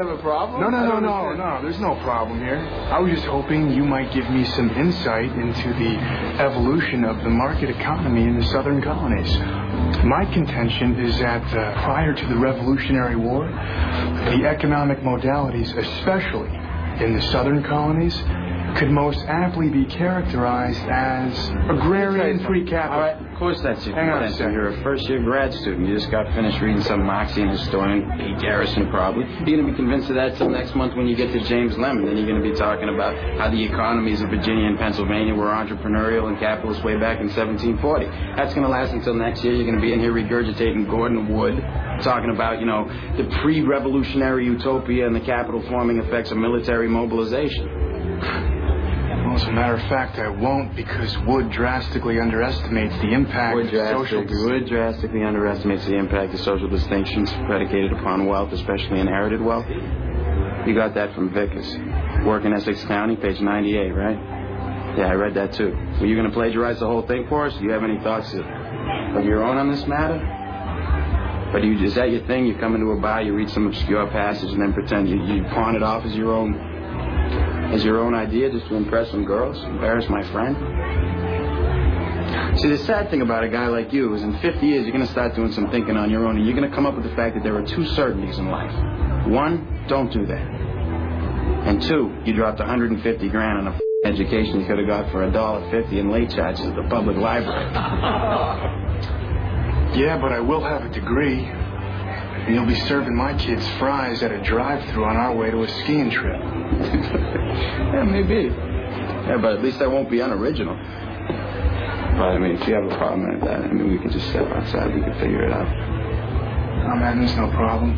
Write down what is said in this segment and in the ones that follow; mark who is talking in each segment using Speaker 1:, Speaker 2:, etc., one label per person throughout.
Speaker 1: have a problem?
Speaker 2: No, no, no, no, no. There's no problem here. I was just hoping you might give me some insight into the evolution of the market economy in the southern colonies. My contention is that uh, prior to the Revolutionary War, the economic modalities, especially in the southern colonies, could most aptly be characterized as agrarian free capital.
Speaker 3: All right, of course that's your
Speaker 2: Hang on a.
Speaker 3: You're a first-year grad student. You just got finished reading some Marxian historian, Pete Garrison, probably. You're going to be convinced of that till next month when you get to James Lemon. Then you're going to be talking about how the economies of Virginia and Pennsylvania were entrepreneurial and capitalist way back in 1740. That's going to last until next year. You're going to be in here regurgitating Gordon Wood, talking about, you know, the pre-revolutionary utopia and the capital-forming effects of military mobilization.
Speaker 2: Well, as a matter of fact, I won't because Wood drastically underestimates the impact
Speaker 3: Wood,
Speaker 2: of social.
Speaker 3: Wood drastically underestimates the impact of social distinctions predicated upon wealth, especially inherited wealth. You got that from Vickers. Work in Essex County, page 98, right? Yeah, I read that too. Were you going to plagiarize the whole thing for us? Do you have any thoughts of, of your own on this matter? But you, is that your thing? You come into a bar, you read some obscure passage, and then pretend you, you pawn it off as your own as your own idea just to impress some girls, embarrass my friend? See, the sad thing about a guy like you is in 50 years, you're going to start doing some thinking on your own, and you're going to come up with the fact that there are two certainties in life. One, don't do that. And two, you dropped 150 grand on a f- education you could have got for a dollar fifty in late charges at the public library.
Speaker 2: Yeah, but I will have a degree. And you'll be serving my kids fries at a drive-through on our way to a skiing trip.
Speaker 3: yeah, maybe. Yeah, but at least I won't be unoriginal. But I mean, if you have a problem like that, I mean, we can just step outside. We can figure it out.
Speaker 2: Oh, man, there's no problem.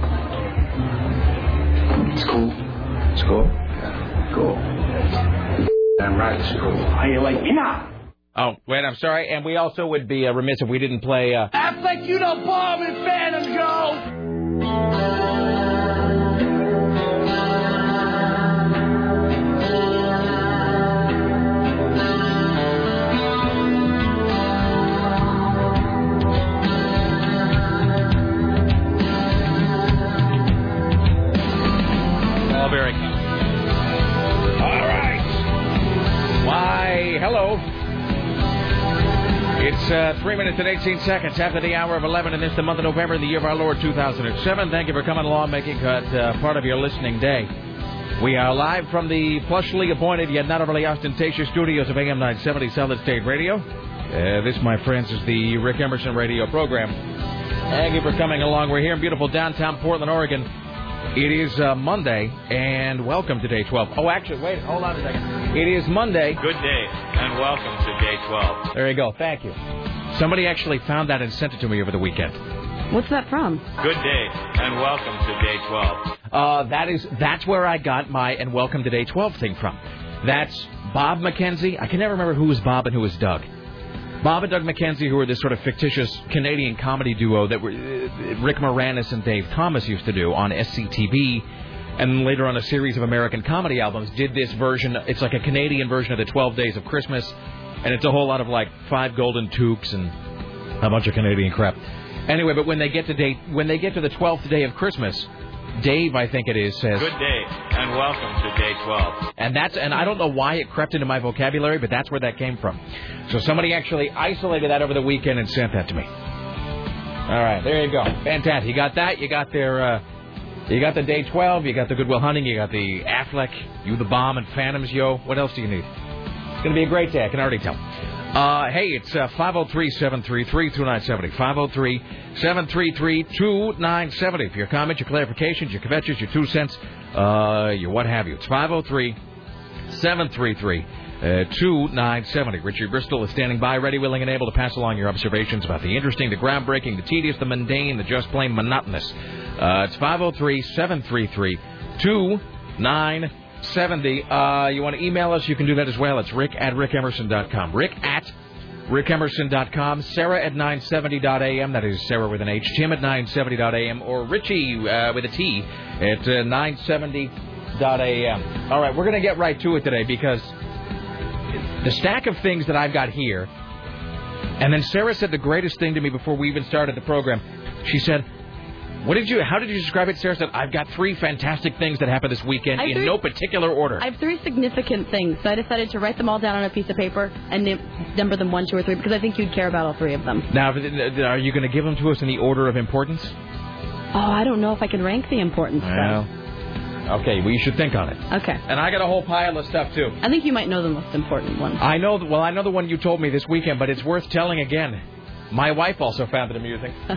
Speaker 2: It's cool.
Speaker 3: It's cool.
Speaker 2: Yeah, cool. Damn right, it's cool.
Speaker 3: How you like me now?
Speaker 4: Oh, wait, I'm sorry. And we also would be uh, remiss if we didn't play. Uh,
Speaker 1: Act like you don't bomb in Phantom Go!
Speaker 4: Very. All right. Why, hello. It's uh, three minutes and 18 seconds after the hour of 11, and it's the month of November in the year of our Lord 2007. Thank you for coming along, making it uh, part of your listening day. We are live from the plushly appointed yet not overly ostentatious studios of AM 970 Solid State Radio. Uh, this, my friends, is the Rick Emerson radio program. Thank you for coming along. We're here in beautiful downtown Portland, Oregon. It is uh, Monday, and welcome to day 12. Oh, actually, wait, hold on a second. It is Monday.
Speaker 5: Good day, and welcome to day 12.
Speaker 4: There you go. Thank you. Somebody actually found that and sent it to me over the weekend.
Speaker 6: What's that from?
Speaker 5: Good day, and welcome to day 12.
Speaker 4: Uh, that is that's where I got my and welcome to day 12 thing from. That's Bob McKenzie. I can never remember who was Bob and who was Doug. Bob and Doug McKenzie, who were this sort of fictitious Canadian comedy duo that were, uh, Rick Moranis and Dave Thomas used to do on SCTV, and later on a series of American comedy albums, did this version. It's like a Canadian version of the 12 Days of Christmas, and it's a whole lot of like five golden toques and a bunch of Canadian crap. Anyway, but when they get to day, when they get to the 12th day of Christmas, Dave, I think it is, says,
Speaker 5: Good day, and welcome to day 12.
Speaker 4: and that's and I don't know why it crept into my vocabulary, but that's where that came from. So somebody actually isolated that over the weekend and sent that to me. All right, there you go. Fantastic. You got that. You got their. Uh, you got the day 12. You got the Goodwill Hunting. You got the Affleck. You the Bomb and Phantoms. Yo, what else do you need? It's gonna be a great day. I can already tell. Uh, hey, it's uh, 503-733-2970. 503-733-2970. For your comments, your clarifications, your kvetches, your two cents, uh, your what have you. It's 503-733. Uh, 2970. Richard Bristol is standing by, ready, willing, and able to pass along your observations about the interesting, the groundbreaking, the tedious, the mundane, the just plain monotonous. Uh, it's 503 733 2970. Uh, you want to email us? You can do that as well. It's rick at rickemerson.com. Rick at rickemerson.com. Sarah at 970.am. That is Sarah with an H. Tim at 970.am. Or Richie uh, with a T at uh, 970.am. All right, we're going to get right to it today because the stack of things that I've got here, and then Sarah said the greatest thing to me before we even started the program. She said, What did you? How did you describe it, Sarah? Said I've got three fantastic things that happened this weekend in
Speaker 6: three-
Speaker 4: no particular order.
Speaker 6: I have three significant things, so I decided to write them all down on a piece of paper and num- number them one, two, or three because I think you'd care about all three of them.
Speaker 4: Now, are you going to give them to us in the order of importance?
Speaker 6: Oh, I don't know if I can rank the importance.
Speaker 4: Well, okay. Well, you should think on it.
Speaker 6: Okay.
Speaker 4: And I got a whole pile of stuff too.
Speaker 6: I think you might know the most important one.
Speaker 4: I know. Well, I know the one you told me this weekend, but it's worth telling again. My wife also found it amusing.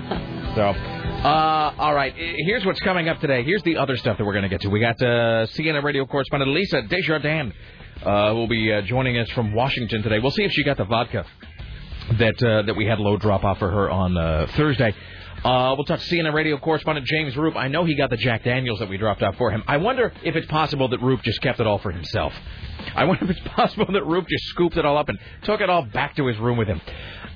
Speaker 4: so, uh, all right. Here's what's coming up today. Here's the other stuff that we're going to get to. We got uh, CNN radio correspondent Lisa Desjardins uh, will be uh, joining us from Washington today. We'll see if she got the vodka that uh, that we had low drop off for her on uh, Thursday. Uh, we'll talk to CNN radio correspondent James Roop. I know he got the Jack Daniels that we dropped off for him. I wonder if it's possible that Roop just kept it all for himself. I wonder if it's possible that Roop just scooped it all up and took it all back to his room with him.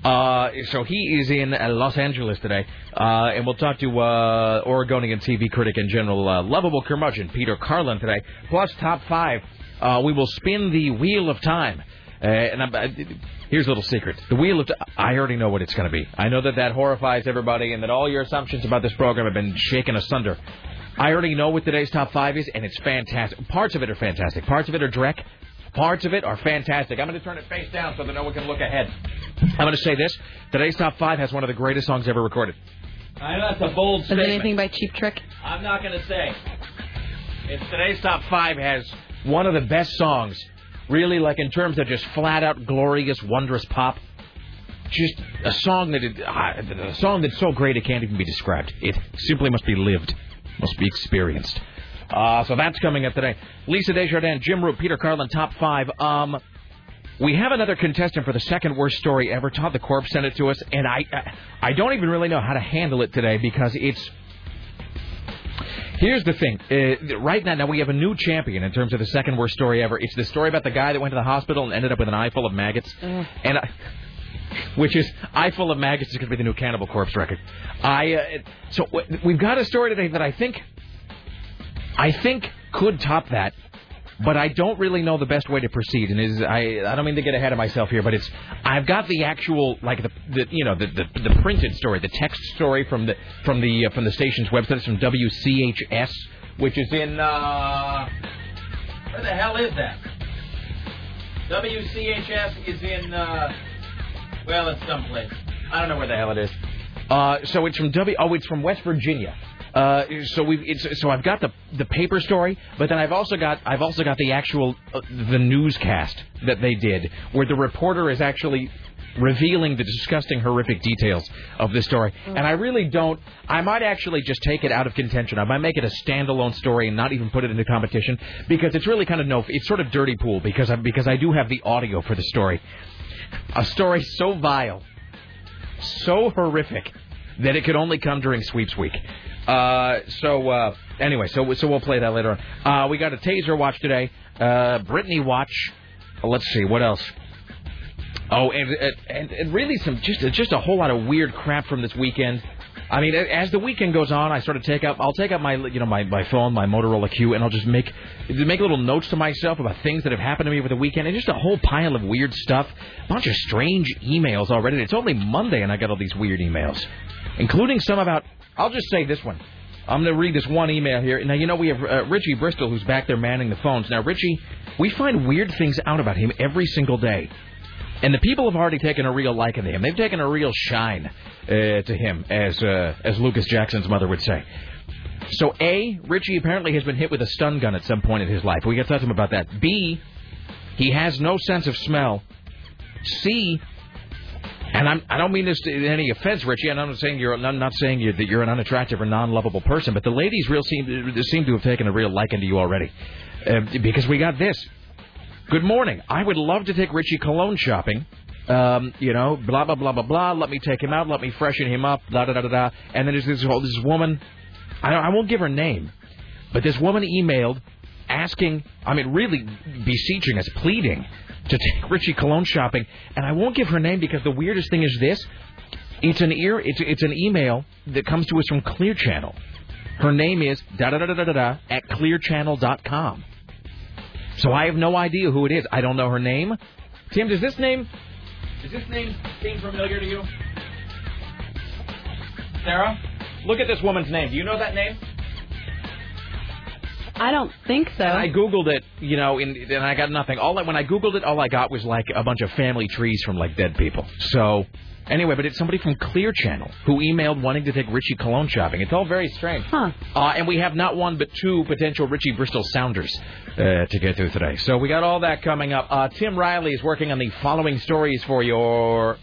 Speaker 4: Uh, so he is in Los Angeles today, uh, and we'll talk to uh, Oregonian TV critic and general uh, lovable curmudgeon Peter Carlin today. Plus top five, uh, we will spin the wheel of time. Uh, and I'm, here's a little secret: the wheel of Ti- I already know what it's going to be. I know that that horrifies everybody, and that all your assumptions about this program have been shaken asunder. I already know what today's top five is, and it's fantastic. Parts of it are fantastic. Parts of it are Drek. Parts of it are fantastic. I'm going to turn it face down so that no one can look ahead. I'm going to say this: today's top five has one of the greatest songs ever recorded. I know that's a bold
Speaker 6: Is it
Speaker 4: statement.
Speaker 6: anything by Cheap Trick?
Speaker 4: I'm not going to say. It's today's top five has one of the best songs, really, like in terms of just flat out glorious, wondrous pop. Just a song that it, uh, a song that's so great it can't even be described. It simply must be lived, must be experienced. Uh, so that's coming up today. Lisa Desjardins, Jim Roop, Peter Carlin, top five. Um, we have another contestant for the second worst story ever. Todd the Corp sent it to us, and I, I don't even really know how to handle it today because it's Here's the thing. Uh, right now, now we have a new champion in terms of the second worst story ever. It's the story about the guy that went to the hospital and ended up with an eye full of maggots. And I, which is eye full of maggots is going to be the new Cannibal Corpse record. I uh, so w- we've got a story today that I think I think could top that. But I don't really know the best way to proceed, and is I I don't mean to get ahead of myself here, but it's I've got the actual like the, the you know the, the the printed story, the text story from the from the uh, from the station's website. It's from WCHS, which is in uh where the hell is that? WCHS is in uh well it's someplace. I don't know where the hell it is. Uh, so it's from W. Oh, it's from West Virginia. Uh, so we it's so I've got the the paper story, but then I've also got I've also got the actual uh, the newscast that they did, where the reporter is actually revealing the disgusting, horrific details of the story. And I really don't. I might actually just take it out of contention. I might make it a standalone story and not even put it into competition because it's really kind of no. It's sort of dirty pool because I because I do have the audio for the story. A story so vile, so horrific that it could only come during sweeps week. Uh, so uh, anyway, so so we'll play that later on. Uh, we got a taser watch today, uh, Britney watch. Let's see what else. Oh, and, and and really some just just a whole lot of weird crap from this weekend. I mean, as the weekend goes on, I sort of take up. I'll take up my you know my, my phone, my Motorola Q, and I'll just make make little notes to myself about things that have happened to me over the weekend, and just a whole pile of weird stuff. A bunch of strange emails already. It's only Monday, and I got all these weird emails, including some about. I'll just say this one. I'm going to read this one email here. Now, you know, we have uh, Richie Bristol who's back there manning the phones. Now, Richie, we find weird things out about him every single day. And the people have already taken a real liking to him. They've taken a real shine uh, to him, as uh, as Lucas Jackson's mother would say. So, A, Richie apparently has been hit with a stun gun at some point in his life. We got to talk to him about that. B, he has no sense of smell. C, and I'm, I don't mean this in any offense, Richie. And I'm not saying you're. I'm not saying you, that you're an unattractive or non-lovable person. But the ladies real seem seem to have taken a real liking to you already, uh, because we got this. Good morning. I would love to take Richie cologne shopping. Um, you know, blah blah blah blah blah. Let me take him out. Let me freshen him up. Da da da da da. And then there's this whole this woman. I I won't give her name, but this woman emailed asking. I mean, really beseeching us, pleading to take Richie cologne shopping. And I won't give her name because the weirdest thing is this. It's an ear. It's it's an email that comes to us from Clear Channel. Her name is da da da da da da at clearchannel.com. So I have no idea who it is. I don't know her name. Tim, does this name does this name seem familiar to you? Sarah? Look at this woman's name. Do you know that name?
Speaker 6: I don't think so.
Speaker 4: And I googled it, you know, and, and I got nothing. All I, when I googled it, all I got was like a bunch of family trees from like dead people. So anyway, but it's somebody from Clear Channel who emailed wanting to take Richie Cologne shopping. It's all very strange.
Speaker 6: Huh.
Speaker 4: Uh, and we have not one but two potential Richie Bristol Sounders uh, to get through today. So we got all that coming up. Uh, Tim Riley is working on the following stories for your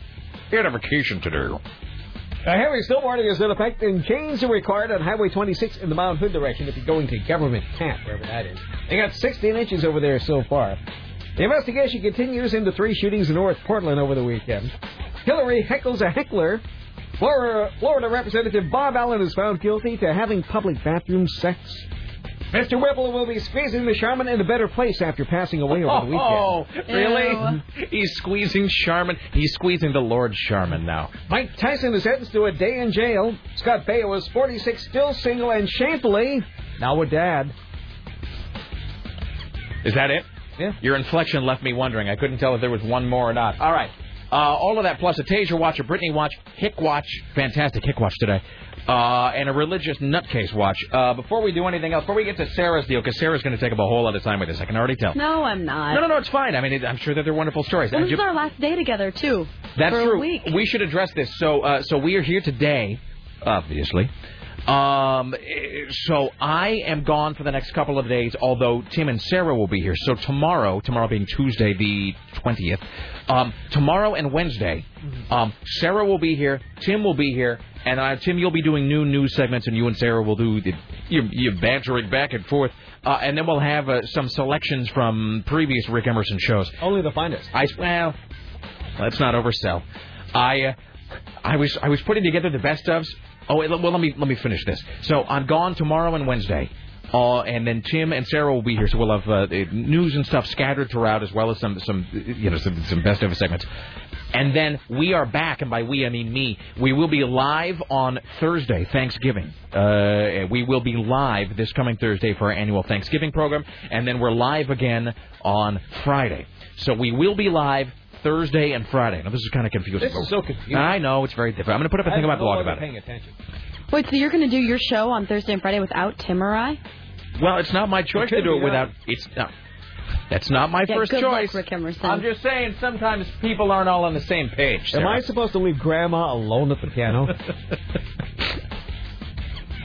Speaker 4: identification to
Speaker 7: A heavy snow warning is in effect, and chains are required on Highway 26 in the Mount Hood direction if you're going to Government Camp, wherever that is. They got 16 inches over there so far. The investigation continues into three shootings in North Portland over the weekend. Hillary heckles a heckler. Florida, Florida Representative Bob Allen is found guilty to having public bathroom sex. Mr. Whipple will be squeezing the Charmin in a better place after passing away over the weekend.
Speaker 4: Oh, really? He's squeezing Charmin. He's squeezing the Lord Charmin now.
Speaker 7: Mike Tyson is sentenced to a day in jail. Scott Baio is 46, still single, and shamefully now a dad.
Speaker 4: Is that it?
Speaker 7: Yeah.
Speaker 4: Your inflection left me wondering. I couldn't tell if there was one more or not. All right. Uh, all of that plus a Taser watch, a Britney watch, Hick watch, fantastic Hick watch today, uh, and a religious nutcase watch. Uh, before we do anything else, before we get to Sarah's deal, because Sarah's going to take up a whole lot of time with this, I can already tell.
Speaker 6: No, I'm not.
Speaker 4: No, no, no, it's fine. I mean, it, I'm sure that they're wonderful stories.
Speaker 6: Well, this is our last day together too.
Speaker 4: That's true. We should address this. So, uh, so we are here today, obviously. Um, so I am gone for the next couple of days. Although Tim and Sarah will be here. So tomorrow, tomorrow being Tuesday the twentieth, um, tomorrow and Wednesday, um, Sarah will be here. Tim will be here, and uh, Tim, you'll be doing new news segments, and you and Sarah will do the, you, you bantering back and forth. Uh, and then we'll have uh, some selections from previous Rick Emerson shows.
Speaker 7: Only the finest.
Speaker 4: I well, let's not oversell. I uh, I was I was putting together the best ofs. Oh, wait, well let me let me finish this. So I'm gone tomorrow and Wednesday. Uh, and then Tim and Sarah will be here, so we'll have uh, news and stuff scattered throughout, as well as some some you know some, some best of segments. And then we are back, and by we I mean me. We will be live on Thursday, Thanksgiving. Uh, we will be live this coming Thursday for our annual Thanksgiving program, and then we're live again on Friday. So we will be live Thursday and Friday. Now this is kind of confusing.
Speaker 7: This is so confusing.
Speaker 4: I know it's very different. I'm going to put up a thing about
Speaker 7: no
Speaker 4: blog about it.
Speaker 7: paying attention.
Speaker 6: Wait, so you're going to do your show on Thursday and Friday without Tim or I?
Speaker 4: Well, it's not my choice to do it without. It's no. That's not my
Speaker 6: Yeah,
Speaker 4: first
Speaker 6: good luck,
Speaker 4: choice.
Speaker 6: Rick Emerson.
Speaker 4: I'm just saying sometimes people aren't all on the same page.
Speaker 7: Am I supposed to leave Grandma alone at the piano?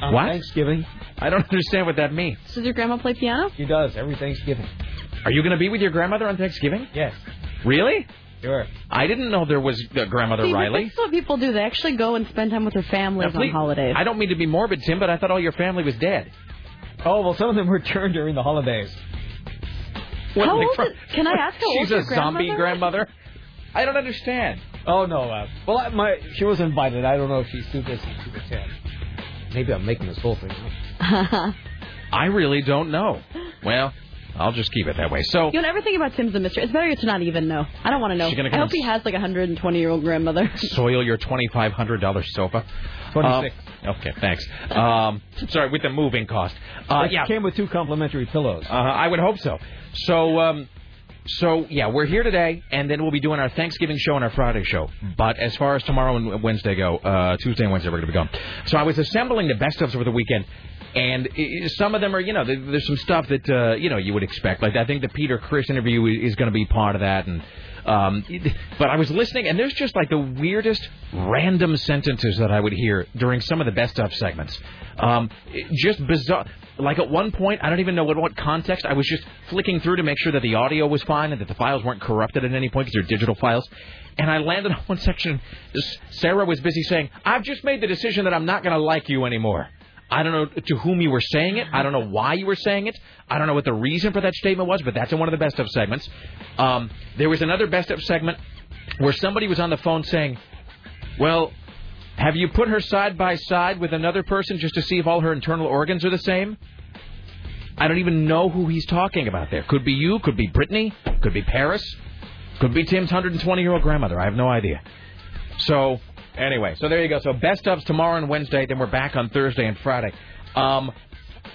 Speaker 7: On
Speaker 4: What?
Speaker 7: Thanksgiving.
Speaker 4: I don't understand what that means.
Speaker 6: Does your grandma play piano?
Speaker 7: She does every Thanksgiving.
Speaker 4: Are you going to be with your grandmother on Thanksgiving?
Speaker 7: Yes.
Speaker 4: Really?
Speaker 7: Sure.
Speaker 4: I didn't know there was uh, grandmother
Speaker 6: See,
Speaker 4: Riley.
Speaker 6: This is what people do. They actually go and spend time with their families
Speaker 4: Now, please-
Speaker 6: on holidays.
Speaker 4: I don't mean to be morbid, Tim, but I thought all your family was dead.
Speaker 7: Oh well, some of them returned during the holidays.
Speaker 4: What,
Speaker 6: How
Speaker 4: like,
Speaker 6: old
Speaker 4: for-
Speaker 6: is- can I ask how old
Speaker 4: She's
Speaker 6: your
Speaker 4: a zombie
Speaker 6: grandmother is?
Speaker 4: grandmother. I don't understand.
Speaker 7: Oh no. Uh, well, I- my she was invited. I don't know if she's too busy to attend. Maybe I'm making this whole thing up.
Speaker 4: I really don't know. Well, I'll just keep it that way. So,
Speaker 6: You know, everything about Tim's a mystery. It's better to not even know. I don't want to know. I hope he has like a 120 year old grandmother.
Speaker 4: soil your twenty-five hundred dollar sofa.
Speaker 7: 26.
Speaker 4: Uh, okay, thanks. Um, sorry, with the moving cost. Uh,
Speaker 7: It
Speaker 4: yeah,
Speaker 7: came with two complimentary pillows.
Speaker 4: uh, I would hope so. So, um, so yeah, we're here today, and then we'll be doing our Thanksgiving show and our Friday show. But as far as tomorrow and Wednesday go, uh, Tuesday and Wednesday we're going to be gone. So I was assembling the best ofs over the weekend. And some of them are, you know, there- there's some stuff that uh, you know you would expect. Like I think the Peter Criss interview is going to be part of that, and um, but I was listening, and there's just like the weirdest random sentences that I would hear during some of the best of segments. Um, just bizarre. Like at one point, I don't even know what what context. I was just flicking through to make sure that the audio was fine and that the files weren't corrupted at any point because they're digital files. And I landed on one section. Sarah was busy saying, "I've just made the decision that I'm not going to like you anymore." I don't know to whom you were saying it. I don't know why you were saying it. I don't know what the reason for that statement was, but that's in one of the best of segments. Um, there was another best of segment where somebody was on the phone saying, "Well, have you put her side by side with another person just to see if all her internal organs are the same?" I don't even know who he's talking about there. Could be you, could be Britney, could be Paris, could be Tim's 120 year old grandmother. I have no idea. So, anyway, so there you go. So, best ofs tomorrow and Wednesday, then we're back on Thursday and Friday. Um,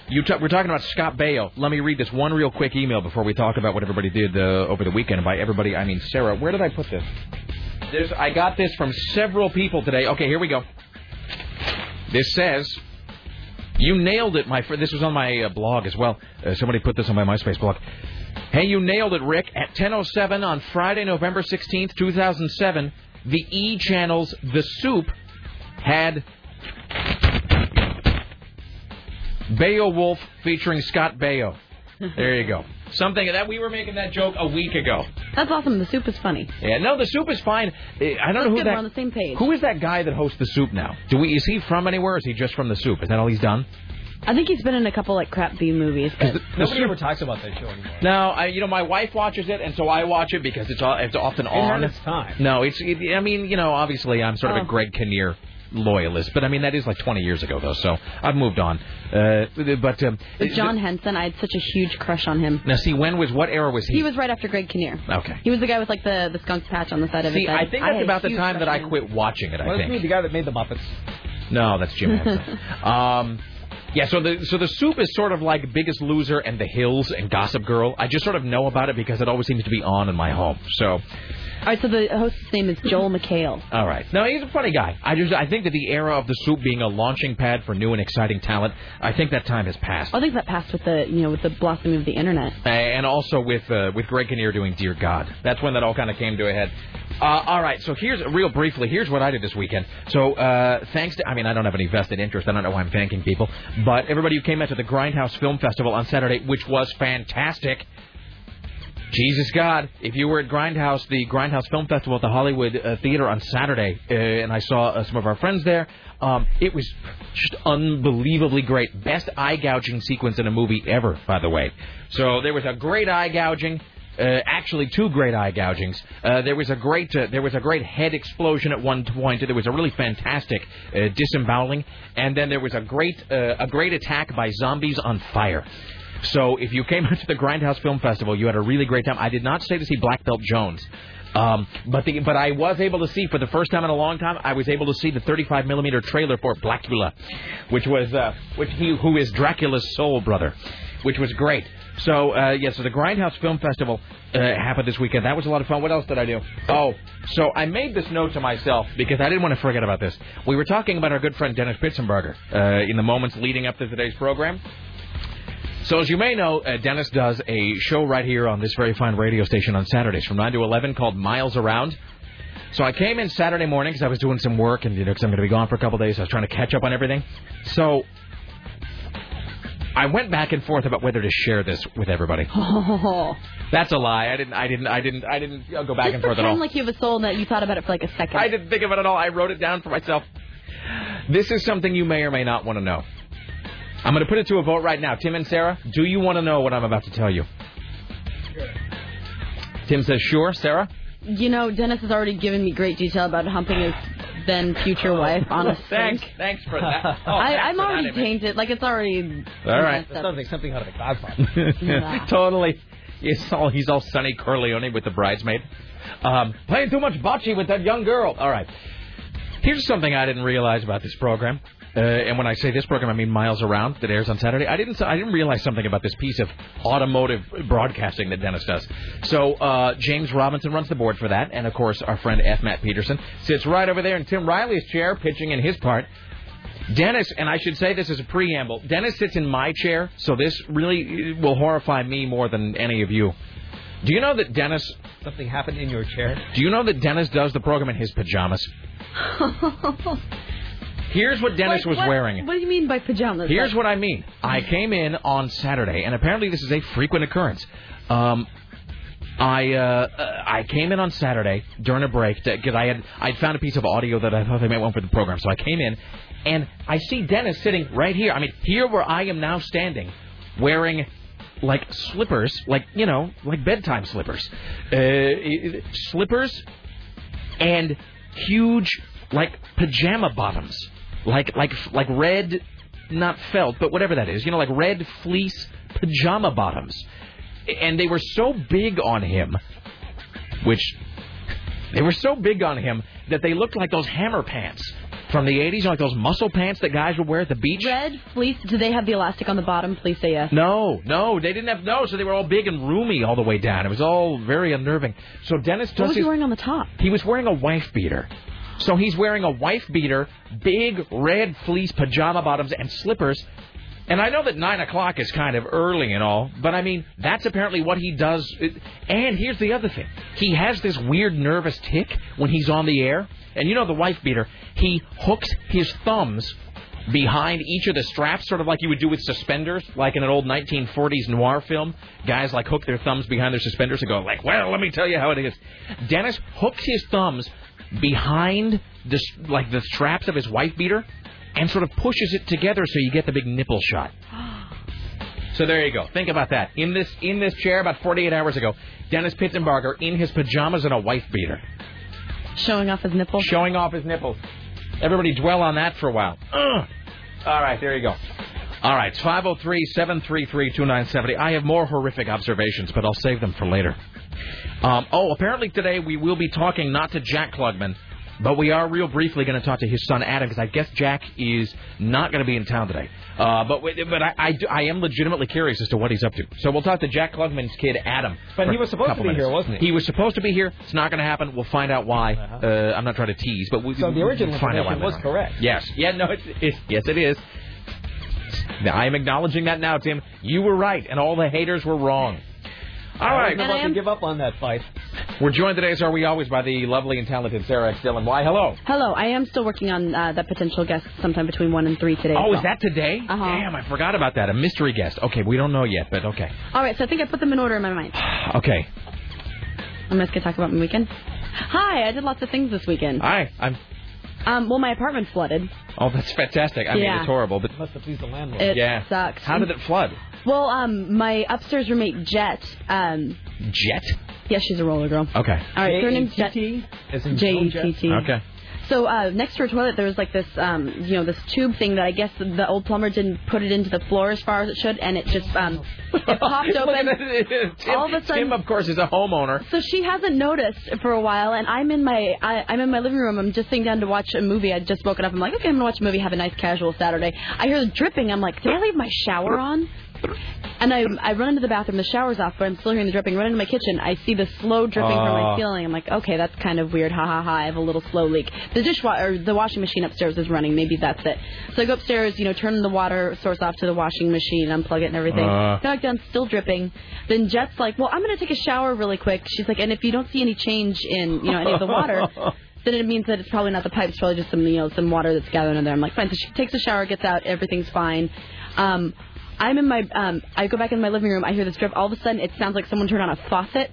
Speaker 4: you t- we're talking about Scott Baio. Let me read this one real quick email before we talk about what everybody did uh, over the weekend. By everybody, I mean Sarah. Where did I put this? There's, I got this from several people today. Okay, here we go. This says, "You nailed it, my friend." This was on my uh, blog as well. Uh, somebody put this on my MySpace blog. Hey, you nailed it, Rick. At 10:07 on Friday, November 16th, 2007, the E channel's The Soup had Beowulf featuring Scott Baio. There you go. Something of that we were making that joke a week ago.
Speaker 6: That's awesome. The soup is funny.
Speaker 4: Yeah, no, the soup is fine. Uh, I don't know who
Speaker 6: good.
Speaker 4: that.
Speaker 6: We're on the same page.
Speaker 4: Who is that guy that hosts the soup now? Do we? Is he from anywhere? Or is he just from the soup? Is that all he's done?
Speaker 6: I think he's been in a couple like crap B movies. But
Speaker 7: Nobody ever talks about that show anymore.
Speaker 4: No, I, you know, my wife watches it, and so I watch it because it's all, it's often
Speaker 7: It
Speaker 4: on.
Speaker 7: its time.
Speaker 4: No, it's. It, I mean, you know, obviously, I'm sort of
Speaker 6: Oh.
Speaker 4: a Greg Kinnear loyalist, but I mean that is like 20 years ago though, so I've moved on. Uh, but um,
Speaker 6: with John Henson, I had such a huge crush on him.
Speaker 4: Now, see, when was what era was he?
Speaker 6: He was right after Greg Kinnear.
Speaker 4: Okay.
Speaker 6: He was the guy with like the the skunk patch on the side of his head.
Speaker 4: I think that's
Speaker 6: a
Speaker 4: about the time that I quit watching it. I
Speaker 7: Well, it's me,
Speaker 4: think.
Speaker 7: the guy that made the Muppets.
Speaker 4: No, that's Jim Henson. um, yeah, so the so the soup is sort of like Biggest Loser and The Hills and Gossip Girl. I just sort of know about it because it always seems to be on in my home. So,
Speaker 6: All right, so the host's name is Joel McHale.
Speaker 4: all right. No, he's a funny guy. I just I think that the era of the soup being a launching pad for new and exciting talent, I think that time has passed.
Speaker 6: I think that passed with the you know with the blossoming of the internet.
Speaker 4: and also with uh, with Greg Kinnear doing Dear God. That's when that all kind of came to a head. Uh, all right, so here's real briefly. Here's what I did this weekend. So uh, thanks to I mean I don't have any vested interest. I don't know why I'm thanking people, but everybody who came out to the Grindhouse Film Festival on Saturday, which was fantastic. Jesus God, if you were at Grindhouse, the Grindhouse Film Festival at the Hollywood uh, Theater on Saturday, uh, and I saw uh, some of our friends there, um, it was just unbelievably great. Best eye gouging sequence in a movie ever, by the way. So there was a great eye gouging. Uh, actually, two great eye gougings. Uh, there was a great, uh, there was a great head explosion at one point. There was a really fantastic uh, disemboweling, and then there was a great, uh, a great attack by zombies on fire. So if you came out to the Grindhouse Film Festival, you had a really great time. I did not stay to see Black Belt Jones. Um, but the, but I was able to see for the first time in a long time. I was able to see the 35 millimeter trailer for Blackula, which was uh, which he who is Dracula's soul brother, which was great. So uh, yeah, so the Grindhouse Film Festival uh, happened this weekend. That was a lot of fun. What else did I do? Oh, so I made this note to myself because I didn't want to forget about this. We were talking about our good friend Dennis Pitzenberger uh, in the moments leading up to today's program. So as you may know, uh, Dennis does a show right here on this very fine radio station on Saturdays from 9 to 11 called Miles Around. So I came in Saturday morning because I was doing some work and, you know, because I'm going to be gone for a couple days. I was trying to catch up on everything. So I went back and forth about whether to share this with everybody.
Speaker 6: Oh,
Speaker 4: That's a lie. I didn't. I didn't. I didn't. I didn't uh, go back
Speaker 6: just
Speaker 4: and forth at all.
Speaker 6: like you have a soul that you thought about it for like a second.
Speaker 4: I didn't think of it at all. I wrote it down for myself. This is something you may or may not want to know. I'm going to put it to a vote right now. Tim and Sarah, do you want to know what I'm about to tell you? Tim says sure. Sarah?
Speaker 6: You know, Dennis has already given me great detail about humping his then future wife on a
Speaker 4: Thanks.
Speaker 6: sink.
Speaker 4: Thanks for that. Oh,
Speaker 6: I,
Speaker 4: thanks
Speaker 6: I'm
Speaker 4: for
Speaker 6: already
Speaker 4: image.
Speaker 6: tainted. Like it's already.
Speaker 4: All right.
Speaker 7: That sounds like something out of the Godfather.
Speaker 4: totally. He's all he's all Sonny Corleone with the bridesmaid. Um, playing too much bocce with that young girl. All right. Here's something I didn't realize about this program. Uh, and when I say this program, I mean Miles Around that airs on Saturday. I didn't. I didn't realize something about this piece of automotive broadcasting that Dennis does. So uh, James Robinson runs the board for that, and of course our friend F. Matt Peterson sits right over there in Tim Riley's chair, pitching in his part. Dennis, and I should say this as a preamble. Dennis sits in my chair, so this really will horrify me more than any of you. Do you know that Dennis?
Speaker 7: Something happened in your chair.
Speaker 4: Do you know that Dennis does the program in his pajamas? Here's what Dennis was
Speaker 6: what-
Speaker 4: wearing.
Speaker 6: What do you mean by pajamas?
Speaker 4: Here's
Speaker 6: Like-
Speaker 4: what I mean. I came in on Saturday, and apparently this is a frequent occurrence. Um, I uh, uh, I came in on Saturday during a break because I had I'd found a piece of audio that I thought they might want for the program. So I came in, and I see Dennis sitting right here. I mean, here where I am now standing, wearing like slippers, like you know, like bedtime slippers, uh, slippers, and huge like pajama bottoms, like like like red, not felt, but whatever that is, you know, like red fleece pajama bottoms, and they were so big on him, which they were so big on him that they looked like those hammer pants from the 80s, like those muscle pants that guys would wear at the beach.
Speaker 6: Red fleece. Do they have the elastic on the bottom? Please say yes.
Speaker 4: No, no, they didn't have no, so they were all big and roomy all the way down. It was all very unnerving. So Dennis
Speaker 6: What was he wearing on the top?
Speaker 4: he was wearing a wife beater. So he's wearing a wife beater, big red fleece pajama bottoms, and slippers. And I know that 9 o'clock is kind of early and all, but I mean, that's apparently what he does. And here's the other thing he has this weird nervous tick when he's on the air. And you know the wife beater, he hooks his thumbs behind each of the straps, sort of like you would do with suspenders, like in an old 1940s noir film. Guys like hook their thumbs behind their suspenders and go like, "Well, let me tell you how it is." Dennis hooks his thumbs behind the like the straps of his wife beater and sort of pushes it together so you get the big nipple shot. So there you go. Think about that. In this in this chair about 48 hours ago, Dennis Pitzenbarger in his pajamas and a wife beater,
Speaker 6: Showing off his nipples.
Speaker 4: showing off his nipples. Everybody dwell on that for a while. Ugh. All right, there you go. All right, it's 503 733 2970. I have more horrific observations, but I'll save them for later. Um, oh, apparently today we will be talking not to Jack Klugman, but we are real briefly going to talk to his son Adam because I guess Jack is not going to be in town today. Uh, but but I, I, do- I am legitimately curious as to what he's up to. So we'll talk to Jack Klugman's kid Adam.
Speaker 7: But he was supposed to be
Speaker 4: minutes.
Speaker 7: here, wasn't he?
Speaker 4: He was supposed to be here. It's not going to happen. We'll find out why. Uh, I'm not trying to tease, but we,
Speaker 7: So the
Speaker 4: we'll
Speaker 7: original
Speaker 4: find out why
Speaker 7: was
Speaker 4: later
Speaker 7: correct.
Speaker 4: Yes. Yeah. No. It's, it's yes, it is. I am acknowledging that now, Tim. You were right, and all the haters were wrong. All
Speaker 7: I
Speaker 4: right.
Speaker 7: was about to give up on that fight.
Speaker 4: We're joined today, as are we always, by the lovely and talented Sarah X. Dillon. Why, hello.
Speaker 6: Hello, I am still working on uh, that potential guest sometime between 1 and 3 today.
Speaker 4: Oh,
Speaker 6: so.
Speaker 4: is that today?
Speaker 6: Uh-huh.
Speaker 4: Damn, I forgot about that. A mystery guest. Okay, we don't know yet, but okay.
Speaker 6: All right, so I think I put them in order in my mind.
Speaker 4: Okay.
Speaker 6: I'm just going to talk about my weekend. Hi, I did lots of things this weekend.
Speaker 4: Hi. I'm.
Speaker 6: Um, well, my apartment flooded.
Speaker 4: Oh, that's fantastic. I mean, it's horrible, but
Speaker 7: Must have pleased the landlord.
Speaker 6: It
Speaker 4: yeah.
Speaker 6: sucks.
Speaker 4: How did it flood?
Speaker 6: Well, um, my upstairs roommate Jet. Um,
Speaker 4: Jet.
Speaker 6: yeah, she's a roller girl.
Speaker 4: Okay.
Speaker 6: All right, her name's Jet.
Speaker 7: J-E-T-T, as in
Speaker 6: J
Speaker 7: Joe
Speaker 6: E
Speaker 7: Jet?
Speaker 6: T T.
Speaker 4: Okay.
Speaker 6: So uh, next to her toilet, there was like this, um, you know, this tube thing that I guess the, the old plumber didn't put it into the floor as far as it should, and it just um, it popped open.
Speaker 4: that. Tim,
Speaker 6: All of a sudden-
Speaker 4: Tim, of course, is a homeowner.
Speaker 6: So she hasn't noticed for a while, and I'm in my I, I'm in my living room. I'm just sitting down to watch a movie. I'd just woken up. I'm like, okay, I'm gonna watch a movie, have a nice casual Saturday. I hear the dripping. I'm like, did I leave my shower on? And I I run into the bathroom. The shower's off, but I'm still hearing the dripping. Run into my kitchen. I see the slow dripping from my ceiling. I'm like, okay, that's kind of weird. Ha ha ha. I have a little slow leak. The dishwasher, or the washing machine upstairs is running. Maybe that's it. So I go upstairs, you know, turn the water source off to the washing machine, unplug it and everything.
Speaker 4: Uh.
Speaker 6: Go back down, still dripping. Then Jet's like, well, I'm gonna take a shower really quick. She's like, and if you don't see any change in, you know, any of the water. Then it means that it's probably not the pipe. It's probably just some, you know, some water that's gathering in there. I'm like, fine. So she takes a shower, gets out, everything's fine. Um, I'm in my, um, I go back in my living room. I hear this drip. All of a sudden, it sounds like someone turned on a faucet,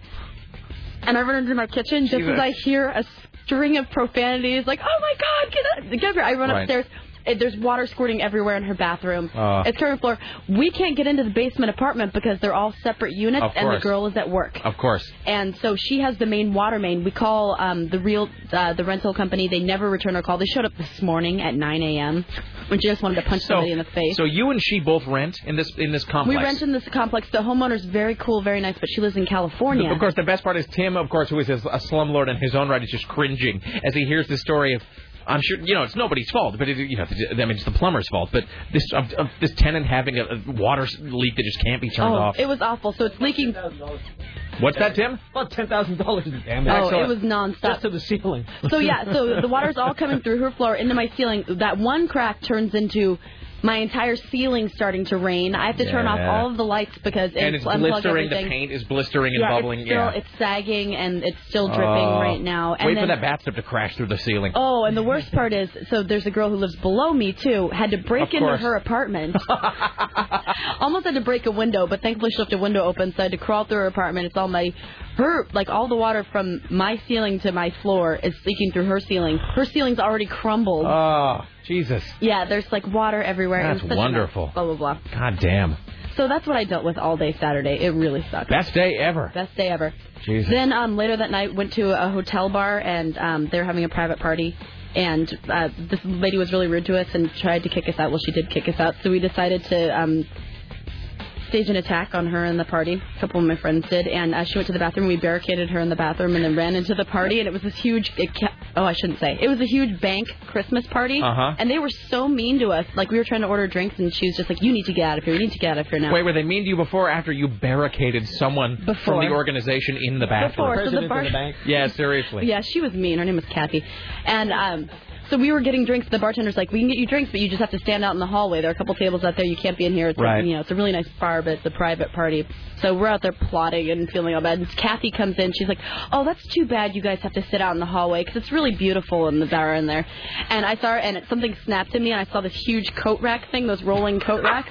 Speaker 6: and I run into my kitchen just
Speaker 4: Jesus.
Speaker 6: as I hear a string of profanities, like, "Oh my God, get up, get up here!" I run
Speaker 4: Right.
Speaker 6: upstairs. It, there's water squirting everywhere in her bathroom.
Speaker 4: Uh.
Speaker 6: it's the floor. We can't get into the basement apartment because they're all separate units, and the girl is at work.
Speaker 4: Of course.
Speaker 6: And so she has the main water main. We call um, the real uh, the rental company. They never return our call. They showed up this morning at 9 a.m. when she just wanted to punch somebody in the face.
Speaker 4: So you and she both rent in this in this complex.
Speaker 6: we rent in this complex. The homeowner's very cool, very nice, but she lives in California.
Speaker 4: Of course, the best part is Tim, of course, who is a slumlord in his own right, is just cringing as he hears the story of. I'm sure you know it's nobody's fault, but it, you know I mean it's the plumber's fault. But this of, of this tenant having a, a water leak that just can't be turned
Speaker 6: oh,
Speaker 4: off.
Speaker 6: it was awful. So it's leaking.
Speaker 4: What's that, Tim?
Speaker 7: About ten thousand dollars in damage.
Speaker 6: Oh,
Speaker 4: Excellent.
Speaker 6: it was nonstop.
Speaker 7: Just to the ceiling.
Speaker 6: So yeah, so the water's all coming through her floor into my ceiling. That one crack turns into my entire ceiling starting to rain. I have to turn off all of the lights because
Speaker 4: and it's blistering. The paint is blistering and
Speaker 6: yeah,
Speaker 4: bubbling.
Speaker 6: it's still
Speaker 4: yeah.
Speaker 6: it's sagging and it's still dripping
Speaker 4: Oh.
Speaker 6: right now. And
Speaker 4: Wait
Speaker 6: then,
Speaker 4: for that bathtub to crash through the ceiling.
Speaker 6: Oh, and the worst part is, so there's a girl who lives below me too. Had to break
Speaker 4: Of
Speaker 6: into
Speaker 4: course.
Speaker 6: her apartment. Almost had to break a window, but thankfully she left a window open, so I had to crawl through her apartment. It's all my, her like all the water from my ceiling to my floor is leaking through her ceiling. Her ceiling's already crumbled.
Speaker 4: Oh, Jesus.
Speaker 6: yeah, there's like water everywhere.
Speaker 4: That's
Speaker 6: was such a mess.
Speaker 4: wonderful.
Speaker 6: Blah blah blah.
Speaker 4: God damn.
Speaker 6: So that's what I dealt with all day Saturday. It really sucked.
Speaker 4: Best day ever.
Speaker 6: Best day ever.
Speaker 4: Jesus.
Speaker 6: Then um, later that night, went to a hotel bar and um, they were having a private party. And uh, this lady was really rude to us and tried to kick us out. Well, she did kick us out, so we decided to um, stage an attack on her in the party. A couple of my friends did, and uh, she went to the bathroom. We barricaded her in the bathroom and then ran into the party. And it was this huge. It kept, oh, I shouldn't say. It was a huge bank Christmas party,
Speaker 4: Uh-huh.
Speaker 6: and they were so mean to us. Like we were trying to order drinks, and she was just like, "You need to get out of here. You need to get out of here now."
Speaker 4: Wait, were they mean to you before or after you barricaded someone from the organization in the bathroom?
Speaker 6: Before, so the bar-
Speaker 7: the bank.
Speaker 4: Yeah, seriously.
Speaker 6: Yeah, she was mean. Her name was Kathy, and um, so we were getting drinks. The bartender's like, "We can get you drinks, but you just have to stand out in the hallway. There are a couple tables out there. You can't be in here. It's
Speaker 4: Right.
Speaker 6: a, you know, it's a really nice bar, but it's a private party." So we're out there plotting and feeling all bad. And Kathy comes in. She's like, "Oh, that's too bad. You guys have to sit out in the hallway because it's really beautiful in the bar in there." And I saw her, and it, something snapped in me, and I saw this huge coat rack thing, those rolling coat racks.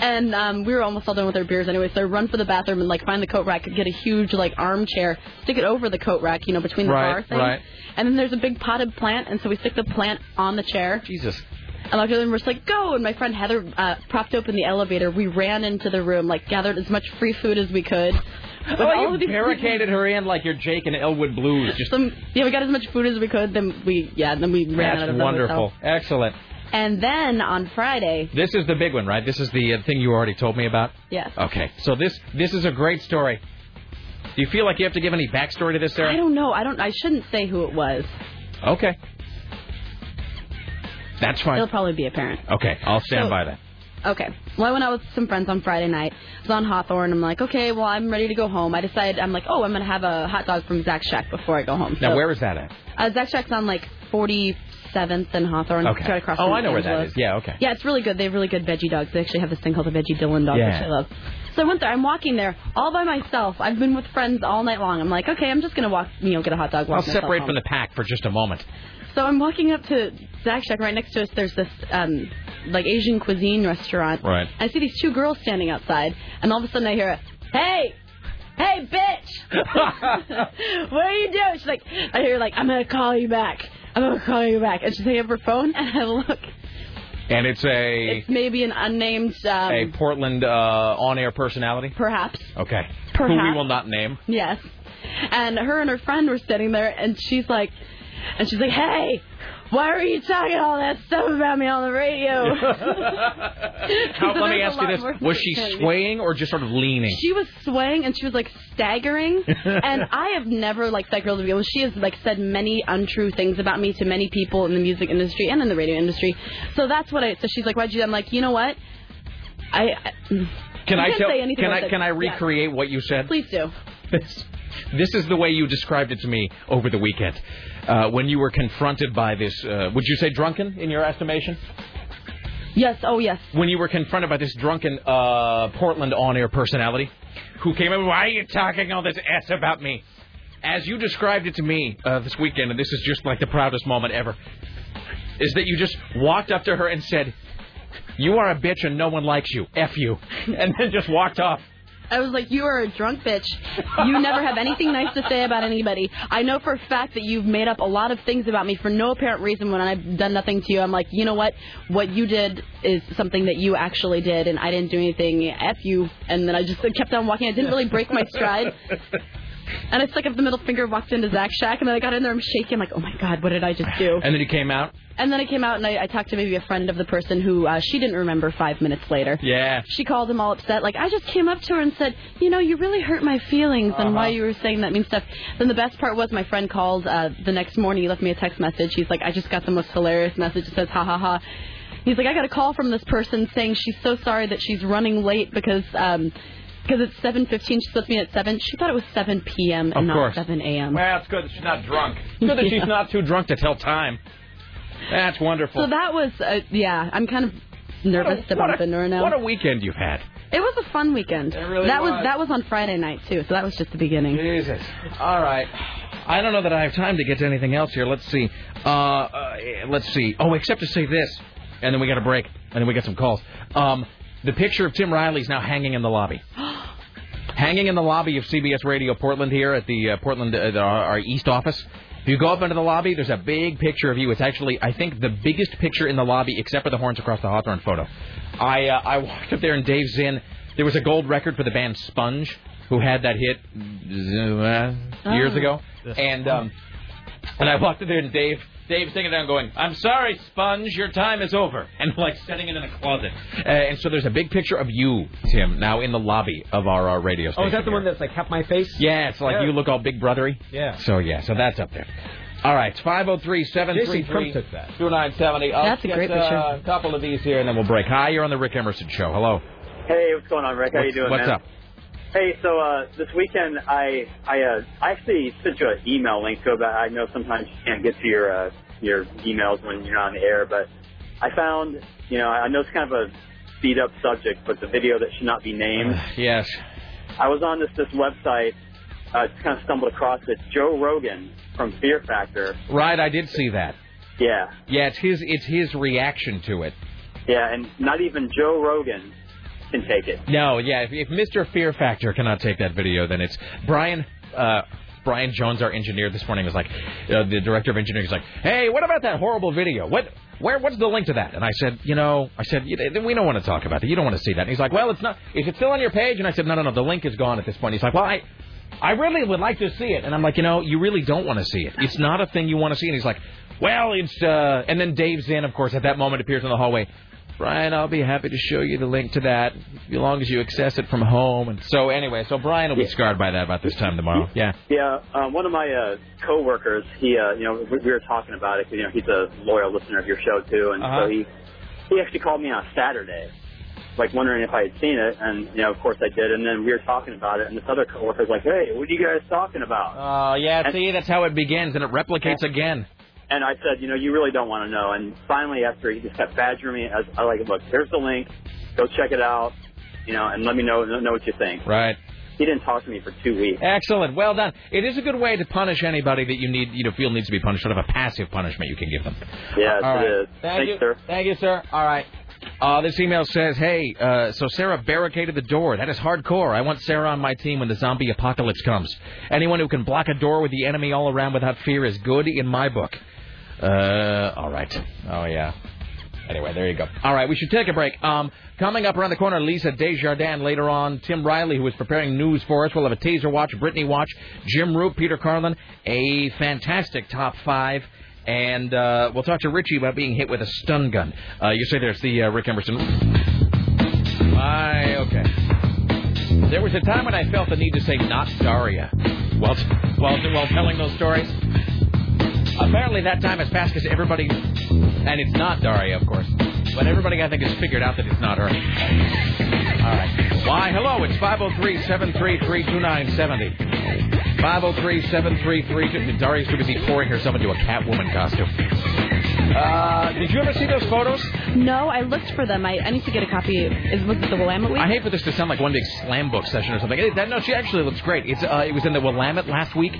Speaker 6: And um, we were almost all done with our beers anyway, so I run for the bathroom and like find the coat rack, and get a huge like armchair, stick it over the coat rack, you know, between the
Speaker 4: Right,
Speaker 6: bar thing.
Speaker 4: right.
Speaker 6: And then there's a big potted plant, and so we stick the plant on the chair.
Speaker 4: Jesus.
Speaker 6: And them, we're just like, go! And my friend Heather uh, propped open the elevator. We ran into the room, like gathered as much free food as we could. With
Speaker 4: Oh,
Speaker 6: all
Speaker 4: you
Speaker 6: of these-
Speaker 4: barricaded her in like you're Jake in Elwood Blues. Just
Speaker 6: Some, yeah, we got as much food as we could. Then we, yeah, then we ran out
Speaker 4: that's
Speaker 6: of the
Speaker 4: wonderful.
Speaker 6: hotel.
Speaker 4: Excellent.
Speaker 6: And then on Friday,
Speaker 4: This is the big one, right? This is the uh, thing you already told me about.
Speaker 6: yes.
Speaker 4: Okay, so this this is a great story. Do you feel like you have to give any backstory to this, Sarah?
Speaker 6: I don't know. I don't. I shouldn't say who it was.
Speaker 4: Okay. That's fine.
Speaker 6: It'll probably be apparent.
Speaker 4: Okay, I'll stand
Speaker 6: So-
Speaker 4: by that.
Speaker 6: Okay. Well, I went out with some friends on Friday night. I was on Hawthorne. I'm like, okay, well, I'm ready to go home. I decided, I'm like, oh, I'm going to have a hot dog from Zach Shack before I go home.
Speaker 4: Now,
Speaker 6: so,
Speaker 4: where is that at?
Speaker 6: Uh, Zach Shack's on like 47th and Hawthorne.
Speaker 4: Okay.
Speaker 6: Right across
Speaker 4: Oh, I know where that is. Yeah, okay.
Speaker 6: Yeah, it's really good. They have really good veggie dogs. They actually have this thing called the Veggie Dylan dog,
Speaker 4: Yeah.
Speaker 6: which I love. So I went there. I'm walking there all by myself. I've been with friends all night long. I'm like, okay, I'm just going to walk, you know, get a hot dog. Walk
Speaker 4: I'll separate
Speaker 6: home.
Speaker 4: from the pack for just a moment.
Speaker 6: So I'm walking up to Zach Shack. Right next to us, there's this um, like Asian cuisine restaurant.
Speaker 4: Right.
Speaker 6: I see these two girls standing outside, and all of a sudden I hear a, "Hey, hey, bitch! what are you doing?" She's like, I hear like, "I'm gonna call you back. I'm gonna call you back." And she's hanging up her phone, and I look.
Speaker 4: And it's a
Speaker 6: It's maybe an unnamed, um,
Speaker 4: a Portland uh, on-air personality.
Speaker 6: perhaps.
Speaker 4: Okay. Who we will not name.
Speaker 6: Yes. And her and her friend were sitting there, and she's like, and she's like, "Hey, why are you talking all that stuff about me on the radio?"
Speaker 4: How, let me ask you this: Was she swaying or just sort of leaning?
Speaker 6: She was swaying and she was like staggering, and I have never liked that girl to begin with. She has like said many untrue things about me to many people in the music industry and in the radio industry. So that's what I. So she's like, "Why'd you?" I'm like, "You know what? I." I
Speaker 4: Can I
Speaker 6: can't
Speaker 4: tell?
Speaker 6: say anything
Speaker 4: Can I can I
Speaker 6: Yeah.
Speaker 4: recreate what you said?
Speaker 6: Please do.
Speaker 4: This, this is the way you described it to me over the weekend. Uh, when you were confronted by this, uh, would you say drunken in your estimation?
Speaker 6: Yes. Oh yes.
Speaker 4: When you were confronted by this drunken uh, Portland on-air personality who came in, why are you talking all this s about me? As you described it to me uh, this weekend, and this is just like the proudest moment ever, is that you just walked up to her and said, "You are a bitch and no one likes you. F you," and then just walked off.
Speaker 6: I was like, you are a drunk bitch. You never have anything nice to say about anybody. I know for a fact that you've made up a lot of things about me for no apparent reason when I've done nothing to you. I'm like, you know what? What you did is something that you actually did, and I didn't do anything. F you. And then I just kept on walking. I didn't really break my stride. And I stuck up the middle finger, walked into Zach Shack, and then I got in there. I'm shaking. Like, oh my god, what did I just do?
Speaker 4: And then you came out.
Speaker 6: And then I came out and I, I talked to maybe a friend of the person who uh, she didn't remember five minutes later.
Speaker 4: Yeah.
Speaker 6: She called him all upset. Like, I just came up to her and said, you know, you really hurt my feelings and why you were saying that mean stuff. Then the best part was my friend called uh, the next morning. He left me a text message. He's like, I just got the most hilarious message. It says, ha ha ha. He's like, I got a call from this person saying she's so sorry that she's running late because um, because it's 7:15. She's supposed to be at 7. She thought it was 7 p.m. and
Speaker 4: Of
Speaker 6: not 7 a.m.
Speaker 4: Well, that's good that she's not drunk. It's Good that she's not too drunk to tell time. That's wonderful.
Speaker 6: So that was, uh, yeah, I'm kind of nervous to
Speaker 4: what
Speaker 6: bump
Speaker 4: a,
Speaker 6: into her now.
Speaker 4: what a weekend you've had.
Speaker 6: It was a fun weekend.
Speaker 4: really
Speaker 6: that was.
Speaker 4: was.
Speaker 6: that was on Friday night too. So that was just the beginning.
Speaker 4: Jesus. All right. I don't know that I have time to get to anything else here. Let's see. Uh, uh, let's see. Oh, except to say this, and then we got a break, and then we got some calls. Um, the picture of Tim Riley's now hanging in the lobby. hanging in the lobby of CBS Radio Portland here at the uh, Portland, uh, our, our East office. If you go up into the lobby, there's a big picture of you. It's actually, I think, the biggest picture in the lobby, except for the horns across the Hawthorne photo. I uh, I walked up there and Dave Zinn. There was a gold record for the band Sponge, who had that hit uh, years
Speaker 6: Oh.
Speaker 4: ago, and um, and I walked in there and Dave. Dave's sitting down going, I'm sorry, Sponge, your time is over. And like setting it in a closet. Uh, and so there's a big picture of you, Tim, now in the lobby of our, our radio station.
Speaker 7: Oh, is that the
Speaker 4: here.
Speaker 7: one that's like half my face?
Speaker 4: Yeah, it's like
Speaker 7: Yeah.
Speaker 4: you look all big brothery.
Speaker 7: Yeah.
Speaker 4: So yeah, so that's up there. All right, 503
Speaker 7: Jason Trump took that.
Speaker 4: 2970. I'll
Speaker 6: That's a
Speaker 4: get,
Speaker 6: great
Speaker 4: uh,
Speaker 6: picture.
Speaker 4: A couple of these here, and then we'll break. Hi, you're on the Rick Emerson Show. Hello.
Speaker 8: Hey, what's going on, Rick? How you doing,
Speaker 4: What's
Speaker 8: man?
Speaker 4: up?
Speaker 8: Hey, so uh, this weekend I I uh, I actually sent you an email link to it, but I know sometimes you can't get to your uh, your emails when you're on the air. But I found, you know, I know it's kind of a speed up subject, but the video that should not be named.
Speaker 4: Yes.
Speaker 8: I was on this this website, uh, just kind of stumbled across it. Joe Rogan from Fear Factor.
Speaker 4: Right, I did see that.
Speaker 8: Yeah,
Speaker 4: Yeah, it's his it's his reaction to it.
Speaker 8: yeah, and not even Joe Rogan can take it.
Speaker 4: No, yeah, if, if Mr. Fear Factor cannot take that video, then it's Brian. Uh, Brian Jones, our engineer, this morning was like, uh, the director of engineering is like, "Hey, what about that horrible video? What, where, what's the link to that?" And I said, "You know, I said we don't want to talk about that. You don't want to see that." And he's like, "Well, it's not. Is it still on your page?" And I said, "No, no, no. The link is gone at this point." He's like, "Well, I." I really would like to see it, and I'm like, you know, you really don't want to see it. It's not a thing you want to see. And he's like, well, it's. uh And then Dave Zinn, of course, at that moment appears in the hallway. Brian, I'll be happy to show you the link to that as long as you access it from home. And so anyway, so Brian will be scarred by that about this time tomorrow. Yeah.
Speaker 8: Yeah, um, one of my uh, coworkers, he, uh, you know, we, we were talking about it you know, he's a loyal listener of your show too, and
Speaker 4: Uh-huh.
Speaker 8: so he he actually called me on Saturday, like wondering if I had seen it, and you know, of course I did, and then we were talking about it, and this other coworker was like, "Hey, what are you guys talking about?"
Speaker 4: Oh, yeah, see, that's how it begins, and it replicates again.
Speaker 8: And I said, you know, you really don't want to know. And finally, after he just kept badgering me, I was, I was like, look, here's the link, go check it out, you know, and let me know know what you think.
Speaker 4: Right.
Speaker 8: He didn't talk to me for two weeks.
Speaker 4: Excellent. Well done. It is a good way to punish anybody that you need, you know, feel needs to be punished. Sort of a passive punishment you can give them.
Speaker 8: Yes,
Speaker 4: All right.
Speaker 8: it is.
Speaker 4: Thank
Speaker 8: Thanks,
Speaker 4: you.
Speaker 8: sir.
Speaker 4: Thank you, sir. All right. Uh, this email says, "Hey, uh, so Sarah barricaded the door. That is hardcore. I want Sarah on my team when the zombie apocalypse comes. Anyone who can block a door with the enemy all around without fear is good in my book." Uh, all right. Oh yeah. Anyway, there you go. All right, we should take a break. Um, coming up around the corner, Lisa Desjardins. Later on, Tim Riley, who is preparing news for us. We'll have a taser watch, Britney watch, Jim Roop, Peter Carlin, a fantastic top five. And uh, we'll talk to Richie about being hit with a stun gun. Uh, you say there's the uh, Rick Emerson. Why, okay. There was a time when I felt the need to say not Daria while, while, while telling those stories. Apparently that time has passed because everybody, and it's not Daria, of course, but everybody I think has figured out that it's not her. All right. Why, hello, it's 503-733-2970. 503-733, Daria's too busy pouring herself into a Catwoman costume. Uh, did you ever see those photos?
Speaker 6: No, I looked for them. I, I need to get a copy. Is was it the Willamette week?
Speaker 4: I hate for this to sound like one big slam book session or something. It, that, no, she actually looks great. It's uh, it was in the Willamette last week.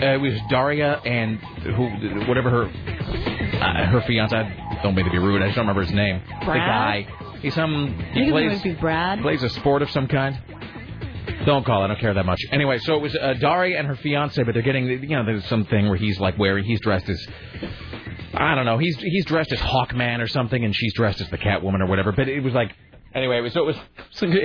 Speaker 4: Uh, it was Daria and who, whatever her uh, her fiance. I don't mean to be rude. I just don't remember his name. The guy. He's some. He plays
Speaker 6: be Brad.
Speaker 4: plays a sport of some kind. Don't call. It, I don't care that much. Anyway, so it was uh, Daria and her fiance, but they're getting you know there's something where he's like wearing he's dressed as I don't know he's he's dressed as Hawkman or something, and she's dressed as the Catwoman or whatever. But it was like. Anyway, so it was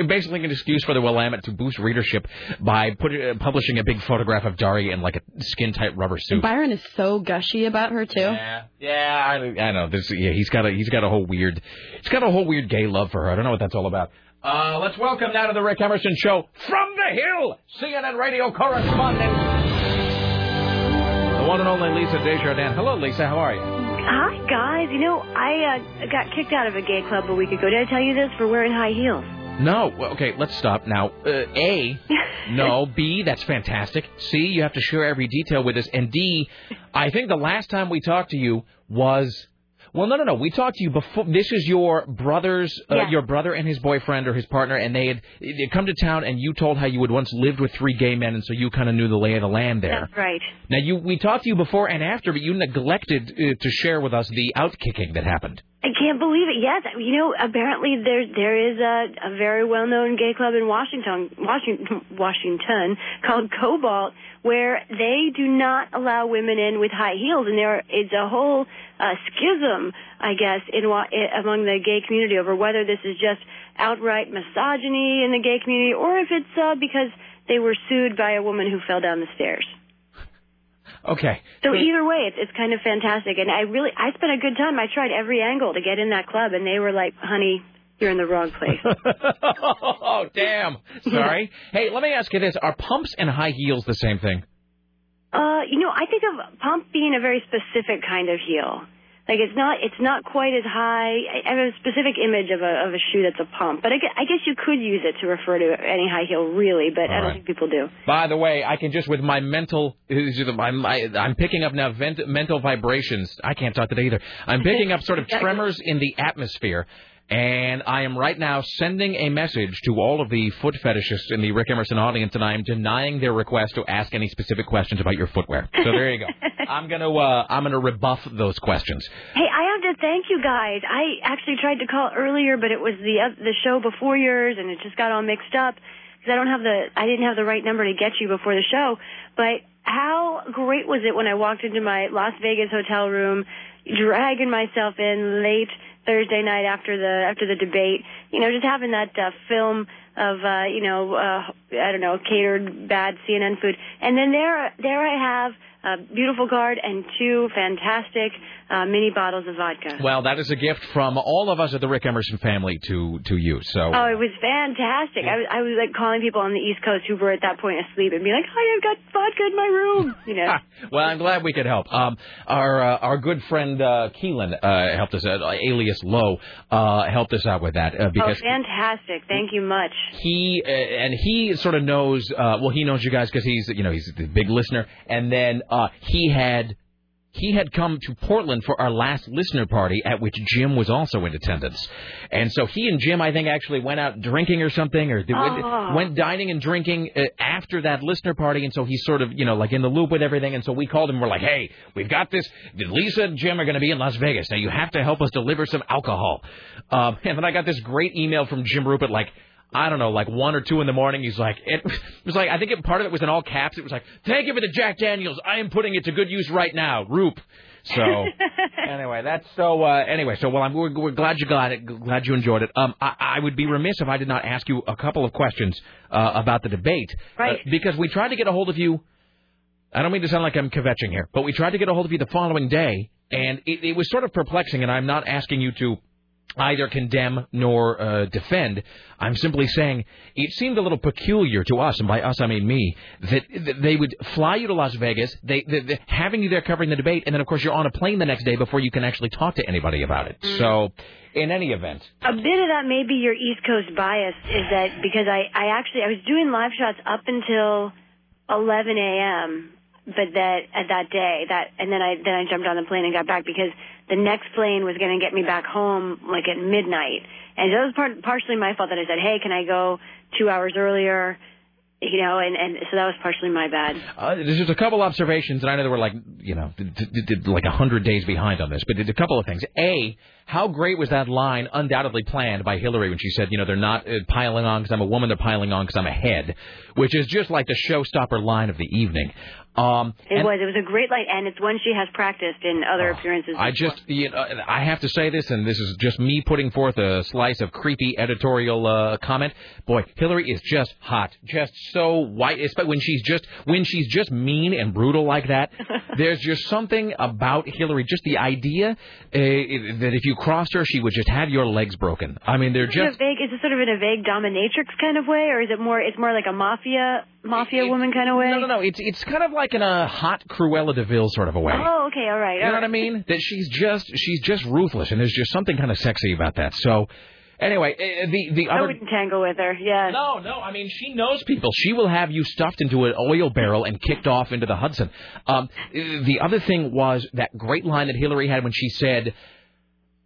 Speaker 4: basically an excuse for the Willamette to boost readership by put, uh, publishing a big photograph of Daria in like a skin-tight rubber suit.
Speaker 6: Byron is so gushy about her too.
Speaker 4: Yeah, yeah, I, I know. This, yeah, he's got a he's got a whole weird, he's got a whole weird gay love for her. I don't know what that's all about. Uh, let's welcome now to the Rick Emerson Show from the Hill, CNN radio correspondent, the one and only Lisa Desjardins. Hello, Lisa. How are you?
Speaker 9: Hi, guys. You know, I uh, got kicked out of a gay club a week ago. Did I tell you this? For wearing high heels.
Speaker 4: No. Well, okay, let's stop now. Uh, a, no. B, that's fantastic. C, you have to share every detail with us. And D, I think the last time we talked to you was. Well, no, no, no. We talked to you before. This is your brother's, uh,
Speaker 9: Yeah.
Speaker 4: your brother and his boyfriend or his partner, and they had they'd come to town, and you told how you had once lived with three gay men, and so you kind of knew the lay of the land there.
Speaker 9: That's right.
Speaker 4: Now, you we talked to you before and after, but you neglected uh, to share with us the outkicking that happened.
Speaker 9: I can't believe it. Yes, you know, apparently there there is a, a very well known gay club in Washington, Washington, Washington called Cobalt, where they do not allow women in with high heels, and there it's a whole uh, schism, I guess, in among the gay community over whether this is just outright misogyny in the gay community or if it's uh, because they were sued by a woman who fell down the stairs.
Speaker 4: Okay.
Speaker 9: So either way, it's, it's kind of fantastic, and I really I spent a good time. I tried every angle to get in that club, and they were like, "Honey, you're in the wrong place."
Speaker 4: oh, damn. Sorry. hey, let me ask you this: Are pumps and high heels the same thing?
Speaker 9: Uh, you know, I think of pump being a very specific kind of heel. Like it's not, it's not quite as high. I have a specific image of a of a shoe that's a pump, but I guess, I guess you could use it to refer to any high heel, really. But I don't
Speaker 4: right.
Speaker 9: think people do.
Speaker 4: By the way, I can just with my mental, I'm, I, I'm picking up now vent, mental vibrations. I can't talk today either. I'm picking up sort of tremors in the atmosphere. And I am right now sending a message to all of the foot fetishists in the Rick Emerson audience, and I am denying their request to ask any specific questions about your footwear. So there you go. I'm gonna uh, I'm gonna rebuff those questions.
Speaker 9: Hey, I have to thank you guys. I actually tried to call earlier, but it was the uh, the show before yours, and it just got all mixed up because I don't have the I didn't have the right number to get you before the show. But how great was it when I walked into my Las Vegas hotel room, dragging myself in late Thursday night after the after the debate, you know, just having that uh, film of uh, you know, uh, I don't know, catered bad CNN food, and then there there I have a beautiful card and two fantastic uh, mini bottles of vodka.
Speaker 4: Well, that is a gift from all of us at the Rick Emerson family to to you. So
Speaker 9: Oh, it was fantastic. I was I was like calling people on the East Coast who were at that point asleep and be like, "Hi, I've got vodka in my room," you know.
Speaker 4: well, I'm glad we could help. Um, our uh, our good friend uh, Keelan uh, helped us out, alias Low, uh, helped us out with that uh,
Speaker 9: oh, fantastic! Thank you much.
Speaker 4: he uh, and he sort of knows. Uh, well, he knows you guys because he's you know he's the big listener, and then uh, he had. He had come to Portland for our last listener party, at which Jim was also in attendance, and so he and Jim, I think, actually went out drinking or something, or
Speaker 9: Oh.
Speaker 4: went dining and drinking uh, after that listener party, and so he's sort of, you know, like in the loop with everything, and so we called him. We're like, hey, we've got this. Lisa and Jim are going to be in Las Vegas. Now you have to help us deliver some alcohol. Um, and then I got this great email from Jim Rupert, like. I don't know, like one or two in the morning. He's like, it was like, I think it, part of it was in all caps. It was like, thank you for the Jack Daniels. I am putting it to good use right now, Roop. So anyway, that's so. Uh, anyway, so well, I'm we're, we're glad you got it. Glad you enjoyed it. Um, I, I would be remiss if I did not ask you a couple of questions uh, about the debate,
Speaker 9: Right.
Speaker 4: Uh, because we tried to get a hold of you. I don't mean to sound like I'm kvetching here, but we tried to get a hold of you the following day, and it, it was sort of perplexing. And I'm not asking you to either condemn nor uh, defend. I'm simply saying it seemed a little peculiar to us, and by us I mean me, that, that they would fly you to Las Vegas, they, they, they having you there covering the debate, and then of course you're on a plane the next day before you can actually talk to anybody about it. So, in any event,
Speaker 9: A bit of that may be your East Coast bias is that because I, I actually I was doing live shots up until 11 a.m. But that at that day that and then I then I jumped on the plane and got back because the next plane was going to get me back home like at midnight and that was part partially my fault that I said hey can I go two hours earlier you know and and so that was partially my bad
Speaker 4: uh, there's just a couple observations, and I know they were like, you know, d- d- d- like a hundred days behind on this, but a couple of things. A, how great was that line, undoubtedly planned by Hillary when she said, you know, they're not uh, piling on because I'm a woman, they're piling on because I'm a head, which is just like the showstopper line of the evening. Um,
Speaker 9: it was it was a great light and it's one she has practiced in other appearances
Speaker 4: I
Speaker 9: before.
Speaker 4: just, you know, I have to say this, and this is just me putting forth a slice of creepy editorial uh, comment. Boy, Hillary is just hot, just so white. Especially when she's just when she's just mean and brutal like that. there's just something about Hillary. Just the idea uh, that if you crossed her, she would just have your legs broken. I mean, they're
Speaker 9: Is it a
Speaker 4: just.
Speaker 9: vague, is it sort of in a vague dominatrix kind of way, or is it more? It's more like a mafia mafia woman kind of way.
Speaker 4: No, no, no. It's it's kind of like in a hot Cruella De Deville sort of a way.
Speaker 9: Oh, okay, all right.
Speaker 4: You know what I mean? That she's just she's just ruthless, and there's just something kind of sexy about that. So, anyway, uh, the the other I
Speaker 9: wouldn't tangle with her. Yeah.
Speaker 4: No, no. I mean, she knows people. She will have you stuffed into an oil barrel and kicked off into the Hudson. Um, the other thing was that great line that Hillary had when she said,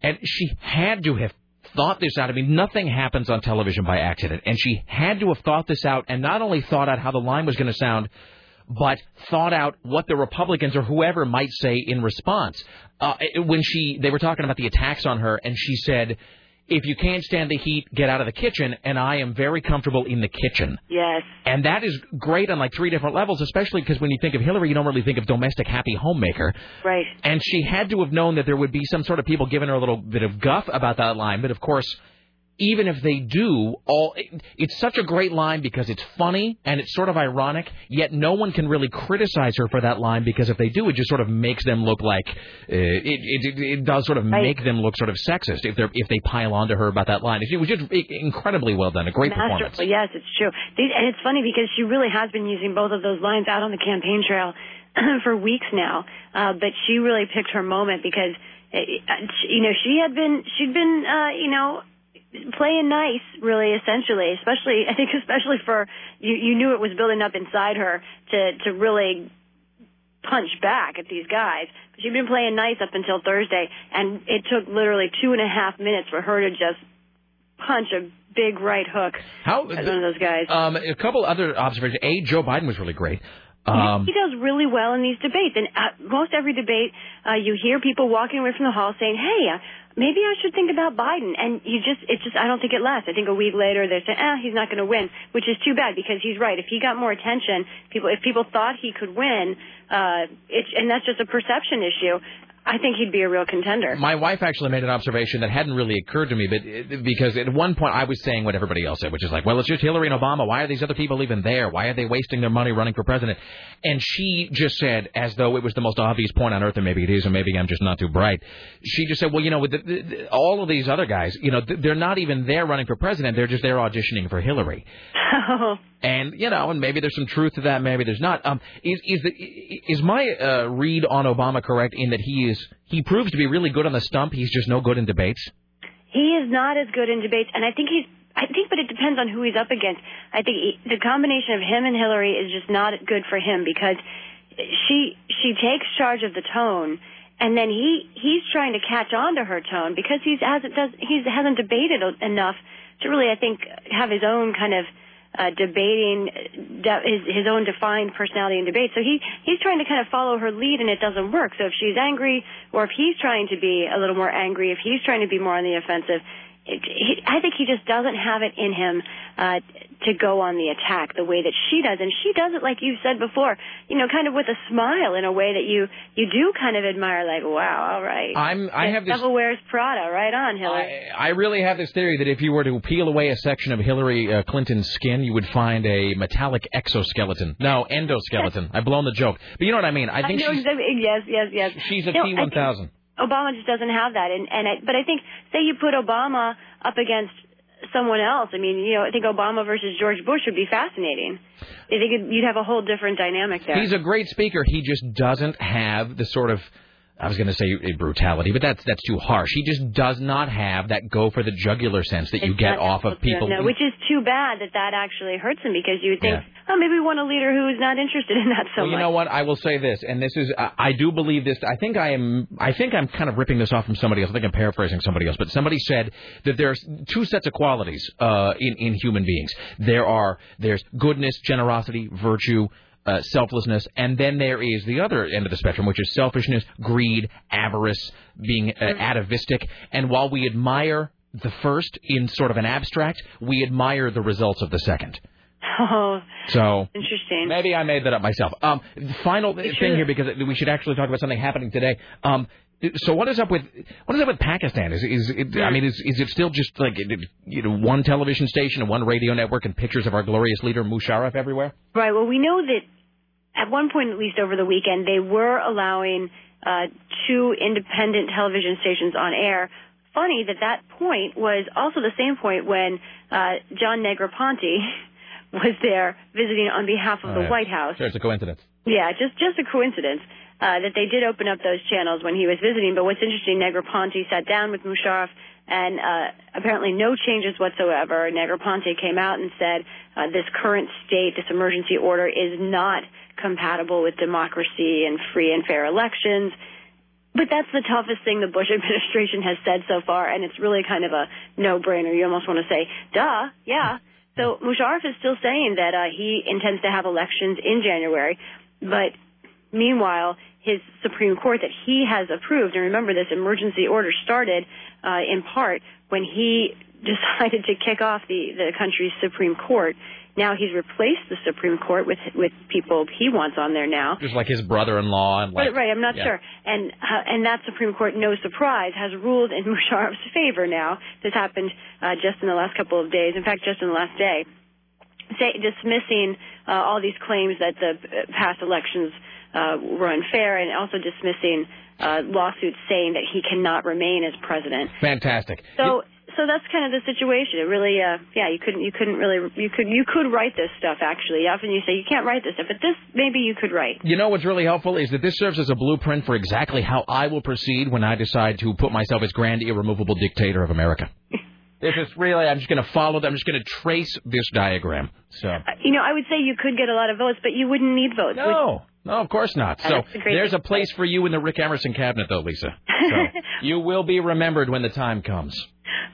Speaker 4: and she had to have thought this out. I mean, nothing happens on television by accident, and she had to have thought this out, and not only thought out how the line was going to sound, but thought out what the Republicans or whoever might say in response. Uh, when she, they were talking about the attacks on her, and she said, "If you can't stand the heat, get out of the kitchen." And I am very comfortable in the kitchen.
Speaker 9: Yes.
Speaker 4: And that is great on like three different levels, especially because when you think of Hillary, you don't really think of domestic happy homemaker.
Speaker 9: Right.
Speaker 4: And she had to have known that there would be some sort of people giving her a little bit of guff about that line. But of course, even if they do, all it, it's such a great line because it's funny and it's sort of ironic. Yet no one can really criticize her for that line because if they do, it just sort of makes them look like uh, it, it, it. Does sort of
Speaker 9: Right.
Speaker 4: make them look sort of sexist if they if they pile onto her about that line. It was just incredibly well done, a great performance.
Speaker 9: Masterful. Yes, it's true. And it's funny because she really has been using both of those lines out on the campaign trail. for weeks now. Uh, but she really picked her moment because, uh, you know, she had been she'd been, uh, you know, playing nice, really, essentially. Especially, I think, especially for you. You knew it was building up inside her to to really punch back at these guys. But she'd been playing nice up until Thursday, and it took literally two and a half minutes for her to just punch a big right hook
Speaker 4: How
Speaker 9: at one of those guys.
Speaker 4: Um, a couple other observations. A, Joe Biden was really great. Um,
Speaker 9: he does really well in these debates, and at most every debate, uh, you hear people walking away from the hall saying, "Hey, uh, maybe I should think about Biden." And you just, it's just, I don't think it lasts. I think a week later they're saying, "Ah, he's not going to win," which is too bad because he's right. If he got more attention, people, if people thought he could win, uh, it's, and that's just a perception issue. I think he'd be a real contender.
Speaker 4: My wife actually made an observation that hadn't really occurred to me, but it, because at one point I was saying what everybody else said, which is like, well, it's just Hillary and Obama. Why are these other people even there? Why are they wasting their money running for president? And she just said, as though it was the most obvious point on earth, and maybe it is, or maybe I'm just not too bright. She just said, well, you know, with the, the, the, all of these other guys, you know, they're not even there running for president. They're just there auditioning for Hillary. And you know, and maybe there's some truth to that, maybe there's not. Um, is is the is my uh, read on Obama correct in that he is he proves to be really good on the stump? He's just no good in debates.
Speaker 9: He is not as good in debates, and I think he's. I think, but it depends on who he's up against. I think he, the combination of him and Hillary is just not good for him because she she takes charge of the tone, and then he he's trying to catch on to her tone because he's hasn't does he hasn't debated enough to really I think have his own kind of uh, debating de- his his own defined personality in debate. So he he's trying to kind of follow her lead, and it doesn't work. So if she's angry, or if he's trying to be a little more angry, if he's trying to be more on the offensive, it, he, I think he just doesn't have it in him uh, to go on the attack the way that she does, and she does it like you said before, you know, kind of with a smile in a way that you you do kind of admire, like, wow, all right.
Speaker 4: I'm I have this
Speaker 9: Devil wears Prada, right on, Hillary.
Speaker 4: I really have this theory that if you were to peel away a section of Hillary uh, Clinton's skin, you would find a metallic exoskeleton. No, endoskeleton. I've blown the joke, but you know what I mean. I think
Speaker 9: know
Speaker 4: she's.
Speaker 9: Yes, yes, yes.
Speaker 4: she's a
Speaker 9: no,
Speaker 4: T1000.
Speaker 9: Obama just doesn't have that, and and I, but I think say you put Obama up against someone else. I mean, you know, I think Obama versus George Bush would be fascinating. I think you'd have a whole different dynamic there.
Speaker 4: He's a great speaker. He just doesn't have the sort of I was going to say brutality, but that's that's too harsh. He just does not have that go for the jugular sense that you get off of people.
Speaker 9: no, which is too bad that that actually hurts him because you would think,
Speaker 4: Yeah.
Speaker 9: oh, maybe we want a leader who's not interested in that so
Speaker 4: well, you
Speaker 9: much.
Speaker 4: know what? I will say this, and this is I, I do believe this. I think I am. I think I'm kind of ripping this off from somebody else. I think I'm paraphrasing somebody else, but somebody said that there's two sets of qualities uh, in in human beings. There are there's goodness, generosity, virtue. Uh, selflessness, and then there is the other end of the spectrum, which is selfishness, greed, avarice, being uh, atavistic. And while we admire the first in sort of an abstract, we admire the results of the second.
Speaker 9: Oh,
Speaker 4: So
Speaker 9: interesting.
Speaker 4: Maybe I made that up myself. Um, final thing here because we should actually talk about something happening today. Um, so what is up with what is up with Pakistan? Is is it, I mean is is it still just like you know one television station and one radio network and pictures of our glorious leader Musharraf everywhere?
Speaker 9: Right. Well, we know that at one point, at least over the weekend, they were allowing uh, two independent television stations on air. Funny that that point was also the same point when uh, John Negroponte was there visiting on behalf of
Speaker 4: Oh,
Speaker 9: the. White House.
Speaker 4: Sure, it's a coincidence.
Speaker 9: Yeah, just just a coincidence uh, that they did open up those channels when he was visiting. But what's interesting, Negroponte sat down with Musharraf, and uh, apparently no changes whatsoever. Negroponte came out and said uh, this current state, this emergency order, is not compatible with democracy and free and fair elections. But that's the toughest thing the Bush administration has said so far, and it's really kind of a no-brainer. You almost want to say, duh, yeah. So Musharraf is still saying that uh, he intends to have elections in January, but meanwhile, his Supreme Court that he has approved, and remember this emergency order started uh, in part when he decided to kick off the, the country's Supreme Court. Now he's replaced the Supreme Court with with people he wants on there now.
Speaker 4: Just like his brother-in-law and like
Speaker 9: Right, right. I'm not
Speaker 4: yeah.
Speaker 9: sure. And uh, and that Supreme Court, no surprise, has ruled in Musharraf's favor now. This happened uh, just in the last couple of days. In fact, just in the last day, say, dismissing uh, all these claims that the uh, past elections uh, were unfair, and also dismissing uh, lawsuits saying that he cannot remain as president.
Speaker 4: Fantastic.
Speaker 9: So, so that's kind of the situation. It really, uh, yeah, you couldn't, you couldn't really, you could, you could write this stuff. Actually, often you say you can't write this stuff, but this maybe you could write.
Speaker 4: You know what's really helpful is that this serves as a blueprint for exactly how I will proceed when I decide to put myself as grand irremovable dictator of America. This is really, I'm just going to follow, I'm just going to trace this diagram. So.
Speaker 9: Uh, You know, I would say you could get a lot of votes, but you wouldn't need votes.
Speaker 4: No, no, of course not. So there's a place for you in the Rick Emerson cabinet, though, Lisa. So you will be remembered when the time comes.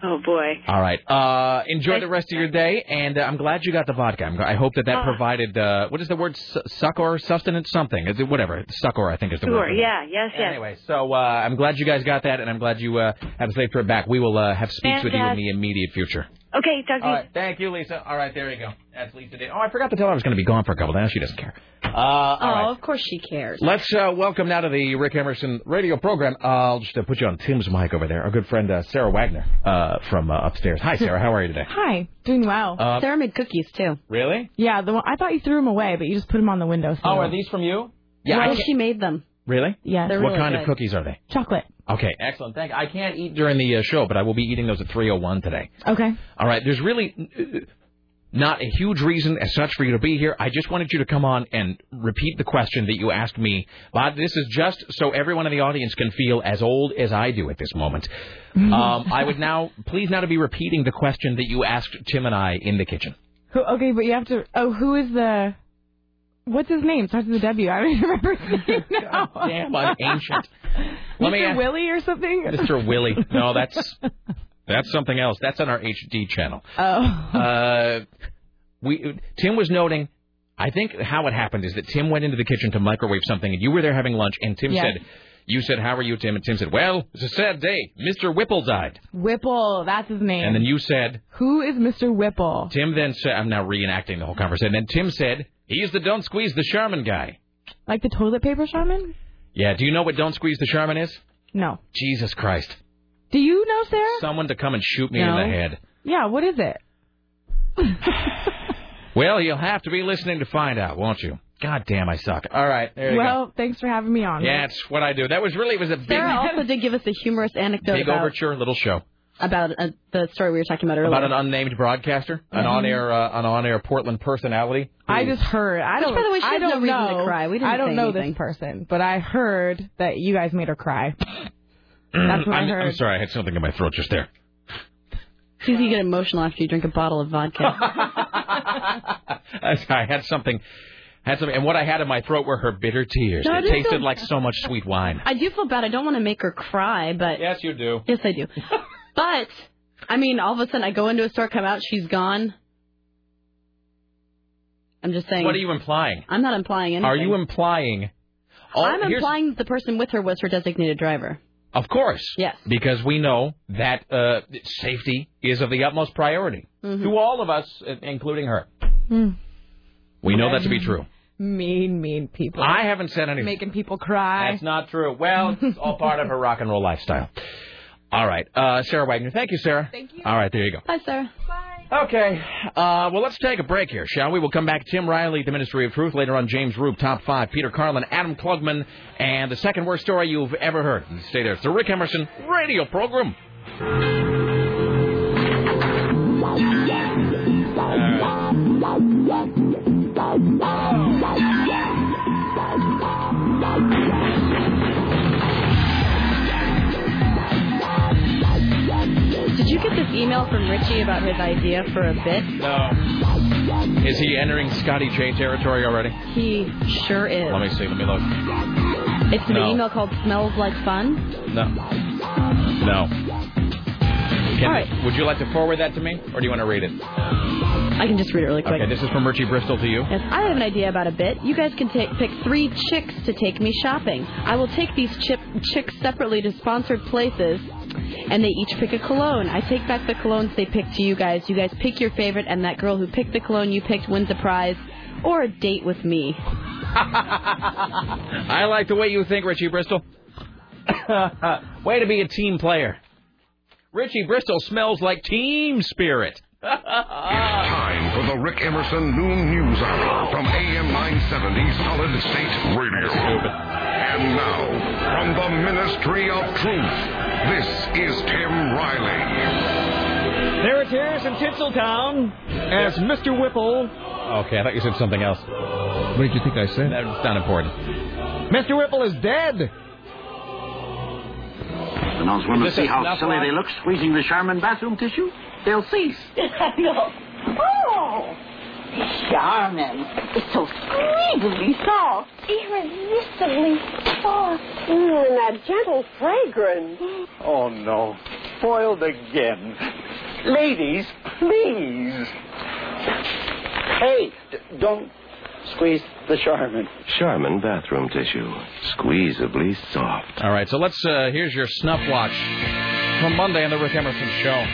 Speaker 9: Oh boy.
Speaker 4: All right. Uh, enjoy the rest of your day, and uh, I'm glad you got the vodka. I'm, I hope that that
Speaker 9: Ah.
Speaker 4: provided uh, what is the word? Su- succor, sustenance, something. Is it whatever? Succor, I think is the
Speaker 9: Sure.
Speaker 4: word.
Speaker 9: Yeah. Yes. Yes.
Speaker 4: Anyway, so uh, I'm glad you guys got that, and I'm glad you uh, have a safe trip back. We will uh, have speaks with you in the immediate future.
Speaker 9: Okay. Talk
Speaker 4: All right. Thank you, Lisa. All right, there you go. That's Lisa. Day. Oh, I forgot to tell her I was going to be gone for a couple days. She doesn't care. Uh,
Speaker 6: oh,
Speaker 4: right.
Speaker 6: of course she cares.
Speaker 4: Let's uh, welcome now to the Rick Emerson radio program. I'll just uh, put you on Tim's mic over there. Our good friend uh, Sarah Wagner uh, from uh, upstairs. Hi, Sarah. How are you today?
Speaker 10: Hi, doing well.
Speaker 4: Uh,
Speaker 6: Sarah made cookies too.
Speaker 4: Really?
Speaker 10: yeah, the one, I thought you threw them away, but you just put them on the windowsill.
Speaker 4: Oh, are these from you? Yeah. I
Speaker 6: well, she made them.
Speaker 4: Really?
Speaker 6: They're
Speaker 4: what
Speaker 6: really
Speaker 4: kind of cookies are they?
Speaker 10: Chocolate.
Speaker 4: Okay, excellent. Thank. I can't eat during the uh, show, but I will be eating those at 3:01 today.
Speaker 10: Okay.
Speaker 4: All right. There's really uh, not a huge reason as such for you to be here. I just wanted you to come on and repeat the question that you asked me. But this is just so everyone in the audience can feel as old as I do at this moment. Um, I would now please now to be repeating the question that you asked Tim and I in the kitchen.
Speaker 10: Who, okay, but you have to. Oh, who is the? What's his name? Starts with a W. I don't even remember his name now.
Speaker 4: Damn, I'm ancient. Let me
Speaker 10: Mr. Willie or something.
Speaker 4: Mr. Willie. No, that's that's something else. That's on our HD channel.
Speaker 10: Oh.
Speaker 4: Uh, we Tim was noting. I think how it happened is that Tim went into the kitchen to microwave something, and you were there having lunch, and Tim
Speaker 10: Yes.
Speaker 4: said, "You said, how are you, Tim?" And Tim said, "Well, it's a sad day. Mr. Whipple died."
Speaker 10: Whipple. That's his name.
Speaker 4: And then you said,
Speaker 10: Who is Mr. Whipple?
Speaker 4: Tim then said, I'm now reenacting the whole conversation. And then Tim said, he's the don't squeeze the Charmin guy.
Speaker 10: Like the toilet paper shaman?
Speaker 4: Yeah, do you know what don't squeeze the Charmin is?
Speaker 10: No.
Speaker 4: Jesus Christ.
Speaker 10: Do you know, Sarah?
Speaker 4: Someone to come and shoot me
Speaker 10: No.
Speaker 4: in the head.
Speaker 10: Yeah. What is it?
Speaker 4: Well, you'll have to be listening to find out, won't you? God damn, I suck. All right, there you
Speaker 10: well, thanks for having me on.
Speaker 4: go. Yeah, it's what I do. That was really, it was a big,
Speaker 6: Sarah also did give us a humorous anecdote
Speaker 4: big
Speaker 6: about,
Speaker 4: overture, little show.
Speaker 6: about uh, the story we were talking about earlier.
Speaker 4: About an unnamed broadcaster, an
Speaker 6: Mhm.
Speaker 4: on-air, uh, an on-air Portland personality.
Speaker 10: I just heard. I
Speaker 6: Which,
Speaker 10: don't.
Speaker 6: by the way, she
Speaker 10: I
Speaker 6: has no
Speaker 10: don't
Speaker 6: reason to
Speaker 10: know.
Speaker 6: cry. We didn't
Speaker 10: I don't
Speaker 6: say
Speaker 10: know
Speaker 6: anything.
Speaker 10: this person, but I heard that you guys made her cry. That's what I
Speaker 4: I'm,
Speaker 10: heard.
Speaker 4: I'm sorry, I had something in my throat just there.
Speaker 6: It's you get emotional after you drink a bottle of vodka.
Speaker 4: I had something, had something, and what I had in my throat were her bitter tears.
Speaker 6: No,
Speaker 4: it tasted
Speaker 6: feel-
Speaker 4: like so much sweet wine.
Speaker 6: I do feel bad. I don't want to make her cry, but
Speaker 4: Yes, you do.
Speaker 6: yes, I do. but I mean, all of a sudden, I go into a store, come out, she's gone. I'm just saying.
Speaker 4: What are you implying?
Speaker 6: I'm not implying anything.
Speaker 4: Are you implying? Oh,
Speaker 6: I'm
Speaker 4: here's-
Speaker 6: implying that the person with her was her designated driver.
Speaker 4: Of course.
Speaker 6: Yes.
Speaker 4: Because we know that uh, safety is of the utmost priority
Speaker 6: Mhm.
Speaker 4: to all of us, including her.
Speaker 10: Hmm.
Speaker 4: We know that to be true.
Speaker 10: Mean, mean people.
Speaker 4: I haven't said anything.
Speaker 10: Making people cry.
Speaker 4: That's not true. Well, it's all part of her rock and roll lifestyle. All right. Uh, Sarah Wagner. Thank you, Sarah. Thank you. All right, there you go.
Speaker 6: Bye, Sarah. Bye.
Speaker 4: Okay. Uh, well, let's take a break here, shall we? We'll come back. Tim Riley, the Ministry of Truth. Later on, James Roop, Top 5. Peter Carlin, Adam Klugman, and the second worst story you've ever heard. Stay there. It's the Rick Emerson radio program.
Speaker 6: Did you get this email from Richie about his idea for a bit?
Speaker 4: No. Is he entering Scotty J territory already?
Speaker 6: He sure is.
Speaker 4: Let me see. Let me look.
Speaker 6: It's an
Speaker 4: No.
Speaker 6: email called "Smells Like Fun."
Speaker 4: No. No. Can, Would you like to forward that to me, or do you want to read it?
Speaker 6: I can just read it really quick.
Speaker 4: Okay, this is from Richie Bristol to you.
Speaker 6: Yes, I have an idea about a bit. You guys can take, pick three chicks to take me shopping. I will take these chip, chicks separately to sponsored places, and they each pick a cologne. I take back the colognes they pick to you guys. You guys pick your favorite, and that girl who picked the cologne you picked wins a prize or a date with me.
Speaker 4: I like the way you think, Richie Bristol. way to be a team player. Richie Bristol smells like team spirit.
Speaker 11: it's Time for the Rick Emerson Noon News Hour from AM 970 Solid State Radio. And now, from the Ministry of Truth, this is Tim Riley.
Speaker 7: There are tears in Tinseltown as Mr. Whipple.
Speaker 4: Okay, I thought you said something else.
Speaker 7: What did you think I said?
Speaker 4: That's not important.
Speaker 7: Mr. Whipple is dead.
Speaker 12: When those women see how silly
Speaker 4: watch?
Speaker 12: they look squeezing the Charmin bathroom tissue, they'll cease.
Speaker 13: no. Oh! Charmin. It's so squeezably soft. Irresistibly soft.
Speaker 14: Mm, and that gentle fragrance.
Speaker 15: Oh, no. Spoiled again. Ladies, please. Hey, d- don't squeeze the Charmin.
Speaker 16: Charmin bathroom tissue. Squeezably soft.
Speaker 4: All right, so let's. Uh, here's your snuff watch from Monday on the Rick Emerson Show.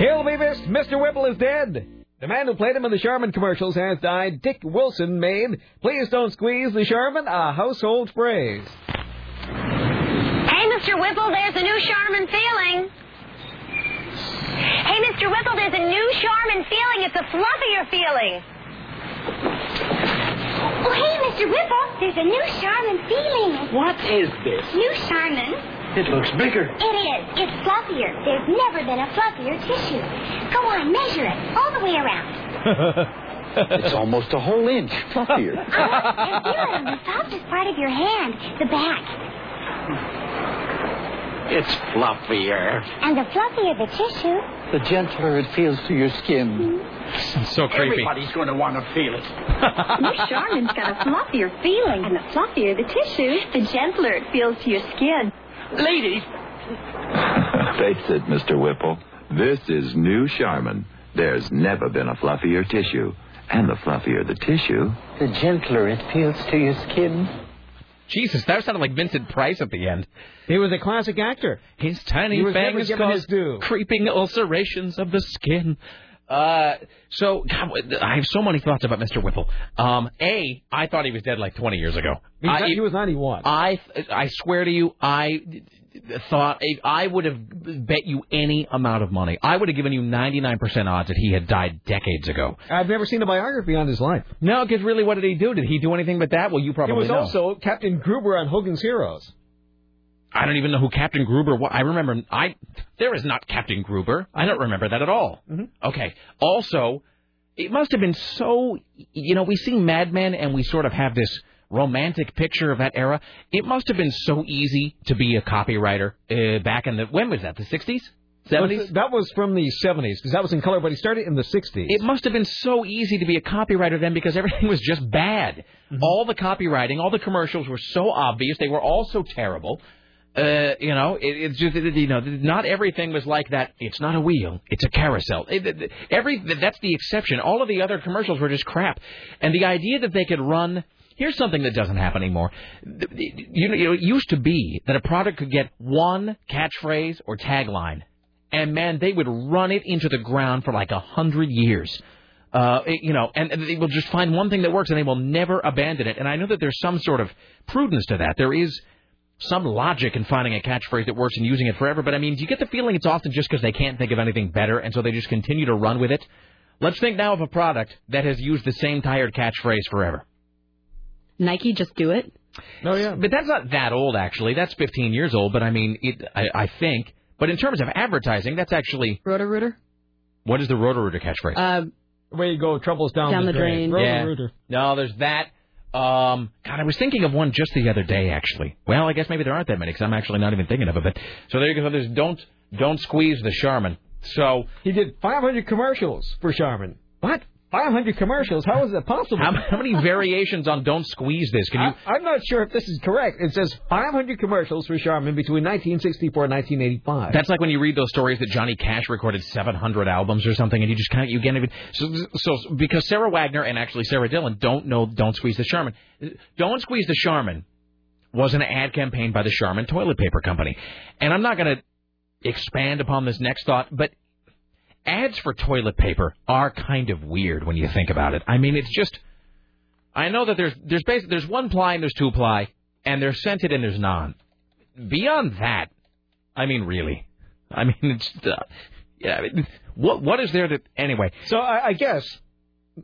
Speaker 7: He'll be missed. Mr. Whipple is dead. The man who played him in the Charmin commercials has died. Dick Wilson made Please Don't Squeeze the Charmin a household phrase.
Speaker 17: Hey, Mr. Whipple, there's a new Charmin feeling. Hey, Mr. Whipple, there's a new Charmin feeling. It's a fluffier feeling. Oh, hey, Mr. Whipple, there's a new Charmin feeling.
Speaker 15: What is this?
Speaker 17: New Charmin.
Speaker 15: It looks bigger.
Speaker 17: It is. It's fluffier. There's never been a fluffier tissue. Go on, measure it all the way around.
Speaker 15: it's almost a whole inch fluffier.
Speaker 17: Oh, and feel it on the softest part of your hand, the back.
Speaker 15: It's fluffier.
Speaker 17: And the fluffier the tissue,
Speaker 15: The gentler it feels to your skin. Mm-hmm.
Speaker 4: so creepy.
Speaker 15: Everybody's going to want to feel it.
Speaker 18: New Charmin's got a fluffier feeling, and the fluffier the tissue, the gentler it feels to your skin.
Speaker 15: Ladies,
Speaker 16: Face it, Mr. Whipple. This is new Charmin. There's never been a fluffier tissue. And the fluffier the tissue,
Speaker 15: the gentler it feels to your skin.
Speaker 4: Jesus, that sounded like Vincent Price at the end.
Speaker 7: He was a classic actor.
Speaker 4: His tiny
Speaker 7: He was
Speaker 4: fangs
Speaker 7: given
Speaker 4: cause creeping ulcerations of the skin. Uh, so God, I have so many thoughts about Mr. Whipple. Um, a, I thought he was dead like 20 years ago.
Speaker 7: He,
Speaker 4: I,
Speaker 7: he was 91.
Speaker 4: I, I swear to you, I thought I would have bet you any amount of money. I would have given you 99% odds that he had died decades ago.
Speaker 7: I've never seen a biography on his life.
Speaker 4: No, because really, what did he do? Did he do anything but that? Well, you probably
Speaker 7: He was
Speaker 4: know.
Speaker 7: also Captain Gruber on Hogan's Heroes.
Speaker 4: I don't even know who Captain Gruber was. I remember I there is not Captain Gruber. I don't remember that at all. Okay. Also, it must have been so you know, we see Mad Men and we sort of have this romantic picture of that era. It must have been so easy to be a copywriter uh, back in the when was that? The 60s? 70s?
Speaker 7: That was from the 70s, because that was in color, but he started in the 60s.
Speaker 4: It must have been so easy to be a copywriter then because everything was just bad. All the copywriting, all the commercials were so obvious. They were all so terrible. Uh, you know, it, it's just you know, not everything was like that. It's not a wheel; it's a carousel. It, it, every that's the exception. All of the other commercials were just crap. And the idea that they could run here's something that doesn't happen anymore. You know, it used to be that a product could get one catchphrase or tagline, and man, they would run it into the ground for like a hundred years. Uh, you know, and they will just find one thing that works, and they will never abandon it. And I know that there's some sort of prudence to that. There is some logic in finding a catchphrase that works and using it forever. But I mean, do you get the feeling it's often just because they can't think of anything better, and so they just continue to run with it? Let's think now of a product that has used the same tired catchphrase forever.
Speaker 6: Nike, just do it.
Speaker 7: Oh yeah,
Speaker 4: but that's not that old actually. That's 15 years old. But I mean, it, I, I think. But in terms of advertising, that's actually
Speaker 6: Roto Rooter.
Speaker 4: what is the Roto-Rooter catchphrase?
Speaker 6: Uh,
Speaker 7: Way you go, troubles down,
Speaker 6: Down
Speaker 7: the
Speaker 6: the
Speaker 7: drain.
Speaker 6: drain.
Speaker 4: Yeah.
Speaker 7: Roto-Rooter.
Speaker 4: No, there's that. Um, God, I was thinking of one just the other day, actually. Well, I guess maybe there aren't that many because I'm actually not even thinking of it. But so there you go. There's don't don't squeeze the Charmin. So
Speaker 7: He did 500 commercials for Charmin. What? 500 commercials? How is that possible?
Speaker 4: how, how many variations on don't squeeze this? Can you?
Speaker 7: I, I'm not sure if this is correct. It says 500 commercials for Charmin between 1964 and 1985.
Speaker 4: That's like when you read those stories that Johnny Cash recorded 700 albums or something, and you just kind of you can't even. So, so because Sarah Wagner and actually Sarah Dillon don't know "Don't Squeeze the Charmin," "Don't Squeeze the Charmin" was an ad campaign by the Charmin Toilet Paper Company, and I'm not going to expand upon this next thought, but ads for toilet paper are kind of weird when you think about it. I mean, it's just. I know that there's there's basically there's one ply and there's two ply, and there's scented and there's non. Beyond that, I mean, really. I mean, it's uh, yeah, I mean, what what is there that anyway?
Speaker 7: So I, I guess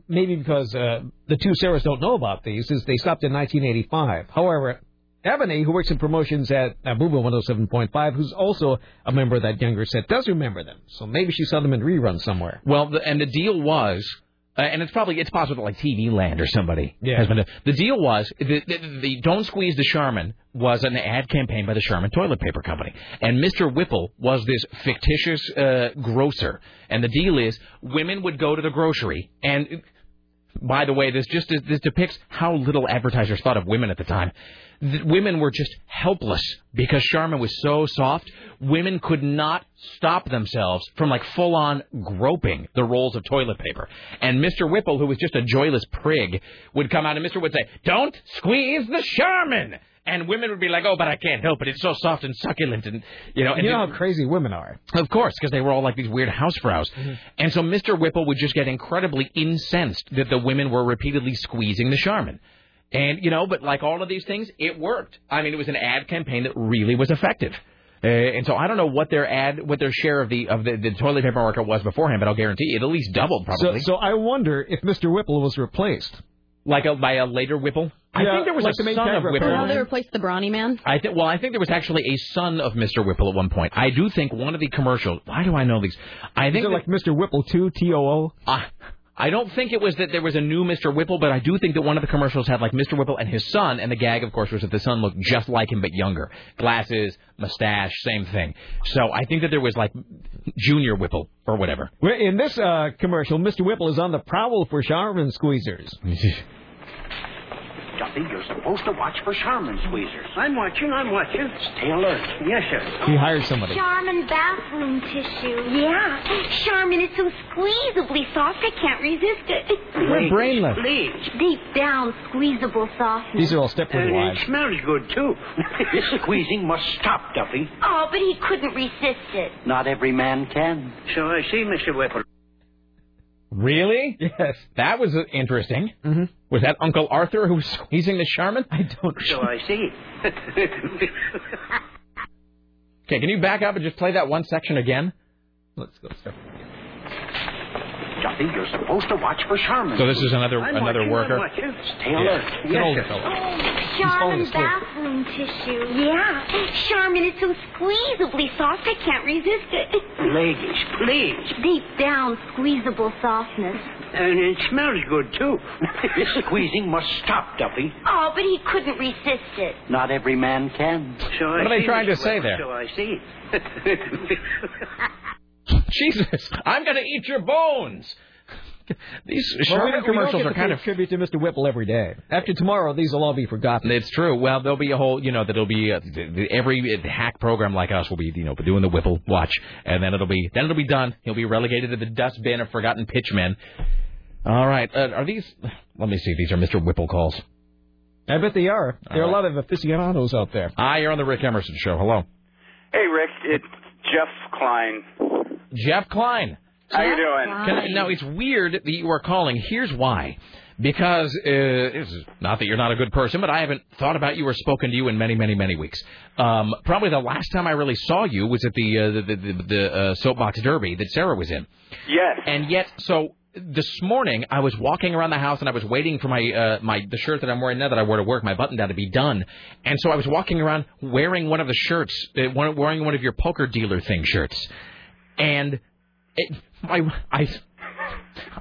Speaker 7: maybe because uh, the two Sarahs don't know about these, is they stopped in 1985. However, Ebony, who works in promotions at uh, Booba 107.5, who's also a member of that younger set, does remember them. So maybe she saw them in reruns somewhere.
Speaker 4: Well, the, and the deal was, uh, and it's probably it's possible like TV Land or somebody
Speaker 7: Yeah.
Speaker 4: has been. The deal was the, the, the Don't Squeeze the Charmin was an ad campaign by the Charmin Toilet Paper Company, and Mr. Whipple was this fictitious uh, grocer. And the deal is, women would go to the grocery and. By the way, this just this depicts how little advertisers thought of women at the time. Th- women were just helpless because Charmin was so soft. Women could not stop themselves from like full on groping the rolls of toilet paper. And Mr. Whipple, who was just a joyless prig, would come out and Mr. would say, "Don't squeeze the Charmin." And women would be like, "Oh, but I can't help it. It's so soft and succulent." And you know, and
Speaker 7: you know how crazy women are.
Speaker 4: of course, because they were all like these weird housefrows. Mm-hmm. And so Mr. Whipple would just get incredibly incensed that the women were repeatedly squeezing the Charmin. And, you know, but like all of these things, it worked. I mean, it was an ad campaign that really was effective. Uh, and so I don't know what their ad, what their share of the of the, the toilet paper market was beforehand, but I'll guarantee it at least doubled probably.
Speaker 7: so I wonder if Mr. Whipple was replaced.
Speaker 4: like a, by a later Whipple. I
Speaker 7: Yeah,
Speaker 4: think there was
Speaker 7: like
Speaker 4: a
Speaker 7: the main
Speaker 4: son of
Speaker 7: character
Speaker 4: Whipple.
Speaker 6: How they replaced the Brawny Man?
Speaker 4: I think. Well, I think there was actually a son of Mr. Whipple at one point. I do think one of the commercials. Why do I know these? I think
Speaker 7: Is it
Speaker 4: that-
Speaker 7: like Mr. Whipple 2, T-O-O?
Speaker 4: I, I don't think it was that there was a new Mr. Whipple, but I do think that one of the commercials had like Mr. Whipple and his son, and the gag, of course, was that the son looked just like him but younger, glasses, mustache, same thing. So I think that there was like Junior Whipple or whatever.
Speaker 7: In this uh, commercial, Mr. Whipple is on the prowl for Charmin squeezers.
Speaker 12: Duffy, you're supposed to watch for Charmin squeezers. I'm watching, I'm watching. Stay alert. Yes, sir.
Speaker 7: He hired somebody.
Speaker 17: Charmin bathroom tissue. Yeah. Charmin is so squeezably soft I can't resist it.
Speaker 7: We're brainless.
Speaker 12: Please.
Speaker 17: Deep down, squeezable softness.
Speaker 7: These are all Stepford
Speaker 12: And uh,
Speaker 7: wives.
Speaker 12: it smells good, too. this squeezing must stop, Duffy.
Speaker 17: Oh, but he couldn't resist it.
Speaker 12: Not every man can. So I see, Mr. Whipple.
Speaker 4: Really?
Speaker 7: Yes.
Speaker 4: That was interesting. Mm-hmm. Was that Uncle Arthur who was squeezing the Charmin?
Speaker 7: I don't.
Speaker 12: So I see.
Speaker 4: Okay, can you back up and just play that one section again?
Speaker 7: Let's go. Stepford.
Speaker 12: Duffy, you're supposed to watch for Charmin.
Speaker 4: So this is another
Speaker 12: I'm
Speaker 4: another worker.
Speaker 12: I'm. Stay alert.
Speaker 4: It's an
Speaker 12: Yes,
Speaker 4: older
Speaker 12: sir.
Speaker 4: fellow.
Speaker 17: Charmin bathroom tissue. Yeah. Charmin is so squeezably soft I can't resist it.
Speaker 12: Ladies, please.
Speaker 17: Deep down, squeezable softness.
Speaker 12: And it smells good, too. this squeezing must stop, Duffy.
Speaker 17: Oh, but he couldn't resist it.
Speaker 12: Not every man can. So I
Speaker 4: What are they trying to
Speaker 12: Mr.
Speaker 4: say there?
Speaker 12: So I see.
Speaker 4: Jesus, I'm going to eat your bones. These
Speaker 7: Well,
Speaker 4: Charmin
Speaker 7: don't- we don't
Speaker 4: commercials are kind
Speaker 7: pay
Speaker 4: of
Speaker 7: tribute to Mr. Whipple every day. After tomorrow, these will all be forgotten.
Speaker 4: It's true. Well, there'll be a whole, you know, that'll be uh, th- th- every hack program like us will be, you know, doing the Whipple watch, and then it'll be then it'll be done. He'll be relegated to the dustbin of forgotten pitchmen. All right, uh, are these? Let me see. These are Mr. Whipple calls.
Speaker 7: I bet they are. There are a lot of aficionados out there.
Speaker 4: Hi, you're on the Rick Emerson Show. Hello,
Speaker 19: Hey, Rick. It's Jeff Klein.
Speaker 4: Jeff Klein.
Speaker 19: How you doing?
Speaker 4: Can I, now it's weird that you are calling. Here's why. Because uh, this is not that you're not a good person, but I haven't thought about you or spoken to you in many, many, many weeks. Um, probably the last time I really saw you was at the uh, the, the, the, the uh, soapbox derby that Sarah was in.
Speaker 19: Yes.
Speaker 4: And yet, so this morning I was walking around the house and I was waiting for my uh, my the shirt that I'm wearing now that I wear to work, my button down to be done. And so I was walking around wearing one of the shirts, uh, one, wearing one of your poker dealer thing shirts, and it, my I.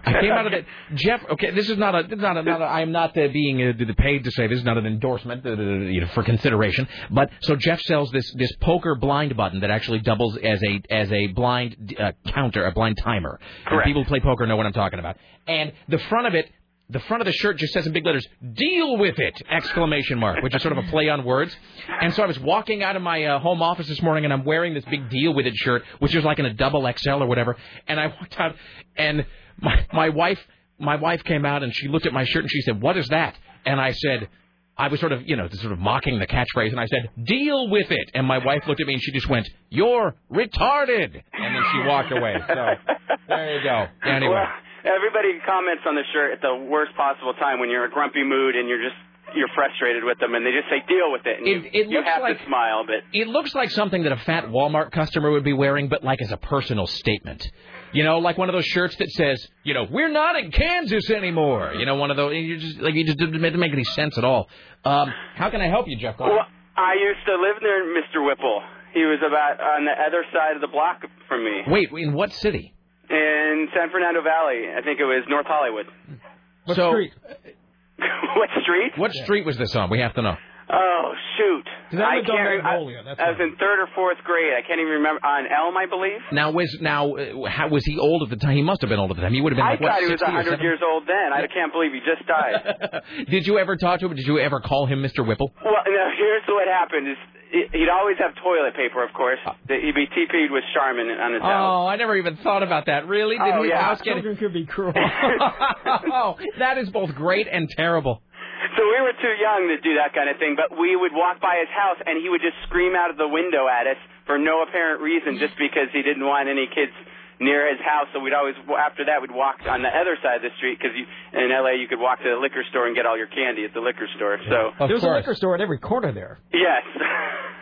Speaker 4: I came out of it, Jeff. Okay, this is not a, not a, not a I am not uh, being uh, paid to say this is not an endorsement uh, you know, for consideration. But so Jeff sells this this poker blind button that actually doubles as a as a blind uh, counter, a blind timer.
Speaker 19: Correct.
Speaker 4: People who play poker know what I'm talking about. And the front of it, the front of the shirt just says in big letters, "Deal with it!" exclamation mark, which is sort of a play on words. And so I was walking out of my uh, home office this morning, and I'm wearing this big "Deal with it" shirt, which is like in a double XL or whatever. And I walked out, and my my wife my wife came out and she looked at my shirt and she said, "What is that?" And I said. I was sort of, you know, sort of mocking the catchphrase, and I said, "Deal with it." And my wife looked at me and she just went, "You're retarded," and then she walked away. So there you go. Anyway,
Speaker 19: Well, everybody comments on the shirt at the worst possible time when you're in a grumpy mood and you're just you're frustrated with them, and they just say deal with it, and you,
Speaker 4: it
Speaker 19: you have
Speaker 4: like-
Speaker 19: to smile, but
Speaker 4: It looks like something that a fat Walmart customer would be wearing, but like as a personal statement. You know, like one of those shirts that says, you know, we're not in Kansas anymore. You know, one of those. You just like you just didn't make any sense at all. Um, how can I help you, Jeff?
Speaker 19: well, I used to live near Mr. Whipple. He was about on the other side of the block from me
Speaker 4: Wait, in what city?
Speaker 19: In San Fernando Valley. I think it was North Hollywood.
Speaker 4: What so, street?
Speaker 19: what street?
Speaker 4: What street was this on? We have to know.
Speaker 19: Oh shoot!
Speaker 7: I
Speaker 19: I can't. I,
Speaker 7: Magnolia, that's
Speaker 19: I was in third or fourth grade. I can't even remember. On Elm, I believe.
Speaker 4: Now was now uh, how was he old at the time? He must have been old at the time. He would have been
Speaker 19: I
Speaker 4: like what,
Speaker 19: thought he was
Speaker 4: 60 or
Speaker 19: 100 years old then. I can't believe he just died.
Speaker 4: Did you ever talk to him? Did you ever call him Mr. Whipple?
Speaker 19: well, no, here's what happened: is he- he'd always have toilet paper, of course. Uh, that He'd be TP'd with Charmin on his house.
Speaker 4: Oh, I never even thought about that. Really? Did
Speaker 19: Oh,
Speaker 4: his
Speaker 19: yeah.
Speaker 4: house get
Speaker 7: Children could be cruel.
Speaker 4: oh, that is both great and terrible.
Speaker 19: So we were too young to do that kind of thing, but we would walk by his house and he would just scream out of the window at us for no apparent reason, just because he didn't want any kids near his house. So we'd always, after that, we'd walk on the other side of the street because in LA you could walk to the liquor store and get all your candy at the liquor store. So
Speaker 7: There's a liquor store at every corner there.
Speaker 19: yes.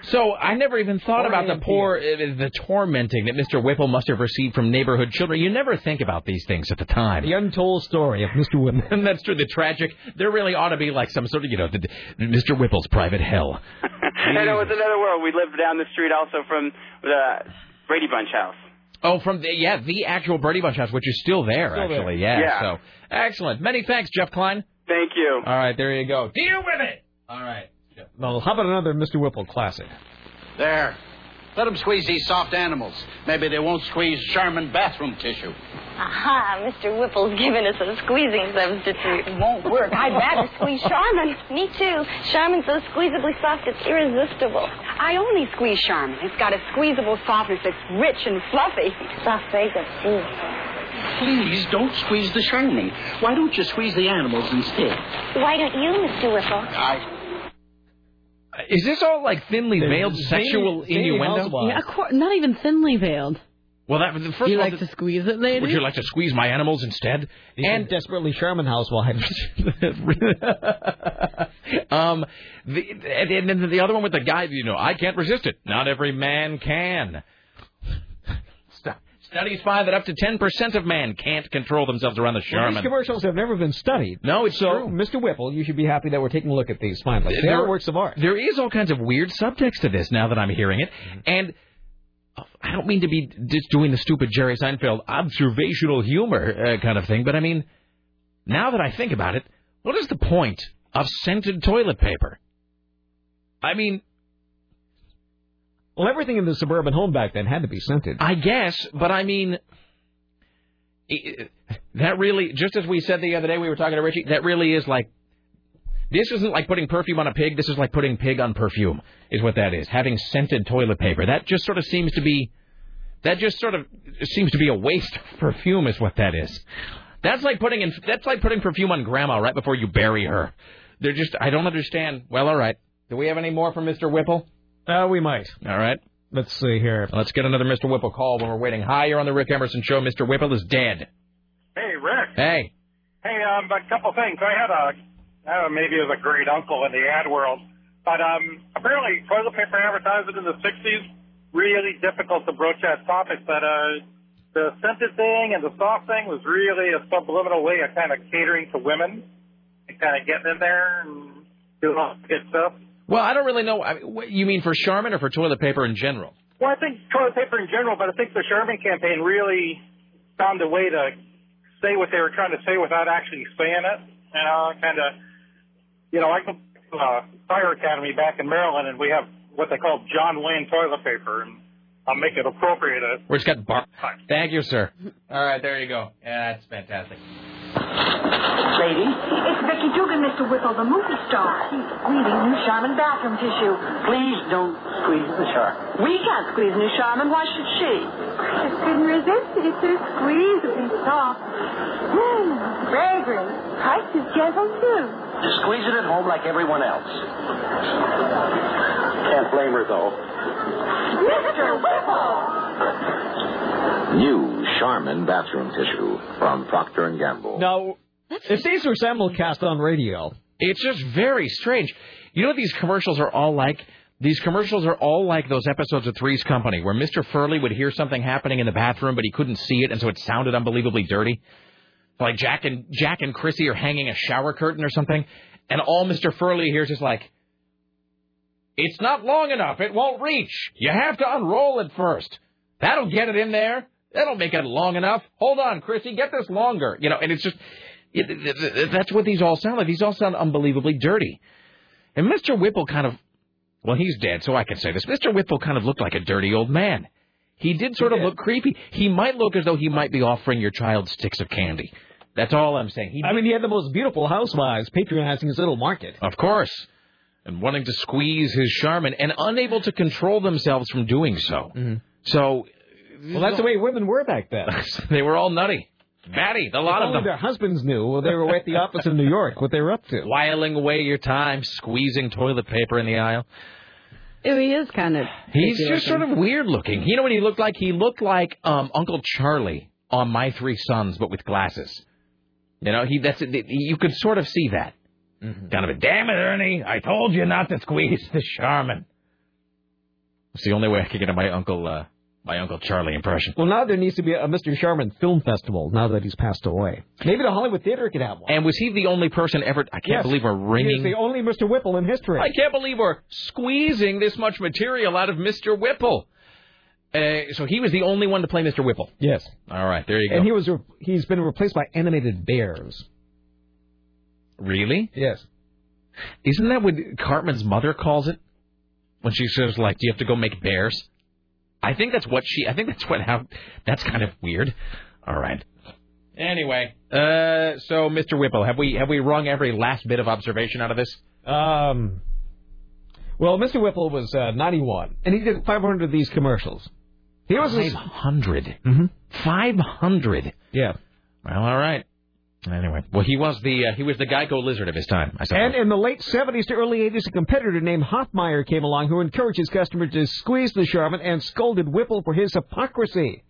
Speaker 4: So I never even thought about the poor, uh, the tormenting that Mr. Whipple must have received from neighborhood children. You never think about these things at the time.
Speaker 7: The untold story of Mr. Whipple.
Speaker 4: And that's true. The tragic. There really ought to be like some sort of, you know, the, Mr. Whipple's private hell.
Speaker 19: and it was another world. We lived down the street also from the Brady Bunch house.
Speaker 4: Oh, from the yeah, the actual Brady Bunch house, which is still there,
Speaker 19: Still there.
Speaker 4: actually. Yeah,
Speaker 19: Yeah.
Speaker 4: So excellent. Many thanks, Jeff Klein.
Speaker 19: Thank you.
Speaker 4: All right, there you go. Deal with it. All right.
Speaker 7: Well, how about another Mr. Whipple classic?
Speaker 15: There. Let them squeeze these soft animals. Maybe they won't squeeze Charmin bathroom tissue.
Speaker 18: Aha, Mr. Whipple's given us a squeezing substitute. It won't work. I'd rather squeeze Charmin. Me too. Charmin's so squeezably soft it's irresistible.
Speaker 20: I only squeeze Charmin. It's got a squeezable softness that's rich and fluffy.
Speaker 18: Soft fragrance, too.
Speaker 15: Please don't squeeze the Charmin. Why don't you squeeze the animals instead?
Speaker 18: Why don't you, Mr. Whipple?
Speaker 15: I.
Speaker 4: Is this all like thinly veiled sexual innuendo?
Speaker 6: Yeah, of not even thinly veiled.
Speaker 4: Well, that the first
Speaker 6: you
Speaker 4: of all,
Speaker 6: like to squeeze it, lady?
Speaker 4: Would you like to squeeze my animals instead?
Speaker 7: and desperately Charmin housewives.
Speaker 4: um, the, and then the other one with the guy, you know, I can't resist it. Not every man can. Stu- Studies find that up to 10% of man can't control themselves around the
Speaker 7: Well,
Speaker 4: Charmin.
Speaker 7: these commercials have never been studied.
Speaker 4: No, it's
Speaker 7: so,
Speaker 4: true.
Speaker 7: Mr. Whipple, you should be happy that we're taking a look at these finally. They
Speaker 4: There-
Speaker 7: are works of art.
Speaker 4: There is all kinds of weird subtext to this now that I'm hearing it. And uh, I don't mean to be just doing the stupid Jerry Seinfeld observational humor uh, kind of thing, but I mean, now that I think about it, what is the point of scented toilet paper? I mean,
Speaker 7: Well, everything in the suburban home back then had to be scented.
Speaker 4: I guess, but I mean, that really, just as we said the other day, we were talking to Richie, that really is like, this isn't like putting perfume on a pig, this is like putting pig on perfume, is what that is. Having scented toilet paper. That just sort of seems to be, that just sort of seems to be a waste of perfume, is what that is. That's like putting in, that's like putting perfume on grandma right before you bury her. They're just, I don't understand. Well, all right. Do we have any more from Mr. Whipple?
Speaker 7: Uh, we might.
Speaker 4: All right.
Speaker 7: Let's see here.
Speaker 4: Let's get another Mr. Whipple call when we're waiting. Hi, you're on the Rick Emerson Show. Mr. Whipple is dead.
Speaker 21: Hey, Rick.
Speaker 4: Hey.
Speaker 21: Hey, um, a couple things. I had a, I don't know, maybe it was a great uncle in the ad world, but um, apparently toilet paper advertising in the '60s really difficult to broach that topic. But uh, the scented thing and the soft thing was really a subliminal way of kind of catering to women and kind of getting in there and doing all the good stuff.
Speaker 4: Well, I don't really know. I mean, what- you mean for Charmin or for toilet paper in general?
Speaker 21: Well, I think toilet paper in general, but I think the Charmin campaign really found a way to say what they were trying to say without actually saying it. You know, kind of, you know, I go to uh, Fire Academy back in Maryland, and we have what they call John Wayne toilet paper, and I'll make it appropriate. Uh,
Speaker 4: Where it's got bar. Thank you, sir. All right, there you go. Yeah, that's fantastic.
Speaker 20: Lady? It's Becky Dugan, Mr. Whipple, the movie star. She's squeezing new Charmin bathroom tissue.
Speaker 15: Please don't squeeze the shark.
Speaker 20: We can't squeeze new Charmin. Why should she? I just couldn't resist it. It's so squeezably soft. Mmm, fragrant. Price is gentle, too.
Speaker 15: Just squeeze it at home like everyone else. Can't blame her, though.
Speaker 20: Mr. Whipple!
Speaker 16: New Charmin bathroom tissue from Procter & Gamble.
Speaker 7: Now, if these were simulcast on radio,
Speaker 4: It's just very strange. You know what these commercials are all like? These commercials are all like those episodes of Three's Company where Mr. Furley would hear something happening in the bathroom, but he couldn't see it, and so it sounded unbelievably dirty. Like Jack and Jack and Chrissy are hanging a shower curtain or something, and all Mr. Furley hears is like, "It's not long enough. It won't reach. You have to unroll it first. That'll get it in there. That'll make it long enough. Hold on, Chrissy, get this longer. You know." And it's just it, it, it- that's what these all sound like. These all sound unbelievably dirty. And Mr. Whipple kind of, well, he's dead, so I can say this. Mr. Whipple kind of looked like a dirty old man. He did sort of look creepy. He might look as though he might be offering your child sticks of candy. That's all I'm saying. He
Speaker 7: I mean, he had the most beautiful housewives patronizing his little market.
Speaker 4: Of course. And wanting to squeeze his Charmin and unable to control themselves from doing so. Mm-hmm. So.
Speaker 7: Well, that's the way women were back then.
Speaker 4: they were all nutty. Batty, a lot
Speaker 7: If
Speaker 4: of
Speaker 7: only
Speaker 4: them.
Speaker 7: their husbands knew well, they were at the office in New York, what they were up to.
Speaker 4: Whiling away your time, squeezing toilet paper in the aisle.
Speaker 6: Ew, he is kind of.
Speaker 4: He's
Speaker 6: creepy
Speaker 4: just sort of weird looking. You know what he looked like? He looked like um, Uncle Charlie on My Three Sons, but with glasses. You know, he that's you could sort of see that. Kind of a damn it, Ernie! I told you not to squeeze the Charmin. It's the only way I could get my uncle uh, my Uncle Charlie impression.
Speaker 7: Well, now there needs to be a Mr. Charmin film festival now that he's passed away. Maybe the Hollywood Theater could have one.
Speaker 4: And was he the only person ever? I can't
Speaker 7: Yes.
Speaker 4: believe we're ringing.
Speaker 7: is the only Mr. Whipple in history.
Speaker 4: I can't believe we're squeezing this much material out of Mr. Whipple. Uh, so he was the only one to play Mr. Whipple.
Speaker 7: Yes.
Speaker 4: All right, there you go.
Speaker 7: And he was re- he's been replaced by animated bears.
Speaker 4: Really?
Speaker 7: Yes.
Speaker 4: Isn't that what Cartman's mother calls it? When she says, like, do you have to go make bears? I think that's what she, I think that's what, how, that's kind of weird. All right. Anyway, uh, so Mr. Whipple, have we, have we wrung every last bit of observation out of this?
Speaker 7: Um. Well, Mr. Whipple was uh, 91, and he did 500 of these commercials. He was
Speaker 4: 500.
Speaker 7: Mm-hmm.
Speaker 4: 500.
Speaker 7: Yeah.
Speaker 4: Well, all right. Anyway, well, he was the, uh, he was the Geico lizard of his time, I suppose.
Speaker 7: And in the late 70s to early 80s, a competitor named Hoffmeyer came along who encouraged his customers to squeeze the Charmin and scolded Whipple for his hypocrisy.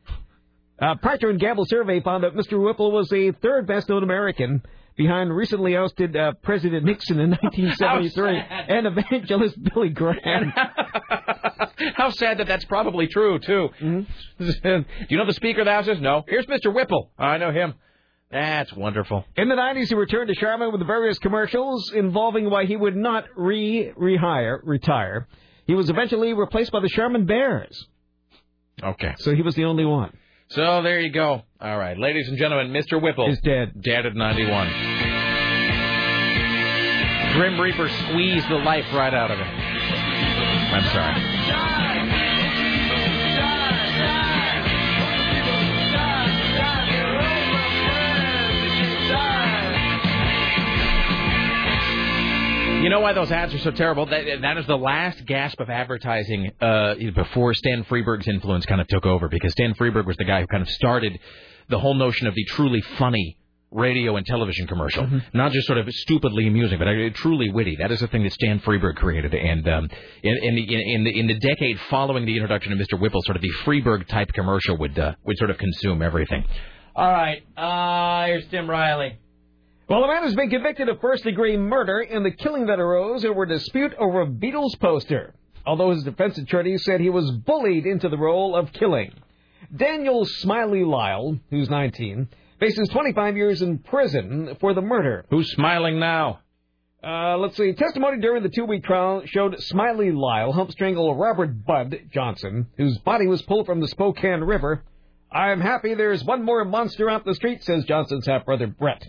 Speaker 7: A Procter & Gamble survey found that Mr. Whipple was the third best-known American behind recently ousted uh, President Nixon in 1973 and evangelist Billy Graham.
Speaker 4: How sad that that's probably true, too.
Speaker 7: Mm-hmm.
Speaker 4: Do you know the Speaker of the House is? No. Here's Mr. Whipple. I know him. That's wonderful.
Speaker 7: In the 90s, he returned to Charmin with various commercials involving why he would not re rehire retire. He was eventually replaced by the Charmin Bears.
Speaker 4: Okay.
Speaker 7: So he was the only one.
Speaker 4: So there you go. All right, ladies and gentlemen, Mr. Whipple
Speaker 7: is
Speaker 4: dead. Dead at 91. Grim Reaper squeezed the life right out of him. I'm sorry. You know why those ads are so terrible? That, that is the last gasp of advertising uh, before Stan Freberg's influence kind of took over, because Stan Freberg was the guy who kind of started the whole notion of the truly funny radio and television commercial, not just sort of stupidly amusing, but uh, truly witty. That is the thing that Stan Freberg created, and um, in, in the in, in the in the decade following the introduction of Mr. Whipple, sort of the Freberg type commercial would uh, would sort of consume everything. All right, uh, here's Tim Riley.
Speaker 7: Well, a man has been convicted of first degree murder in the killing that arose over a dispute over a Beatles poster. Although his defense attorney said he was bullied into the role of killing. Daniel Smiley Lyle, who's 19, faces 25 years in prison for the murder.
Speaker 4: Who's smiling now?
Speaker 7: Uh, let's see. Testimony during the two-week trial showed Smiley Lyle helped strangle Robert Bud Johnson, whose body was pulled from the Spokane River. I'm happy there's one more monster out the street, says Johnson's half-brother Brett.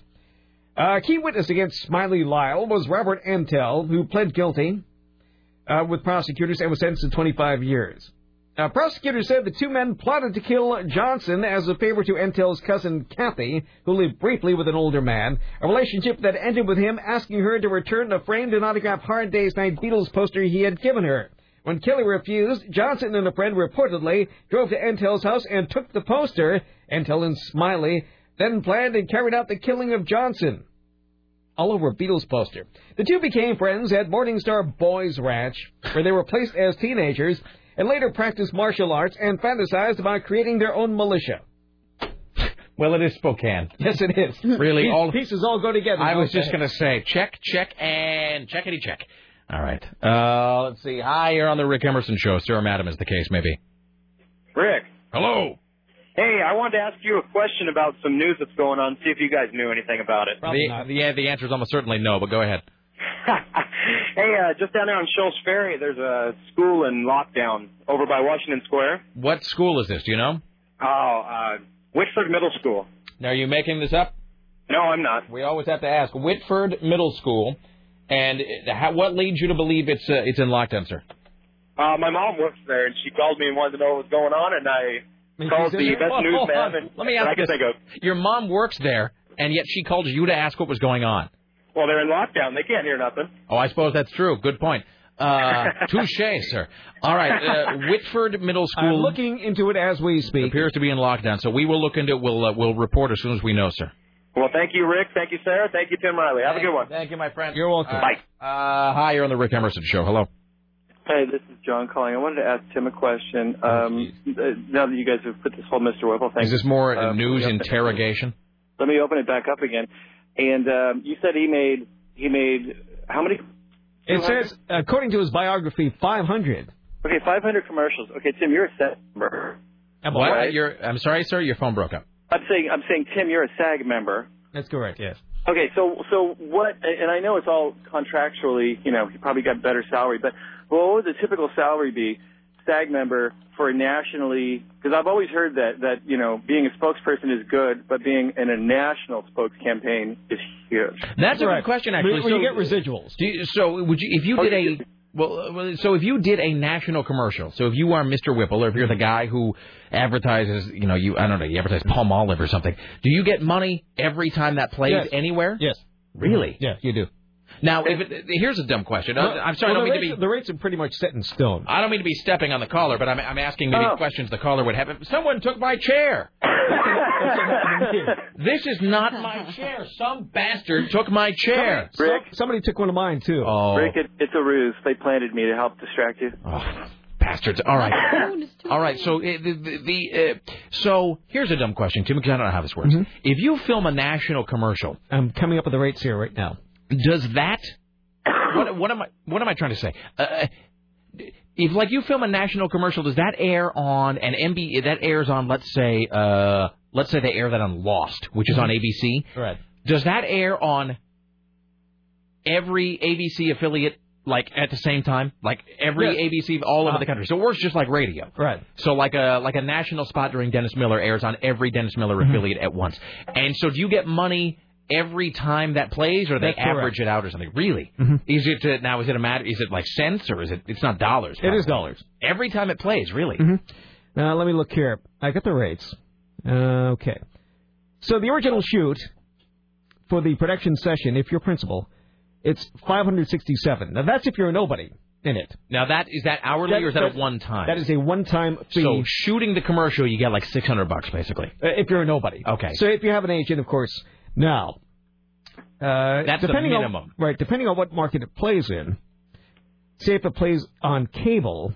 Speaker 7: A key witness against Smiley Lyle was Robert Antel, who pled guilty uh, with prosecutors and was sentenced to 25 years. Uh, prosecutors said the two men plotted to kill Johnson as a favor to Entel's cousin Kathy, who lived briefly with an older man, a relationship that ended with him asking her to return a framed and autographed Hard Day's Night Beatles poster he had given her. When Kelly refused, Johnson and a friend reportedly drove to Entel's house and took the poster. Entel and Smiley then planned and carried out the killing of Johnson. All over a Beatles poster. The two became friends at Morningstar Boys Ranch, where they were placed as teenagers and later practiced martial arts and fantasized about creating their own militia.
Speaker 4: Well, it is Spokane.
Speaker 7: Yes, it is.
Speaker 4: Really,
Speaker 7: Piece-
Speaker 4: all
Speaker 7: pieces all go together.
Speaker 4: I was just going to say check, check, and checkity check. All right. Uh, let's see. Hi, you're on the Rick Emerson show. Sir, or madam, is the case, maybe.
Speaker 22: Rick.
Speaker 4: Hello.
Speaker 22: Hey, I wanted to ask you a question about some news that's going on. See if you guys knew anything about it.
Speaker 4: The, the yeah, the answer is almost certainly no, but go ahead.
Speaker 22: hey, uh, just down there on Scholls Ferry, there's a school in lockdown over by Washington Square.
Speaker 4: What school is this? Do you know?
Speaker 22: Oh, uh, Whitford Middle School.
Speaker 4: Now, are you making this up?
Speaker 22: No, I'm not.
Speaker 4: We always have to ask. Whitford Middle School, and uh, how, what leads you to believe it's uh, it's in lockdown, sir?
Speaker 22: Uh, my mom works there, and she called me and wanted to know what was going on, and I called the best
Speaker 4: Hold
Speaker 22: newsman
Speaker 4: on.
Speaker 22: and
Speaker 4: Let me ask
Speaker 22: I can
Speaker 4: this.
Speaker 22: think of.
Speaker 4: Your mom works there, and yet she called you to ask what was going on.
Speaker 22: Well, they're in lockdown. They can't hear nothing.
Speaker 4: Oh, I suppose that's true. Good point. Uh, touche, sir. All right, uh, Whitford Middle School.
Speaker 7: I'm looking into it as we speak.
Speaker 4: Appears to be in lockdown, so we will look into it. We'll uh, we'll report as soon as we know, sir.
Speaker 22: Well, thank you, Rick. Thank you, Sarah. Thank you, Tim Riley. Have a good one.
Speaker 4: Thank you, my friend.
Speaker 7: You're welcome.
Speaker 22: Bye.
Speaker 4: Uh, hi, you're on the Rick Emerson show. Hello.
Speaker 23: Hey, this is John calling. I wanted to ask Tim a question. Um, uh, now that you guys have put this whole Mr. Whipple thing,
Speaker 4: Is this more a
Speaker 23: uh,
Speaker 4: news
Speaker 23: yeah.
Speaker 4: interrogation?
Speaker 23: Let me open it back up again. And um, you said he made he made how many?
Speaker 7: It says, according to his biography, 500.
Speaker 23: Okay, 500 commercials. Okay, Tim, you're a SAG member.
Speaker 4: What?
Speaker 23: Right?
Speaker 4: You're, I'm sorry, sir. Your phone broke up.
Speaker 23: I'm saying I'm saying Tim, you're a SAG member.
Speaker 7: That's correct. Yes.
Speaker 23: Okay, so so what? And I know it's all contractually. You know, he probably got better salary, but what would the typical salary be, SAG member for a nationally? Because I've always heard that that you know being a spokesperson is good, but being in a national spokes campaign is huge.
Speaker 4: That's a good question, actually.
Speaker 7: When you get residuals.
Speaker 4: Do you, so would you if you did a well, uh, well, so if you did a national commercial, so if you are Mr. Whipple, or if you're the guy who advertises, you know, you I don't know, you advertise Palmolive or something, do you get money every time that plays
Speaker 7: Yes.
Speaker 4: anywhere?
Speaker 7: Yes.
Speaker 4: Really?
Speaker 7: Yeah, you do.
Speaker 4: Now, if it, here's a dumb question.
Speaker 7: Well,
Speaker 4: I'm sorry,
Speaker 7: well,
Speaker 4: I don't mean
Speaker 7: rates,
Speaker 4: to be.
Speaker 7: The rates are pretty much set in stone.
Speaker 4: I don't mean to be stepping on the caller, but I'm, I'm asking maybe
Speaker 7: Oh.
Speaker 4: questions the caller would have. If someone took my chair. this is not my chair. Some bastard took my chair.
Speaker 23: Rick,
Speaker 7: somebody took one of mine too.
Speaker 4: Oh,
Speaker 23: Rick, it, it's a ruse. They planted me to help distract you.
Speaker 4: Oh bastards! All right, all right. So uh, the, the, the uh, so here's a dumb question, Tim, because I don't know how this works. If you film a national commercial,
Speaker 7: I'm coming up with the rates here right now.
Speaker 4: Does that what, what am I what am I trying to say? Uh, if like you film a national commercial, does that air on an MB? That airs on, let's say, uh, let's say they air that on Lost, which is on ABC.
Speaker 7: Right.
Speaker 4: Does that air on every ABC affiliate like at the same time? Like every ABC all over
Speaker 7: Uh-huh.
Speaker 4: the country. So it works just like radio.
Speaker 7: Right.
Speaker 4: So like a like a national spot during Dennis Miller airs on every Dennis Miller
Speaker 7: Mm-hmm.
Speaker 4: affiliate at once. And so do you get money every time that plays, or they
Speaker 7: That's correct.
Speaker 4: average it out or something? Really?
Speaker 7: Mhm.
Speaker 4: Is it uh, now? Is it a matter? Is it like cents or is it? It's not dollars.
Speaker 7: It is dollars.
Speaker 4: every time it plays. Really?
Speaker 7: hmm Now let me look here. I got the rates. Uh, okay. So the original shoot for the production session, if you're principal, it's 567. Now that's if you're a nobody in it.
Speaker 4: Now that is that hourly
Speaker 7: That-
Speaker 4: or is that,
Speaker 7: that-
Speaker 4: a one time?
Speaker 7: That is a one-time fee.
Speaker 4: So shooting the commercial, you get like six hundred bucks basically.
Speaker 7: Uh, if you're a nobody.
Speaker 4: Okay.
Speaker 7: So if you have an agent, of course. Now, uh,
Speaker 4: That's the
Speaker 7: depending
Speaker 4: minimum.
Speaker 7: On, right, depending on what market it plays in. Say if it plays on cable,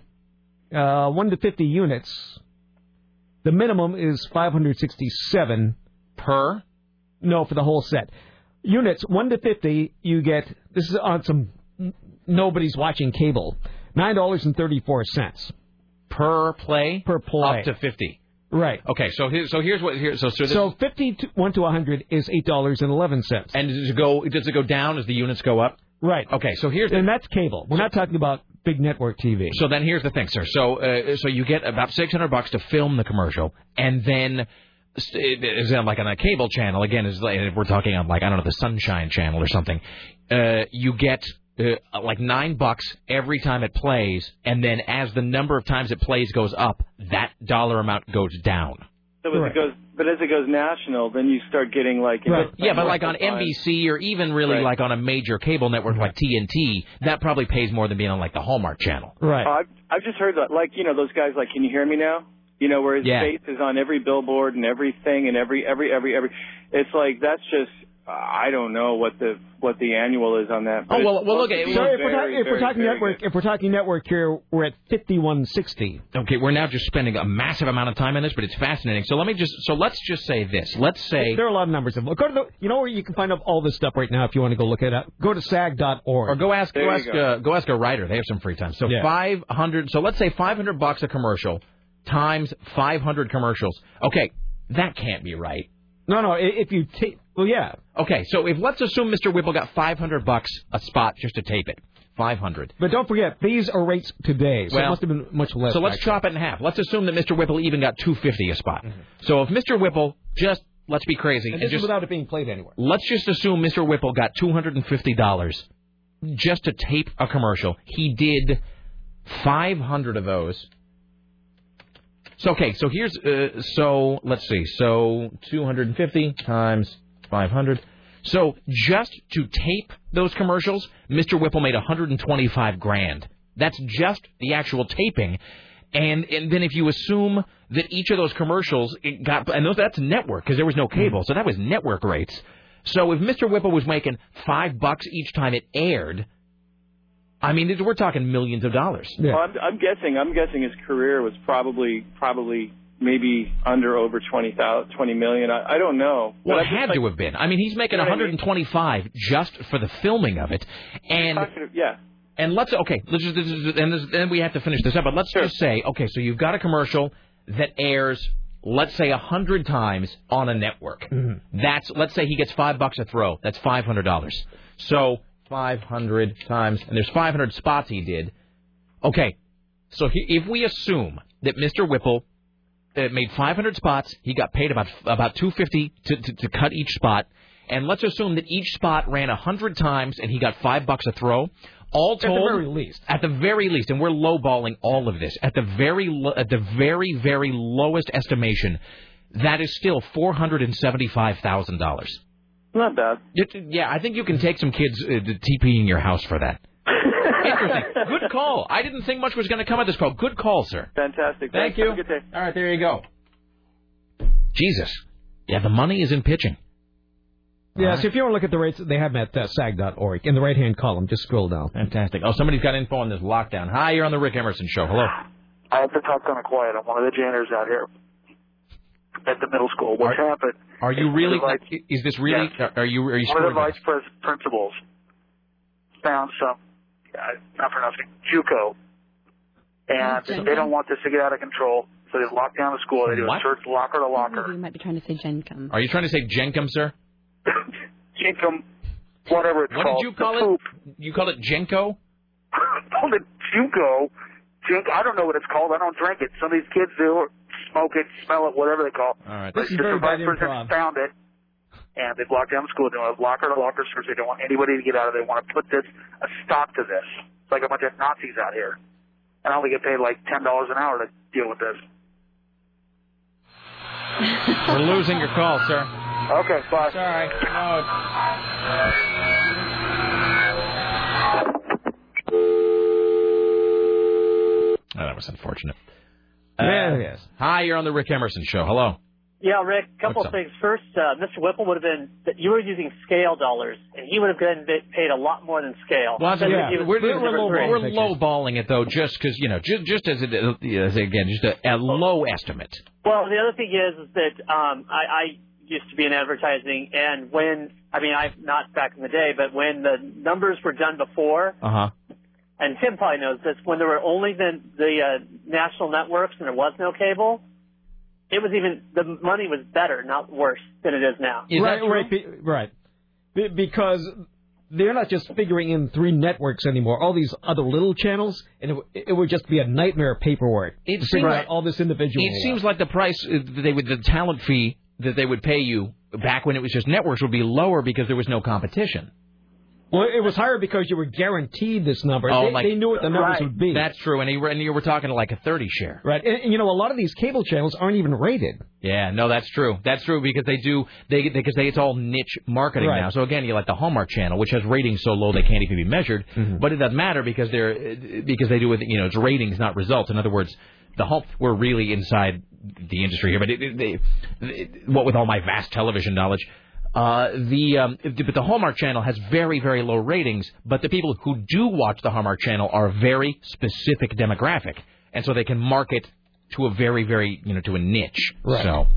Speaker 7: uh, one to fifty units. The minimum is 567
Speaker 4: per.
Speaker 7: No, for the whole set. Units one to fifty, you get. This is on some. Nobody's watching cable. Nine dollars and thirty-four cents
Speaker 4: per play.
Speaker 7: Per play.
Speaker 4: Up to fifty.
Speaker 7: Right.
Speaker 4: Okay, so here, so here's what here. So so, this,
Speaker 7: So fifty to one to hundred is eight dollars and eleven cents.
Speaker 4: and does it go? Does it go down as the units go up?
Speaker 7: Right.
Speaker 4: Okay, so here's
Speaker 7: and that's cable. We're not talking about big network TV.
Speaker 4: So then here's the thing, sir. So uh, so you get about six hundred bucks to film the commercial, and then is it like on a cable channel again? Is like, if we're talking on like I don't know the Sunshine Channel or something. Uh, you get. Uh, like nine bucks every time it plays, and then as the number of times it plays goes up, that dollar amount goes down.
Speaker 23: So as it goes, but as it goes national, then you start getting like you know,
Speaker 4: Yeah, but like on NBC or even really
Speaker 23: Right.
Speaker 4: like on a major cable network like TNT, that probably pays more than being on like the Hallmark Channel.
Speaker 7: Right.
Speaker 23: I've I've just heard that, like you know, those guys like, can you hear me now? You know, where his
Speaker 4: Yeah.
Speaker 23: face is on every billboard and everything and every every every every. It's like that's just I don't know what the what the annual is on that.
Speaker 4: Oh, well- well, okay,
Speaker 23: to be
Speaker 7: if we're,
Speaker 23: very,
Speaker 7: talking, if we're talking
Speaker 23: very
Speaker 7: network, if we're talking network here, we're at fifty-one sixty.
Speaker 4: Okay, we're now just spending a massive amount of time on this, but it's fascinating. So let me just so let's just say this. Let's say
Speaker 7: There are a lot of numbers involved. Go to the, you know where you can find out all this stuff right now if you want to go look it up. Go to sag.org.
Speaker 4: or go ask
Speaker 7: There
Speaker 4: go ask
Speaker 7: go.
Speaker 4: Uh, go ask a writer. They have some free time. So
Speaker 7: Yeah.
Speaker 4: five hundred. So let's say five hundred bucks a commercial times five hundred commercials. Okay, that can't be right.
Speaker 7: No, no. If you take, well, yeah.
Speaker 4: Okay, so if let's assume Mr. Whipple got five hundred bucks a spot just to tape it, five hundred.
Speaker 7: But don't forget, these are rates today, so
Speaker 4: Well,
Speaker 7: it must have been much less.
Speaker 4: So let's
Speaker 7: back
Speaker 4: chop it in half. Let's assume that Mr. Whipple even got two fifty a spot. Mm-hmm. So if Mr. Whipple just let's be crazy and,
Speaker 7: And
Speaker 4: just
Speaker 7: without it being played anywhere.
Speaker 4: let's just assume Mr. Whipple got two hundred and fifty dollars just to tape a commercial. He did five hundred of those. So okay, so here's uh, so let's see, so two hundred and fifty times five hundred. So just to tape those commercials, Mr. Whipple made one hundred and twenty-five grand. That's just the actual taping. And and then if you assume that each of those commercials it got and those that's network because there was no cable, so that was network rates. So if Mr. Whipple was making five bucks each time it aired, I mean we're talking millions of dollars.
Speaker 23: Well, I'm, I'm guessing. I'm guessing his career was probably probably maybe under over twenty thousand, twenty million. I, I don't know.
Speaker 4: Well,
Speaker 23: But
Speaker 4: it
Speaker 23: I just
Speaker 4: had
Speaker 23: like-
Speaker 4: to have been. I mean, he's making
Speaker 23: You know what I mean?
Speaker 4: 125 just for the filming of it, and
Speaker 23: yeah.
Speaker 4: and let's okay, let's just, this is- and then we have to finish this up. But let's just say, okay, so you've got a commercial that airs, let's say, a hundred times on a network. Mm-hmm. That's let's say he gets five bucks a throw. That's five hundred dollars. So 500 times, and there's 500 spots he did. Okay, so if we assume that Mr. Whipple uh, made 500 spots, he got paid about about 250 to, to to cut each spot, and let's assume that each spot ran 100 times and he got five bucks a throw. All told,
Speaker 7: At the very least.
Speaker 4: at the very least, and we're lowballing all of this. At the very lo- at the very very lowest estimation, that is still four hundred and seventy five thousand dollars.
Speaker 23: Not bad.
Speaker 4: Yeah, I think you can take some kids uh, to TP in your house for that. Interesting. Good call. I didn't think much was going to come of this call. Good call, sir.
Speaker 23: Fantastic.
Speaker 4: Thank
Speaker 23: Thanks.
Speaker 4: you.
Speaker 23: Have a good day.
Speaker 4: All right, there you go. Jesus. Yeah, the money is in pitching.
Speaker 7: Yeah, so if you want to look at the rates, they have them at uh, sag.org. In the right-hand column, just scroll down.
Speaker 4: Fantastic. Oh, somebody's got info on this lockdown. Hi, you're on the Rick Emerson Show. Hello.
Speaker 24: I have to talk kind of quiet. I'm one of the janitors out here at the middle school. What's happened?
Speaker 4: Are you really?
Speaker 24: One vice-
Speaker 4: Is this really? Are you? Are you?
Speaker 24: one of the vice pres- principals found some, uh, not pronouncing, JUCO, and
Speaker 6: Jenko?
Speaker 24: they don't want this to get out of control, so they lock down the school. They do
Speaker 4: What?
Speaker 24: a search locker to locker.
Speaker 6: You might be trying to say Jenkem.
Speaker 4: Are you trying to say Jenkem, sir?
Speaker 24: Jenkem, whatever it's
Speaker 4: What
Speaker 24: called.
Speaker 4: did you call it? You called it Jenko?
Speaker 24: called it JUCO. Jink, I don't know what it's called. I don't drink it. Some of these kids do smoke it, smell it, whatever they call. it.
Speaker 4: All right.
Speaker 24: But
Speaker 7: This is
Speaker 24: just
Speaker 7: very bad improv.
Speaker 24: found it, and they've locked down the school. They want doing a locker to locker search. They don't want anybody to get out of there. They want to put this a stop to this. It's like a bunch of Nazis out here, and I only get paid like ten dollars an hour to deal with this.
Speaker 4: We're losing your call, sir.
Speaker 24: Okay, bye.
Speaker 4: Sorry. No. Oh, that was unfortunate.
Speaker 7: Yeah, yes.
Speaker 4: Hi, you're on the Rick Emerson Show. Hello.
Speaker 25: Yeah, Rick, couple
Speaker 4: What's
Speaker 25: of
Speaker 4: up?
Speaker 25: things. First, uh, Mr. Whipple would have been, that you were using scale dollars, and he would have been paid a lot more than scale.
Speaker 4: Well,
Speaker 25: Because
Speaker 4: yeah,
Speaker 25: was-
Speaker 4: we're, we're, low,
Speaker 25: three.
Speaker 4: we're lowballing it though, just because you know, just, just as it as again, just a, a low estimate.
Speaker 25: Well, the other thing is, is that um, I, I used to be in advertising, and when I mean, I not back in the day, but when the numbers were done before,
Speaker 4: Uh huh.
Speaker 25: And Tim probably knows this, when there were only the the uh, national networks and there was no cable, it was even the money was better, not worse than it is now.
Speaker 7: right, right, be, right. Be, because they're not just figuring in three networks anymore. All these other little channels, and it, w- it would just be a nightmare of paperwork
Speaker 4: It seems-
Speaker 7: out all this individual.
Speaker 4: It seems like the price uh, they would, the talent fee that they would pay you back when it was just networks would be lower because there was no competition.
Speaker 7: Well, it was higher because you were guaranteed this number.
Speaker 4: Oh,
Speaker 7: they,
Speaker 4: like-
Speaker 7: they knew what the numbers would be.
Speaker 4: That's true, and you were, and you were talking like a thirty share.
Speaker 7: Right, and, and you know a lot of these cable channels aren't even rated.
Speaker 4: Yeah, no, that's true. That's true because they do they because they, it's all niche marketing
Speaker 7: Right.
Speaker 4: now. So again, you like the Hallmark Channel, which has ratings so low they can't even be measured,
Speaker 7: Mm-hmm.
Speaker 4: but it doesn't matter because they're because they do it. You know, it's ratings, not results. In other words, the whole we're really inside the industry here. But it, it, they, it, what with all my vast television knowledge. Uh, the um, but the Hallmark Channel has very very low ratings, but the people who do watch the Hallmark Channel are a very specific demographic, and so they can market to a very very you know to a niche.
Speaker 25: Right.
Speaker 4: So,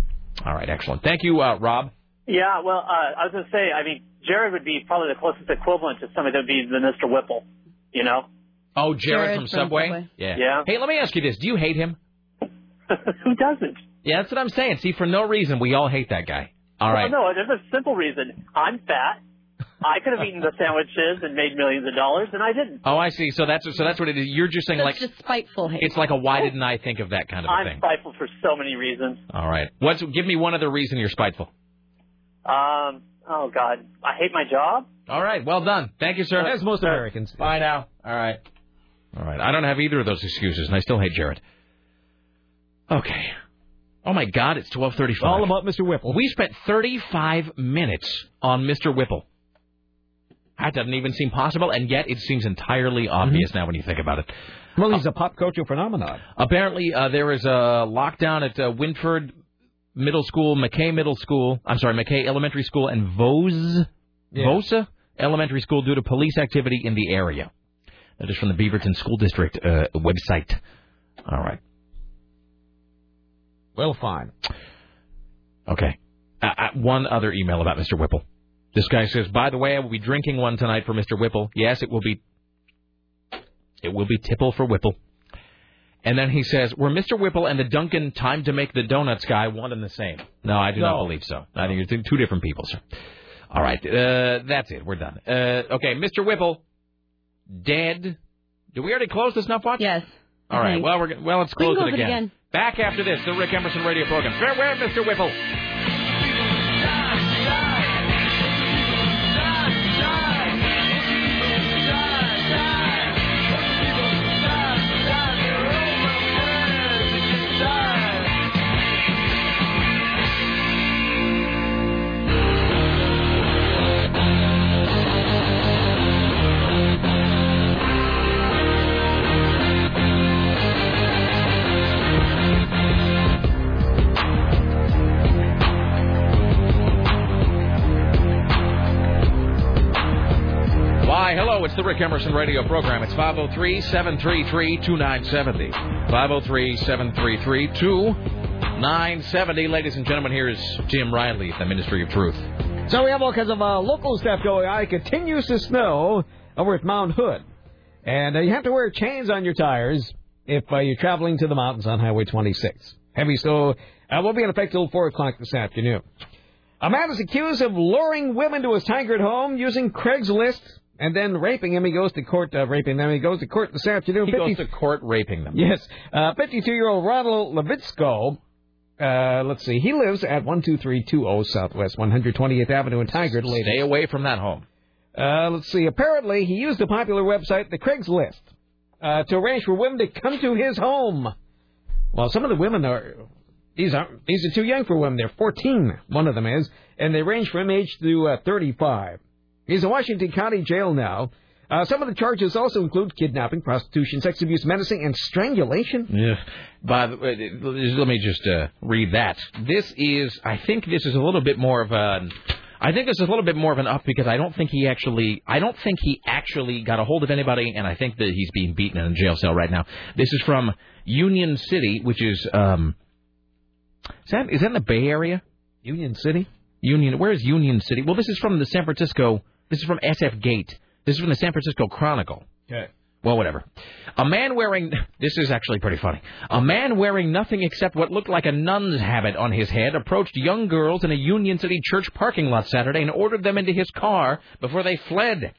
Speaker 4: all right, excellent. Thank you, uh, Rob.
Speaker 25: Yeah, well, uh, I was going to say, I mean, Jared would be probably the closest equivalent to somebody that would be the Mr. Whipple, you know?
Speaker 4: Oh, Jared, from, Subway? Yeah.
Speaker 25: Yeah.
Speaker 4: Hey, let me ask you this: Do you hate him?
Speaker 25: Who doesn't?
Speaker 4: Yeah, that's what I'm saying. See, for no reason, we all hate that guy. All right.
Speaker 25: Well, no, there's a simple reason. I'm fat. I could have eaten the sandwiches and made millions of dollars, and I didn't.
Speaker 4: Oh, I see. So that's so that's what it is. You're just saying
Speaker 6: That's
Speaker 4: like
Speaker 6: just spiteful hate.
Speaker 4: it's like a why didn't I think of that kind of a
Speaker 25: I'm
Speaker 4: thing.
Speaker 25: I'm spiteful for so many reasons.
Speaker 4: All right. What's give me one other reason you're spiteful?
Speaker 25: Um, oh God, I hate my job.
Speaker 4: All right. Well done. Thank you, sir.
Speaker 7: As most Americans.
Speaker 4: Bye now. All right. All right. I don't have either of those excuses, and I still hate Jared. Okay. Oh my God, it's twelve thirty-five.
Speaker 7: All about Mr. Whipple.
Speaker 4: We spent thirty-five minutes on Mr. Whipple. That doesn't even seem possible, and yet it seems entirely obvious now when you think about it.
Speaker 7: Well, he's a pop culture phenomenon.
Speaker 4: Apparently, uh, there is a lockdown at uh, Winford Middle School, McKay Middle School. I'm sorry, McKay Elementary School, and Vose,
Speaker 7: Yeah.
Speaker 4: Vosa Elementary School due to police activity in the area. That is from the Beaverton School District uh, website. All right.
Speaker 7: Well, fine.
Speaker 4: Okay. Uh, uh, one other email about Mr. Whipple. This guy says, by the way, I will be drinking one tonight for Mr. Whipple. Yes, it will be. It will be tipple for Whipple. And then he says, were Mr. Whipple and the Dunkin' time to make the donuts guy one and the same? No, I do not believe so. I think it's two different people, sir. All right, uh, that's it. We're done. Uh, okay, Mr. Whipple, dead. Did we already close the snuff watch?
Speaker 6: Yes.
Speaker 4: All right. Well, we're well, let's
Speaker 6: We can
Speaker 4: close
Speaker 6: close
Speaker 4: it
Speaker 6: it
Speaker 4: again. Back after this, the Rick Emerson radio program. Farewell, Mr. Whipple. Rick Emerson radio program. It's 503 733 2970. 503 733 2970. Ladies and gentlemen, here is Jim Riley at the Ministry of Truth.
Speaker 7: So we have all kinds of uh, local stuff going on. It continues to snow over at Mount Hood. And uh, you have to wear chains on your tires if uh, you're traveling to the mountains on Highway 26. Heavy snow uh, will be in effect till 4 o'clock this afternoon. A man is accused of luring women to his Tigard home using Craigslist and then raping him. He goes to court, uh, raping them. He goes to court this afternoon.
Speaker 4: He goes to court raping them.
Speaker 7: Yes. Uh, 52-year-old Ronald Levitsko, uh, let's see, he lives at 12320 Southwest 128th Avenue in Tigard. ladies.
Speaker 4: Stay away from that home.
Speaker 7: Uh, let's see, apparently he used a popular website, the Craigslist, uh, to arrange for women to come to his home. Well, some of the women are, these are these are too young for women. They're 14, one of them is, and they range from age to uh, 35. He's in Washington County Jail now. Uh, some of the charges also include kidnapping, prostitution, sex abuse, menacing, and strangulation.
Speaker 4: Yeah. By the way, let me just uh, read that. This is, I think, this is a little bit more of an. I think this is a little bit more of an up because I don't think he actually, I don't think he actually got a hold of anybody, and I think that he's being beaten in a jail cell right now. This is from Union City, which is, um, is that is that in the Bay Area?
Speaker 7: Union City.
Speaker 4: Union. Where is Union City? Well, this is from the San Francisco. This is from SF Gate. This is from the San Francisco Chronicle.
Speaker 7: Okay.
Speaker 4: Well, whatever. A man wearing this is actually pretty funny. A man wearing nothing except what looked like a nun's habit on his head approached young girls in a Union City church parking lot Saturday and ordered them into his car before they fled.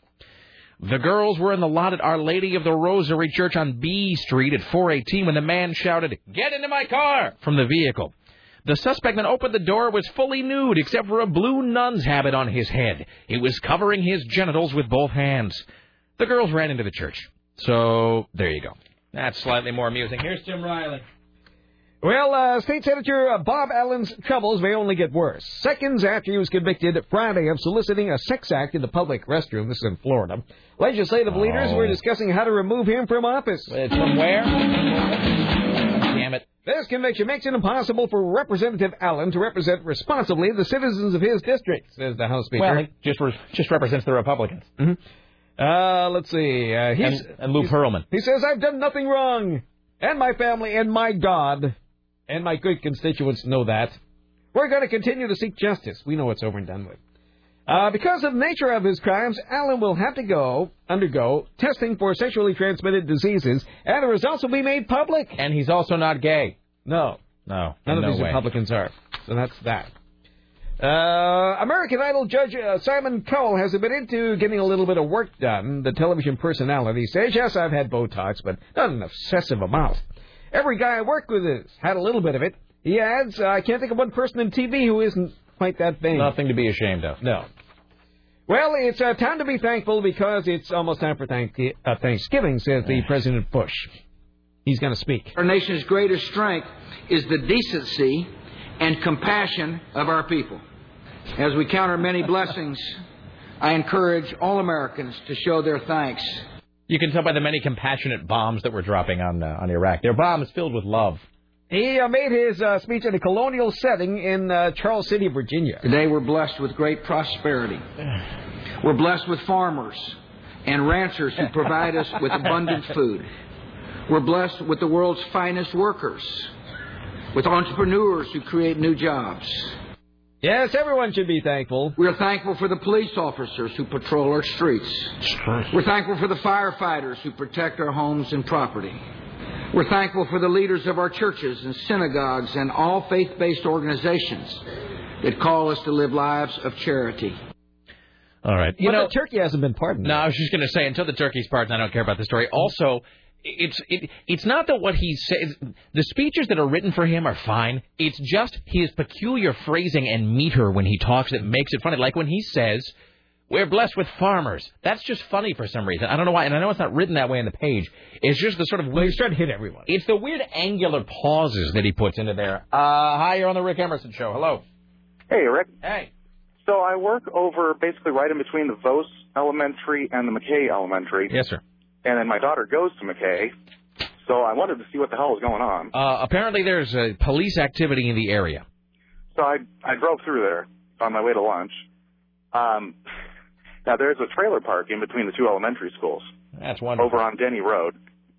Speaker 4: The girls were in the lot at Our Lady of the Rosary Church on B Street at 418 when the man shouted, "Get into my car!" from the vehicle. The suspect that opened the door was fully nude except for a blue nun's habit on his head. He was covering his genitals with both hands. The girls ran into the church. So there you go. That's slightly more amusing. Here's Tim Riley.
Speaker 7: Well, uh, State Senator uh, Bob Allen's troubles may only get worse. Seconds after he was convicted Friday of soliciting a sex act in the public restroom, this is in Florida, legislative leaders
Speaker 4: Oh.
Speaker 7: were discussing how to remove him from office.
Speaker 4: From where?
Speaker 7: This conviction makes it impossible for Representative Allen to represent responsibly the citizens of his district, says the House Speaker.
Speaker 4: Well, he just re- just represents the Republicans.
Speaker 7: Mm-hmm. Uh, let's see. Uh, he's,
Speaker 4: And- and Lou
Speaker 7: he's-
Speaker 4: Pearlman.
Speaker 7: He says, I've done nothing wrong. And my family and my God and my good constituents know that. We're going to continue to seek justice. We know it's over and done with. Uh, because of the nature of his crimes, Allen will have to go undergo testing for sexually transmitted diseases, and the results will be made public.
Speaker 4: And he's also not gay.
Speaker 7: No,
Speaker 4: No,
Speaker 7: none of
Speaker 4: no
Speaker 7: these
Speaker 4: way.
Speaker 7: Republicans are. So that's that. Uh, American Idol judge uh, Simon Cowell has been into getting a little bit of work done. The television personality says, "Yes, I've had Botox, but not an obsessive amount. Every guy I work with has had a little bit of it." He adds, "I can't think of one person in TV who isn't quite that vain."
Speaker 4: Nothing to be ashamed of.
Speaker 7: No. Well, it's uh, time to be thankful because it's almost time for thank- uh, Thanksgiving, says the President Bush. He's going to speak.
Speaker 26: Our nation's greatest strength is the decency and compassion of our people. As we count our many blessings, I encourage all Americans to show their thanks.
Speaker 4: You can tell by the many compassionate bombs that we're dropping on uh, on Iraq. They're bombs filled with love.
Speaker 7: He uh, made his uh, speech in a colonial setting in uh, Charles City, Virginia.
Speaker 26: Today we're blessed with great prosperity. We're blessed with farmers and ranchers who provide us with abundant food. We're blessed with the world's finest workers, with entrepreneurs who create new jobs.
Speaker 7: Yes, everyone should be thankful.
Speaker 26: We're thankful for the police officers who patrol our streets. We're thankful for the firefighters who protect our homes and property. We're thankful for the leaders of our churches and synagogues and all faith based organizations that call us to live lives of charity.
Speaker 4: All right. You
Speaker 7: but
Speaker 4: know,
Speaker 7: the turkey hasn't been pardoned.
Speaker 4: No, I was just going to say until the turkey's pardoned, I don't care about the story. Also, it's it, it's not that what he says. The speeches that are written for him are fine. It's just his peculiar phrasing and meter when he talks that makes it funny. Like when he says, "We're blessed with farmers." That's just funny for some reason. I don't know why, and I know it's not written that way on the page. It's just the sort of weird.
Speaker 7: he's trying to hit everyone.
Speaker 4: It's the weird angular pauses that he puts into there. Uh, hi, you're on the Rick Emerson show. Hello.
Speaker 27: Hey, Rick.
Speaker 4: Hey.
Speaker 27: So I work over basically right in between the Vose Elementary and the McKay Elementary.
Speaker 4: Yes, sir.
Speaker 27: And then my daughter goes to McKay. So I wanted to see what the hell was going on.
Speaker 4: Uh, apparently, there's uh, police activity in the area.
Speaker 27: So I I drove through there on my way to lunch. Um, now there's a trailer park in between the two elementary schools
Speaker 4: That's wonderful.
Speaker 27: over on Denny Road,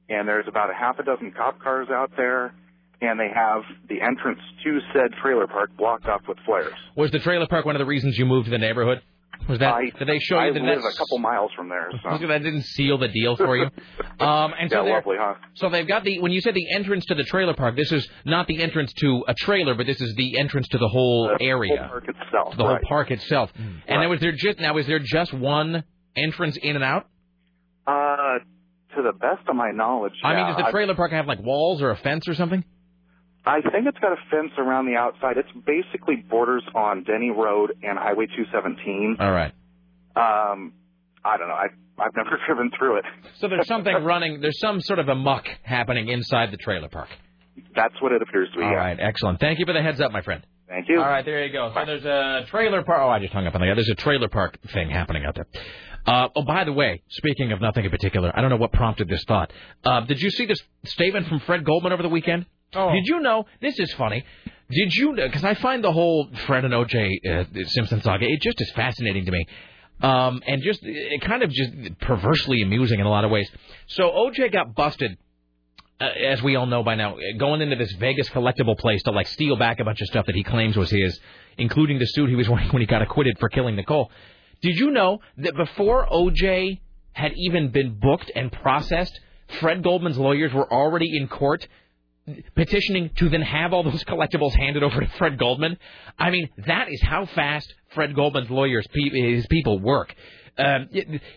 Speaker 27: and there's about a half a dozen cop cars out there, and they have the entrance to said trailer park blocked off with flares.
Speaker 4: Was the trailer park one of the reasons you moved to the neighborhood? Was that?
Speaker 27: I,
Speaker 4: did they show
Speaker 27: I
Speaker 4: you that
Speaker 27: live
Speaker 4: that's,
Speaker 27: a couple miles from there, so
Speaker 4: that didn't seal the deal for you? Um, and so
Speaker 27: yeah,
Speaker 4: they're-
Speaker 27: lovely, huh?
Speaker 4: So they've got the when you said the entrance to the trailer park. This is not the entrance to a trailer, but this is the entrance to the whole
Speaker 27: The
Speaker 4: area,
Speaker 27: whole park itself,
Speaker 4: to the whole park itself. And then was there just now? Is there just one entrance in and out?
Speaker 27: Uh, to the best of my knowledge,
Speaker 4: I mean, does the trailer park have like walls or a fence or something?
Speaker 27: I think it's got a fence around the outside. It's basically borders on Denny Road and Highway 217.
Speaker 4: All right.
Speaker 27: Um, I don't know. I I've never driven through it.
Speaker 4: So there's something running. There's some sort of a muck happening inside the trailer park.
Speaker 27: That's what it appears to be.
Speaker 4: All
Speaker 27: yeah.
Speaker 4: right, excellent. Thank you for the heads up, my friend.
Speaker 27: Thank you.
Speaker 4: All right, there you go. So there's a trailer park. Oh, I just hung up on the guy. There's a trailer park thing happening out there. Uh, oh, by the way, speaking of nothing in particular, I don't know what prompted this thought. Uh, did you see this statement from Fred Goldman over the weekend?
Speaker 7: Oh.
Speaker 4: Did you know? This is funny. Did you? know? Because I find the whole Fred and O.J. Uh, Simpson saga it just is fascinating to me. Um, and just it kind of just perversely amusing in a lot of ways. So O.J. got busted uh, as we all know by now, going into this Vegas collectible place to like steal back a bunch of stuff that he claims was his, including the suit he was wearing when he got acquitted for killing Nicole. Did you know that before OJ had even been booked and processed, Fred Goldman's lawyers were already in court petitioning to then have all those collectibles handed over to Fred Goldman? I mean, that is how fast Fred Goldman's lawyers, his people work. Um,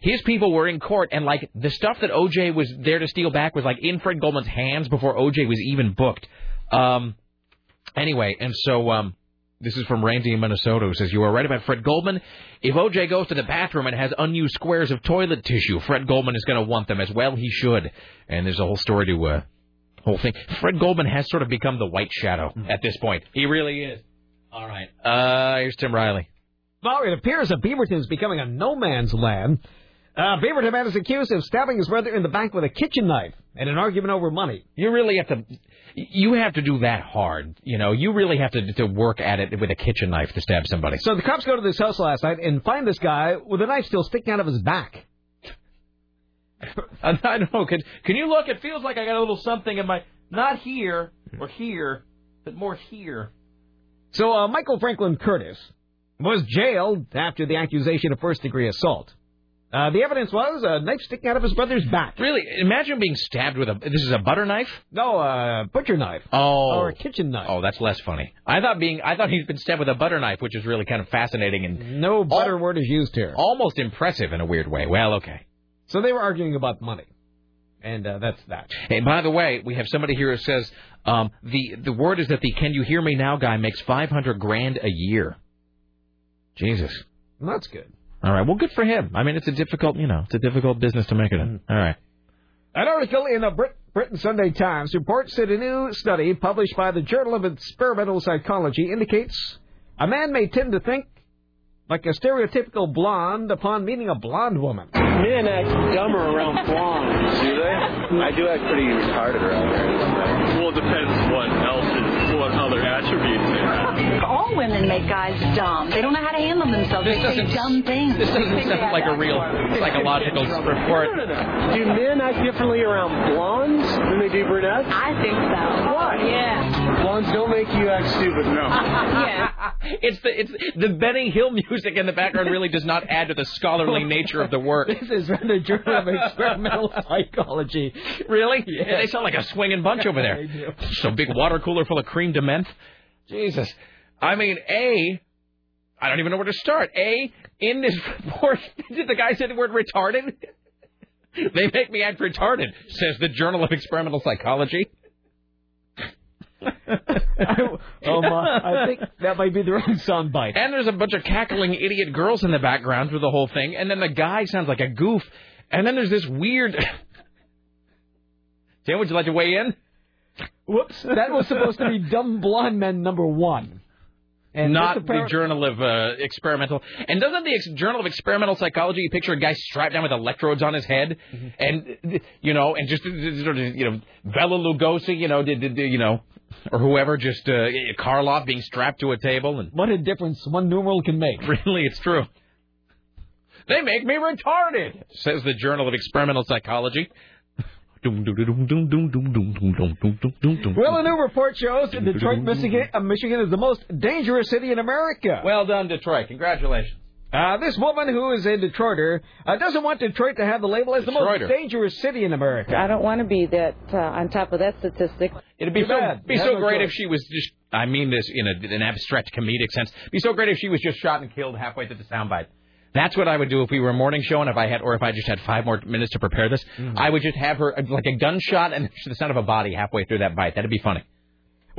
Speaker 4: his people were in court, and like the stuff that OJ was there to steal back was like in Fred Goldman's hands before OJ was even booked. Um, anyway, and so um, this is from Randy in Minnesota who says you are right about Fred Goldman. If OJ goes to the bathroom and has unused squares of toilet tissue, Fred Goldman is going to want them as well. He should. And there's a whole story to uh, whole thing. Fred Goldman has sort of become the white shadow at this point. He really is. All right. Uh, here's Tim Riley.
Speaker 7: Well, it appears that Beaverton is becoming a no man's land. Uh, Beaverton man is accused of stabbing his brother in the back with a kitchen knife in an argument over money.
Speaker 4: You really have to. You have to do that hard. You know, you really have to to work at it with a kitchen knife to stab somebody.
Speaker 7: So the cops go to this house last night and find this guy with a knife still sticking out of his back.
Speaker 4: I don't know. Can can you look? It feels like I got a little something in my not here or here, but more here.
Speaker 7: So uh, Michael Franklin Curtis was jailed after the accusation of first degree assault. Uh, the evidence was a knife sticking out of his brother's back.
Speaker 4: Really? Imagine being stabbed with a. This is a butter knife.
Speaker 7: No, a butcher knife.
Speaker 4: Oh.
Speaker 7: Or a kitchen knife.
Speaker 4: Oh, that's less funny. I thought being. I thought he'd been stabbed with a butter knife, which is really kind of fascinating and
Speaker 7: No butter word is used here.
Speaker 4: almost impressive in a weird way. Well, okay.
Speaker 7: So they were arguing about money. And uh, that's that.
Speaker 4: And by the way, we have somebody here who says um, the the word is that the "Can you hear me now" guy makes five hundred grand a year. Jesus.
Speaker 7: That's good.
Speaker 4: All right. Well, good for him. I mean, it's a difficult, you know, it's a difficult business to make it in. All right.
Speaker 7: An article in the Brit- Britain Sunday Times reports that a new study published by the Journal of Experimental Psychology indicates a man may tend to think like a stereotypical blonde upon meeting a blonde woman.
Speaker 23: Men act dumber around blondes. Do they? I do act pretty retarded around there.
Speaker 28: Well, it depends what else is, what other attributes they have.
Speaker 29: All women make guys dumb. They don't know how to handle themselves.
Speaker 4: This
Speaker 29: they say dumb things.
Speaker 4: This doesn't sound like a real psychological report.
Speaker 23: Do men act differently around blondes than they do brunettes?
Speaker 29: I think so.
Speaker 23: Why?
Speaker 29: Yeah.
Speaker 23: Blondes don't make you act stupid. No.
Speaker 29: yeah.
Speaker 4: It's the it's the Benny Hill music in the background really does not add to the scholarly nature of the work.
Speaker 7: This is the Journal of Experimental Psychology.
Speaker 4: Really?
Speaker 7: Yes.
Speaker 4: Yeah, they sound like a swinging bunch over there.
Speaker 7: They do.
Speaker 4: A big water cooler full of crème de menthe. Jesus. I mean, A, I don't even know where to start. A, in this report, did the guy say the word retarded? they make me act retarded, says the Journal of Experimental Psychology.
Speaker 7: Oh, my. I think that might be the wrong soundbite.
Speaker 4: And there's a bunch of cackling idiot girls in the background through the whole thing. And then the guy sounds like a goof. And then there's this weird. Tim, would you like to weigh in?
Speaker 7: Whoops. That was supposed to be Dumb Blonde Men number one. And
Speaker 4: not the Journal of uh, Experimental. And doesn't the ex- Journal of Experimental Psychology picture a guy strapped down with electrodes on his head,
Speaker 7: Mm-hmm.
Speaker 4: and you know, and just sort of you know, Bela Lugosi, you know, did, did you know, or whoever, just uh, Karloff being strapped to a table, and
Speaker 7: What a difference one numeral can make.
Speaker 4: really, it's true. They make me retarded, says the Journal of Experimental Psychology.
Speaker 7: Well, a new report shows that Detroit, Michigan, uh, Michigan is the most dangerous city in America.
Speaker 4: Well done, Detroit. Congratulations.
Speaker 7: Uh, this woman who is a Detroiter uh, doesn't want Detroit to have the label as the most dangerous city in America.
Speaker 30: I don't want to be that uh, on top of that statistic.
Speaker 4: It'd be
Speaker 7: Too
Speaker 4: so
Speaker 7: bad.
Speaker 4: be
Speaker 7: You
Speaker 4: so
Speaker 7: no
Speaker 4: great
Speaker 7: choice.
Speaker 4: if she was just. I mean this in a, an abstract comedic sense. Be so great if she was just shot and killed halfway through the soundbite. That's what I would do if we were a morning show and if I had, or if I just had five more minutes to prepare this.
Speaker 7: Mm-hmm.
Speaker 4: I would just have her like a gunshot and the sound of a body halfway through that bite. That'd be funny.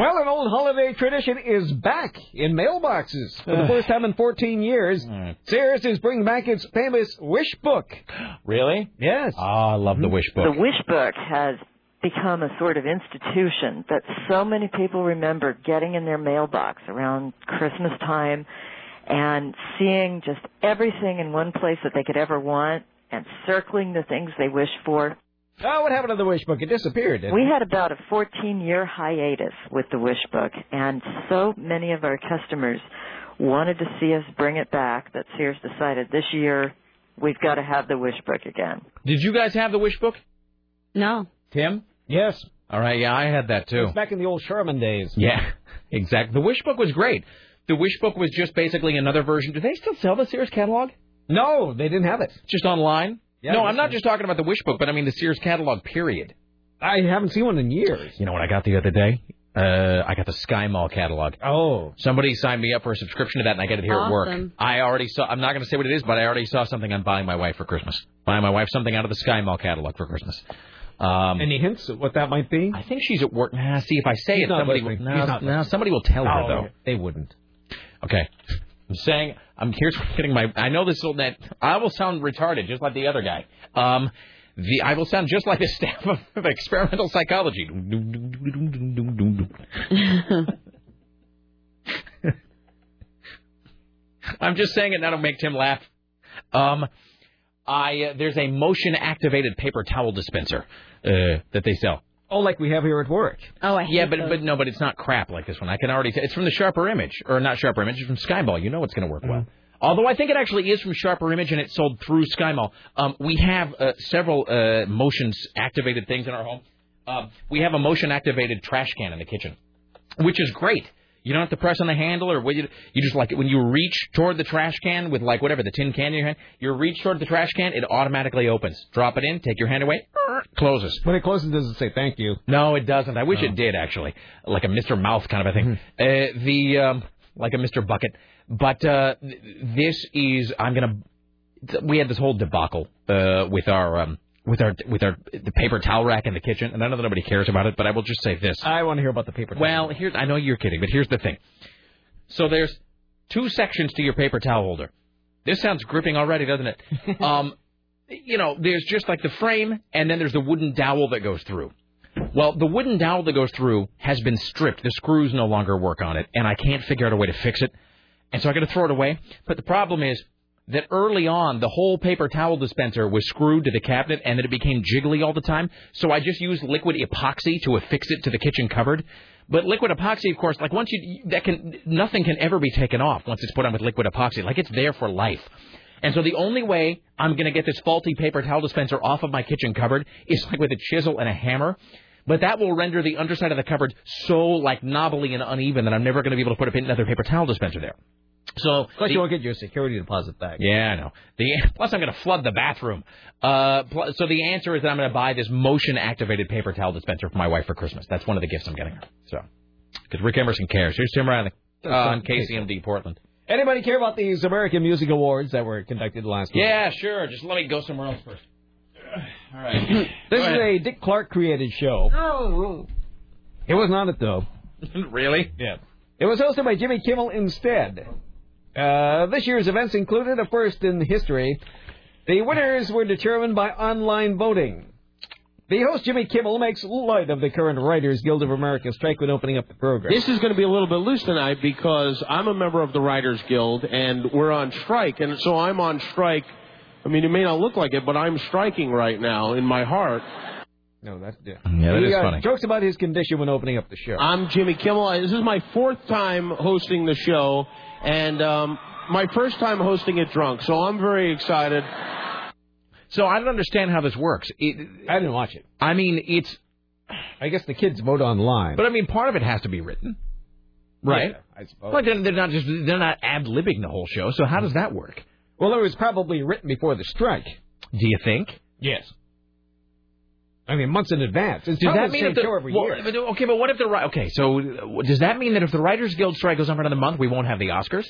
Speaker 7: Well, an old holiday tradition is back in mailboxes for the first time in 14 years.
Speaker 4: Hmm.
Speaker 7: Sears is bringing back its famous wish book.
Speaker 4: Really?
Speaker 7: Yes.
Speaker 4: Oh, I love the wish book.
Speaker 31: The wish book has become a sort of institution that so many people remember getting in their mailbox around Christmas time and seeing just everything in one place that they could ever want and circling the things they wish for.
Speaker 7: Oh, what happened to the wish book? It disappeared. didn't
Speaker 31: We
Speaker 7: it?
Speaker 31: had about a 14 year hiatus with the wish book and so many of our customers wanted to see us bring it back that Sears decided this year we've got to have the wish book again.
Speaker 4: Did you guys have the wish book?
Speaker 6: No.
Speaker 4: Tim?
Speaker 7: Yes.
Speaker 4: All right. Yeah, I had that too.
Speaker 7: It's back in the old Sherman days.
Speaker 4: Yeah, exactly. The wish book was great. The wish book was just basically another version. Do they still sell the Sears catalog?
Speaker 7: No, they didn't have it.
Speaker 4: Just online?
Speaker 7: Yeah,
Speaker 4: no,
Speaker 7: I
Speaker 4: I'm not just talking about the wish book, but I mean the Sears catalog. Period.
Speaker 7: I haven't seen one in years.
Speaker 4: You know what I got the other day? Uh, I got the Sky Mall catalog.
Speaker 7: Oh.
Speaker 4: Somebody signed me up for a subscription to that, and I get it here at work.
Speaker 6: Awesome.
Speaker 4: I already saw. I'm not going to say what it is, but I already saw something I'm buying my wife for Christmas. Buying my wife something out of the Sky Mall catalog for Christmas. Um,
Speaker 7: Any hints at what that might be?
Speaker 4: I think she's at work. Nah, see if I say
Speaker 7: He's
Speaker 4: it, somebody will.
Speaker 7: listening.
Speaker 4: No, no, somebody will tell her
Speaker 7: Oh,
Speaker 4: though.
Speaker 7: They wouldn't.
Speaker 4: Okay. I'm saying I'm here's getting my I know this will that I will sound retarded just like the other guy. Um the I will sound just like the staff of, of experimental psychology. I'm just saying it to make Tim laugh. Um I uh, there's a motion activated paper towel dispenser uh, that they sell.
Speaker 7: Oh, like we have here at work.
Speaker 6: Oh, I
Speaker 4: Yeah, but but no, but it's not crap like this one. I can already. T- it's from the Sharper Image, or not Sharper Image. It's from SkyMall. You know it's going to work well. Although I think it actually is from Sharper Image and it's sold through SkyMall. Um, we have uh, several uh, motions activated things in our home. Uh, we have a motion activated trash can in the kitchen, which is great. You don't have to press on the handle or what you, you just like it when you reach toward the trash can with like whatever the tin can in your hand. You reach toward the trash can, it automatically opens. Drop it in, take your hand away, closes.
Speaker 7: When it closes, does it say thank you?
Speaker 4: No, it doesn't. I wish it did actually, like a Mr. Mouth kind of a thing. Uh, the um, like a Mr. Bucket. But uh, this is I'm gonna. We had this whole debacle uh, with our um, with our with our the paper towel rack in the kitchen, and I know that nobody cares about it, but I will just say this.
Speaker 7: I want to hear about the paper.
Speaker 4: Towel Well, here's I know you're kidding, but here's the thing. So there's two sections to your paper towel holder. This sounds gripping already, doesn't it? um, you know, there's just like the frame, and then there's the wooden dowel that goes through. Well, the wooden dowel that goes through has been stripped. The screws no longer work on it, and I can't figure out a way to fix it. And so I got to throw it away. But the problem is that early on, the whole paper towel dispenser was screwed to the cabinet, and that it became jiggly all the time. So I just used liquid epoxy to affix it to the kitchen cupboard. But liquid epoxy, of course, like once you that can nothing can ever be taken off once it's put on with liquid epoxy. Like it's there for life. And so the only way I'm going to get this faulty paper towel dispenser off of my kitchen cupboard is like with a chisel and a hammer. But that will render the underside of the cupboard so like knobbly and uneven that I'm never going to be able to put another paper towel dispenser there. So
Speaker 7: Plus,
Speaker 4: the-
Speaker 7: you won't get your security deposit back.
Speaker 4: yeah, I know. The plus, I'm going to flood the bathroom. Uh, pl- so the answer is that I'm going to buy this motion-activated paper towel dispenser for my wife for Christmas. That's one of the gifts I'm getting her. So, because Rick Emerson cares. Here's Tim Riley uh, on KCMD Portland.
Speaker 7: Anybody care about these American Music Awards that were conducted last week?
Speaker 4: Yeah, sure. Just let me go somewhere else first. All right.
Speaker 7: This
Speaker 4: Go
Speaker 7: is
Speaker 4: ahead.
Speaker 7: a Dick Clark created show.
Speaker 4: Oh.
Speaker 7: It wasn't on it though.
Speaker 4: really?
Speaker 7: Yeah. It was hosted by Jimmy Kimmel instead. Uh, this year's events included a first in history. The winners were determined by online voting. The host Jimmy Kimmel makes light of the current Writers Guild of America strike when opening up the program.
Speaker 32: This is going to be a little bit loose tonight because I'm a member of the Writers Guild and we're on strike, and so I'm on strike. I mean, it may not look like it, but I'm striking right now in my heart.
Speaker 7: No, that's yeah.
Speaker 4: Yeah, that
Speaker 7: he
Speaker 4: is
Speaker 7: uh,
Speaker 4: funny.
Speaker 7: jokes about his condition when opening up the show.
Speaker 32: I'm Jimmy Kimmel. This is my fourth time hosting the show, and um, my first time hosting it drunk, so I'm very excited.
Speaker 4: So I don't understand how this works. It,
Speaker 7: I didn't watch it.
Speaker 4: I mean, it's.
Speaker 7: I guess the kids vote online.
Speaker 4: But I mean, part of it has to be written, right?
Speaker 7: Yeah, I suppose.
Speaker 4: Like they're, they're not just they're not ad libbing the whole show. So how does that work?
Speaker 7: Well, it was probably written before the strike.
Speaker 4: Do you think?
Speaker 7: Yes. I mean, months in advance. It's
Speaker 4: Does that
Speaker 7: the
Speaker 4: mean
Speaker 7: same
Speaker 4: if the,
Speaker 7: show every
Speaker 4: well,
Speaker 7: year.
Speaker 4: okay, but what if the okay? So does that mean that if the Writers Guild strike goes on for another month, we won't have the Oscars?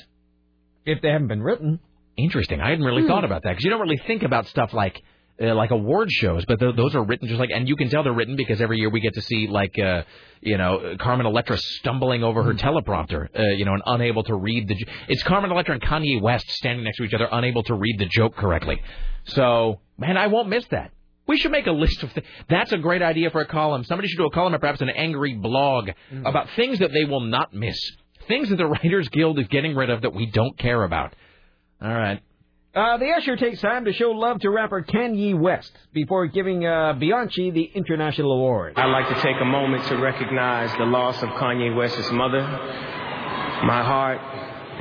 Speaker 7: If they haven't been written.
Speaker 4: Interesting. I hadn't really
Speaker 7: Hmm.
Speaker 4: thought about that because you don't really think about stuff like uh, like award shows, but th- those are written just like, and you can tell they're written because every year we get to see like uh, you know Carmen Electra stumbling over
Speaker 7: Hmm.
Speaker 4: her teleprompter, uh, you know, and unable to read the. j- It's Carmen Electra and Kanye West standing next to each other, unable to read the joke correctly. So man, I won't miss that. We should make a list of. Th- That's a great idea for a column. Somebody should do a column or perhaps an angry blog
Speaker 7: Hmm.
Speaker 4: about things that they will not miss, things that the Writers Guild is getting rid of that we don't care about. All right.
Speaker 7: Uh, the Usher takes time to show love to rapper Kanye West before giving uh, Beyoncé the international award.
Speaker 33: I'd like to take a moment to recognize the loss of Kanye West's mother. My heart,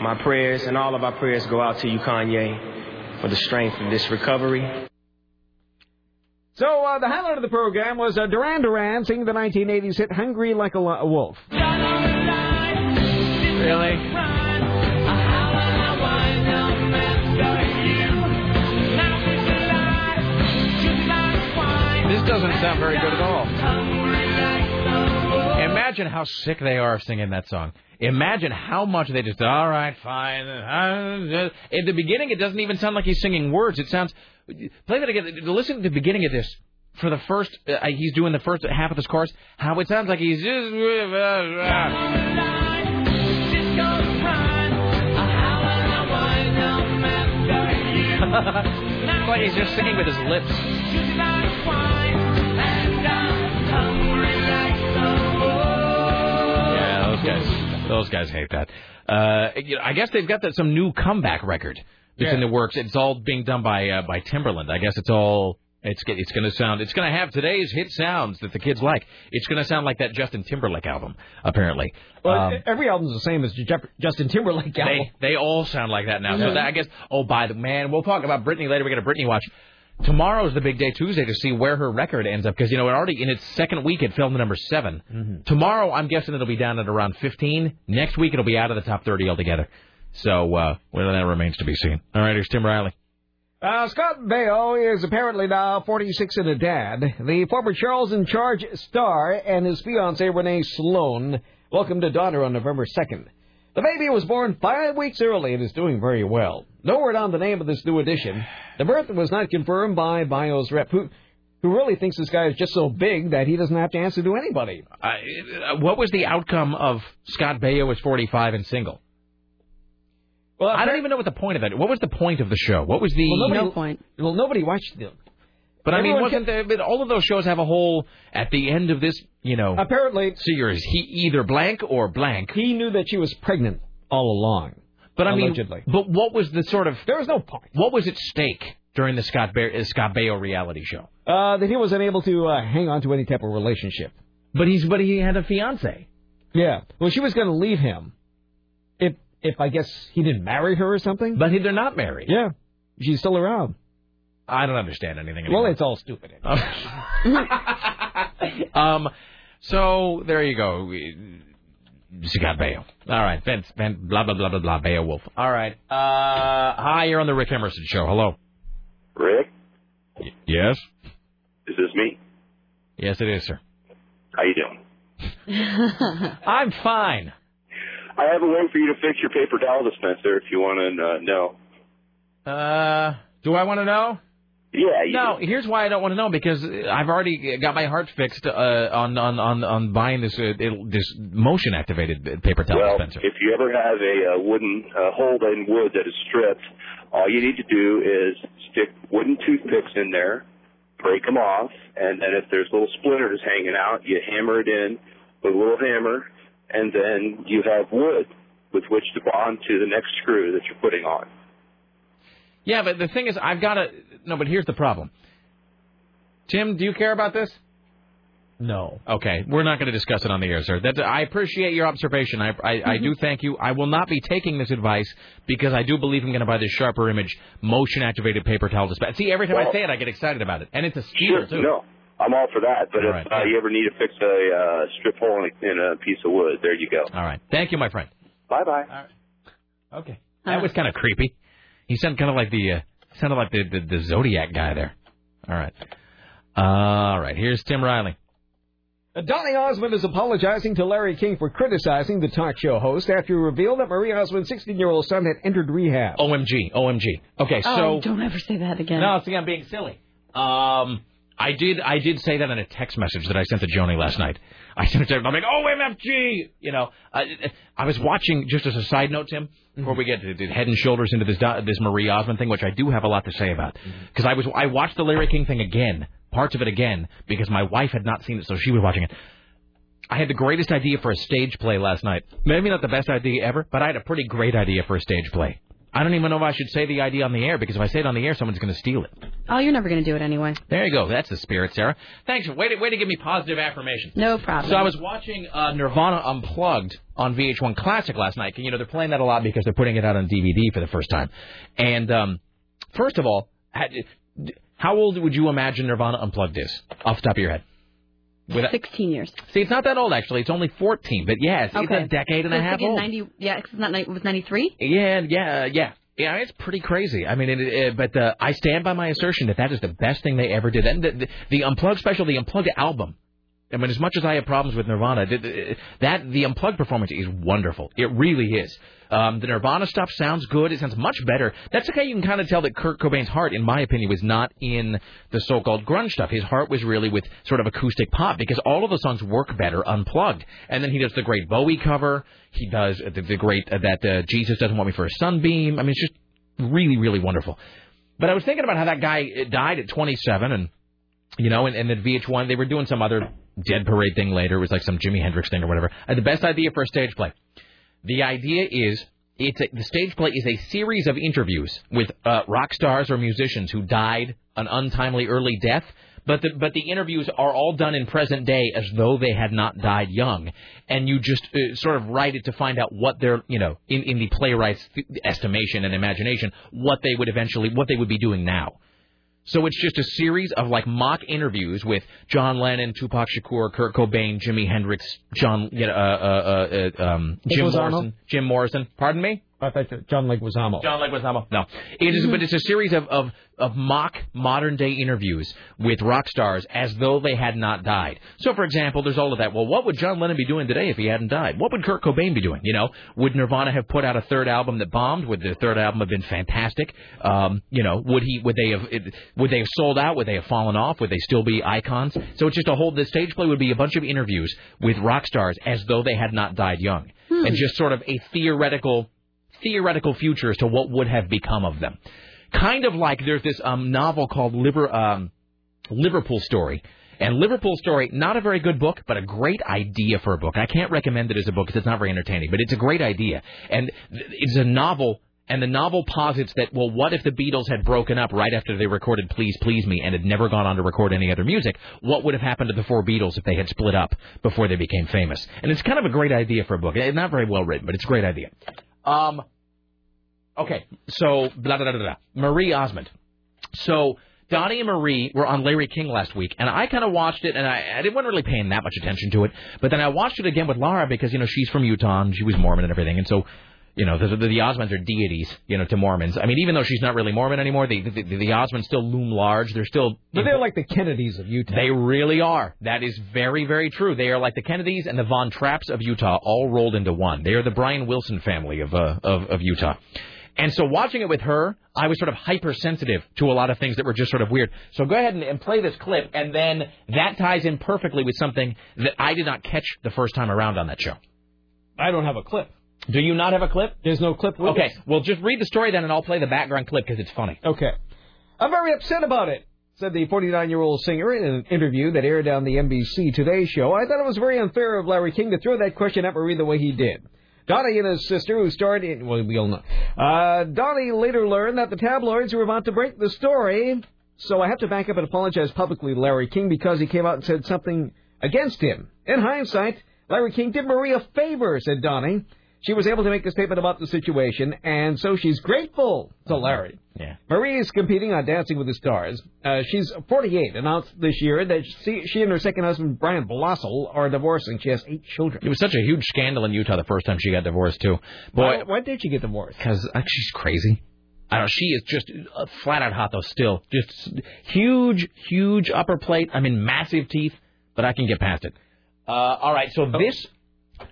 Speaker 33: my prayers, and all of our prayers go out to you, Kanye, for the strength of this recovery.
Speaker 7: So uh, the highlight of the program was uh, Duran Duran singing the 1980s hit "Hungry Like a, Lo- a Wolf."
Speaker 4: Really? This doesn't sound very good at all. Imagine how sick they are singing that song. Imagine how much they just, all right, fine. At the beginning, it doesn't even sound like he's singing words. It sounds, play that again. Listen to the beginning of this. For the first, uh, he's doing the first half of this chorus. How it sounds like he's just. like he's just singing with his lips. Yeah, those guys, those guys hate that. Uh, I guess they've got that some new comeback record It's
Speaker 7: Yeah.
Speaker 4: in the works. It's all being done by uh, by Timbaland. I guess it's all. It's it's going to sound. It's going to have today's hit sounds that the kids like. It's going to sound like that Justin Timberlake album, apparently.
Speaker 7: Well,
Speaker 4: Um,
Speaker 7: every album's the same as Jeff- Justin Timberlake album.
Speaker 4: they they all sound like that now. So that, I guess. Oh, by the man, we'll talk about Britney later. We got a Britney watch. Tomorrow's the big day, Tuesday, to see where her record ends up because you know it already in its second week it fell to number 7
Speaker 7: Mm-hmm.
Speaker 4: Tomorrow, I'm guessing it'll be down at around 15. Next week, it'll be out of the top 30 altogether. So uh, well, that remains to be seen. All right, here's Tim Riley.
Speaker 7: Uh, Scott Baio is apparently now 46 and a dad. The former Charles in Charge star and his fiancee Renee Sloan welcomed a daughter on November 2nd. The baby was born five weeks early and is doing very well. No word on the name of this new addition. The birth was not confirmed by Baio's rep, who, who really thinks this guy is just so big that he doesn't have to answer to anybody.
Speaker 4: Uh, what was the outcome of Scott Baio is 45 and single?
Speaker 7: Well,
Speaker 4: I don't even know what the point of it. What was the point of the show? What was the
Speaker 7: Well, nobody,
Speaker 6: No point.
Speaker 7: Well, nobody watched them.
Speaker 4: But I mean, wasn't there, but all of those shows have a whole at the end of this, you know?
Speaker 7: Apparently,
Speaker 4: series. He either blank or blank.
Speaker 7: He knew that she was pregnant all along.
Speaker 4: But I mean, but what was the sort of?
Speaker 7: There was no point.
Speaker 4: What was at stake during the Scott Ba- uh, Scott Baio reality show?
Speaker 7: Uh, that he was unable to uh, hang on to any type of relationship.
Speaker 4: But he's but he had a fiance.
Speaker 7: Yeah. Well, she was going to leave him if if I guess he didn't marry her or something.
Speaker 4: But he, they're not married.
Speaker 7: Yeah. She's still around.
Speaker 4: I don't understand anything
Speaker 7: Well, it's all stupid.
Speaker 4: um, so there you go. She got Baio. All right, Vince, Vince, blah blah blah blah blah. Beowulf. All right. Uh, hi, you're on the Rick Emerson show. Hello.
Speaker 34: Rick,
Speaker 4: Yes.
Speaker 34: is this me?
Speaker 4: Yes, it is, sir.
Speaker 34: How you doing?
Speaker 4: I'm fine.
Speaker 34: I have a way for you to fix your paper towel dispenser if you want to uh, know.
Speaker 4: Uh, do I want to know?
Speaker 34: Yeah. You
Speaker 4: No, here's why I don't want to know because I've already got my heart fixed uh, on on on on buying this uh, this motion activated paper towel
Speaker 34: well,
Speaker 4: dispenser.
Speaker 34: if you ever have a, uh wooden uh, hole in wood that is stripped, all you need to do is stick wooden toothpicks in there, break them off, and then if there's little splinters hanging out, you hammer it in with a little hammer, and then you have wood with which to bond to the next screw that you're putting on.
Speaker 4: Yeah, but the thing is, I've got to. No, but here's the problem. Tim, do you care about this?
Speaker 7: No.
Speaker 4: Okay, we're not going to discuss it on the air, sir. That I appreciate your observation. I, I, I do mm-hmm. thank you. I will not be taking this advice because I do believe I'm going to buy this Sharper Image motion activated paper towel dispenser. See, every time I say it, I get excited about it, and it's a steal
Speaker 34: Sure,
Speaker 4: too.
Speaker 34: no, I'm all for that. But
Speaker 4: All
Speaker 34: if
Speaker 4: right,
Speaker 34: uh, you ever need to fix a uh, strip hole in a, in a piece of wood, there you go.
Speaker 4: All right, thank you, my friend.
Speaker 34: Bye bye. All right.
Speaker 4: Okay. That was kind of creepy. He sounded kind of like the uh, sounded like the, the the Zodiac guy there. All right. All right. Here's Tim Riley.
Speaker 7: Uh, Donny Osmond is apologizing to Larry King for criticizing the talk show host after he revealed that Marie Osmond's 16-year-old son had entered rehab.
Speaker 4: OMG, OMG. Okay, so
Speaker 6: oh, don't ever say that again.
Speaker 4: No, see, I'm being silly. Um, I did, I did say that in a text message that I sent to Joni last night. I sent it to her. I'm like, oh, MFG. You know, I, I was watching just as a side note, Tim, before we get to, to head and shoulders into this this Marie Osmond thing, which I do have a lot to say about, mm-hmm. because I was I watched the Larry King thing again, parts of it again, because my wife had not seen it, so she was watching it. I had the greatest idea for a stage play last night. Maybe not the best idea ever, but I had a pretty great idea for a stage play. I don't even know if I should say the idea on the air because if I say it on the air, someone's going to steal it.
Speaker 6: Oh, you're never going to do it anyway.
Speaker 4: There you go. That's the spirit, Sarah. Thanks. Way to, way to give me positive affirmation.
Speaker 6: No problem.
Speaker 4: So I was watching uh, Nirvana Unplugged on VH1 Classic last night. You know, they're playing that a lot because they're putting it out on DVD for the first time. And um, first of all, how old would you imagine Nirvana Unplugged is, off the top of your head? Without-
Speaker 6: 16 years.
Speaker 4: See, it's not that old actually. It's only 14, but yes,
Speaker 6: Okay.
Speaker 4: it's a decade and
Speaker 6: So
Speaker 4: a half old.
Speaker 6: 90, yeah, it's not, it was 93?
Speaker 4: Yeah, yeah, yeah. Yeah, it's pretty crazy. I mean, it, it, but uh, I stand by my assertion that that is the best thing they ever did. And the, the, the Unplugged special, the Unplugged album. I mean, as much as I have problems with Nirvana, th- th- that the Unplugged performance is wonderful. It really is. Um, the Nirvana stuff sounds good. It sounds much better. That's okay. You can kind of tell that Kurt Cobain's heart, in my opinion, was not in the so-called grunge stuff. His heart was really with sort of acoustic pop because all of the songs work better unplugged. And then he does the great Bowie cover. He does the, the great uh, that uh, Jesus doesn't want me for a sunbeam. I mean, it's just really, really wonderful. But I was thinking about how that guy uh, died at 27, and you know, and, and at VH1 they were doing some other Dead Parade thing later. It was like some Jimi Hendrix thing or whatever. I had the best idea for a stage play. The idea is it's a, the stage play is a series of interviews with uh, rock stars or musicians who died an untimely early death. But the, but the interviews are all done in present day as though they had not died young, and you just uh, sort of write it to find out what they're you know in, in the playwright's estimation and imagination what they would eventually what they would be doing now. So it's just a series of like mock interviews with John Lennon, Tupac Shakur, Kurt Cobain, Jimi Hendrix, John, know, uh, uh, uh, um, Jim? Morrison, Jim Morrison. Pardon me.
Speaker 7: I thought John Leguizamo.
Speaker 4: John Leguizamo. No, it is, but it's a series of, of of mock modern day interviews with rock stars as though they had not died. So, for example, there's all of that. Well, what would John Lennon be doing today if he hadn't died? What would Kurt Cobain be doing? You know, would Nirvana have put out a third album that bombed? Would the third album have been fantastic? Um, you know, would he? Would they have? Would they have sold out? Would they have fallen off? Would they still be icons? So it's just a whole. The stage play would be a bunch of interviews with rock stars as though they had not died young,
Speaker 35: Hmm.
Speaker 4: and just sort of a theoretical theoretical future as to what would have become of them. Kind of like there's this um, novel called Liver, um, Liverpool Story. And Liverpool Story, not a very good book, but a great idea for a book. I can't recommend it as a book because it's not very entertaining, but it's a great idea. And it's a novel, and the novel posits that, well, what if the Beatles had broken up right after they recorded Please Please Me and had never gone on to record any other music? What would have happened to the four Beatles if they had split up before they became famous? And it's kind of a great idea for a book. It's not very well written, but it's a great idea. Um, okay, so blah blah blah blah. Marie Osmond. So Donnie and Marie were on Larry King last week, and I kind of watched it, and I, I didn't wasn't really paying that much attention to it. But then I watched it again with Laura because you know she's from Utah and she was Mormon and everything, and so. You know, the, the, Osmonds are deities, you know, to Mormons. I mean, even though she's not really Mormon anymore, the, the, the Osmonds still loom large. They're still.
Speaker 7: But they're like the Kennedys of Utah.
Speaker 4: They really are. That is very, very true. They are like the Kennedys and the Von Trapps of Utah, all rolled into one. They are the Brian Wilson family of uh, of, of Utah. And so watching it with her, I was sort of hypersensitive to a lot of things that were just sort of weird. So go ahead and, and play this clip, and then that ties in perfectly with something that I did not catch the first time around on that show.
Speaker 7: I don't have a clip.
Speaker 4: Do you not have a clip?
Speaker 7: There's no clip. With
Speaker 4: Okay,
Speaker 7: us.
Speaker 4: well just read the story then, and I'll play the background clip because it's funny.
Speaker 7: Okay. I'm very upset about it, said the 49 year old singer in an interview that aired on the NBC Today show. I thought it was very unfair of Larry King to throw that question at Marie the way he did. Donnie and his sister, who starred in, well, we all know. Uh, Donnie later learned that the tabloids were about to break the story, so I have to back up and apologize publicly to Larry King because he came out and said something against him. In hindsight, Larry King did Marie a favor, said Donnie. She was able to make a statement about the situation, and so she's grateful to Larry.
Speaker 4: Yeah.
Speaker 7: Marie is competing on Dancing with the Stars. Uh, she's 48, announced this year that she, she and her second husband, Brian Blosil, are divorcing. She has eight children.
Speaker 4: It was such a huge scandal in Utah the first time she got divorced too.
Speaker 7: Why,
Speaker 4: Boy,
Speaker 7: why did she get divorced?
Speaker 4: because she's crazy. I don't know. She is just uh, flat out hot though. Still, just huge, huge upper plate. I mean, massive teeth, but I can get past it. Uh, all right, so this,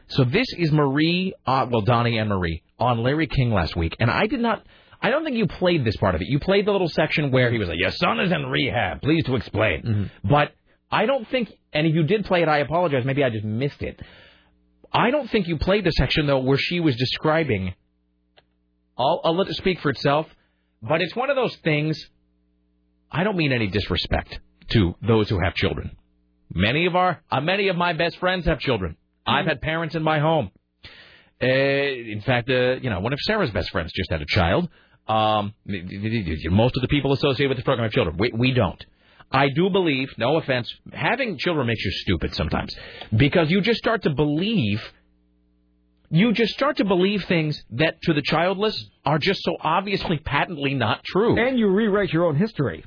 Speaker 4: so this is Marie. Uh, well, Donnie and Marie on Larry King last week, and I did not. I don't think you played this part of it. You played the little section where he was like, "Your son is in rehab. Please to explain." But I don't think, and if you did play it, I apologize. Maybe I just missed it. I don't think you played the section though where she was describing. I'll, I'll let it speak for itself, but it's one of those things. I don't mean any disrespect to those who have children. Many of our, uh, many of my best friends have children. I've had parents in my home. Uh, in fact, uh, you know, one of Sarah's best friends just had a child. Um, most of the people associated with this program have children. We, we don't. I do believe, no offense, having children makes you stupid sometimes because you just start to believe. You just start to believe things that to the childless are just so obviously patently not true.
Speaker 7: And you rewrite your own history.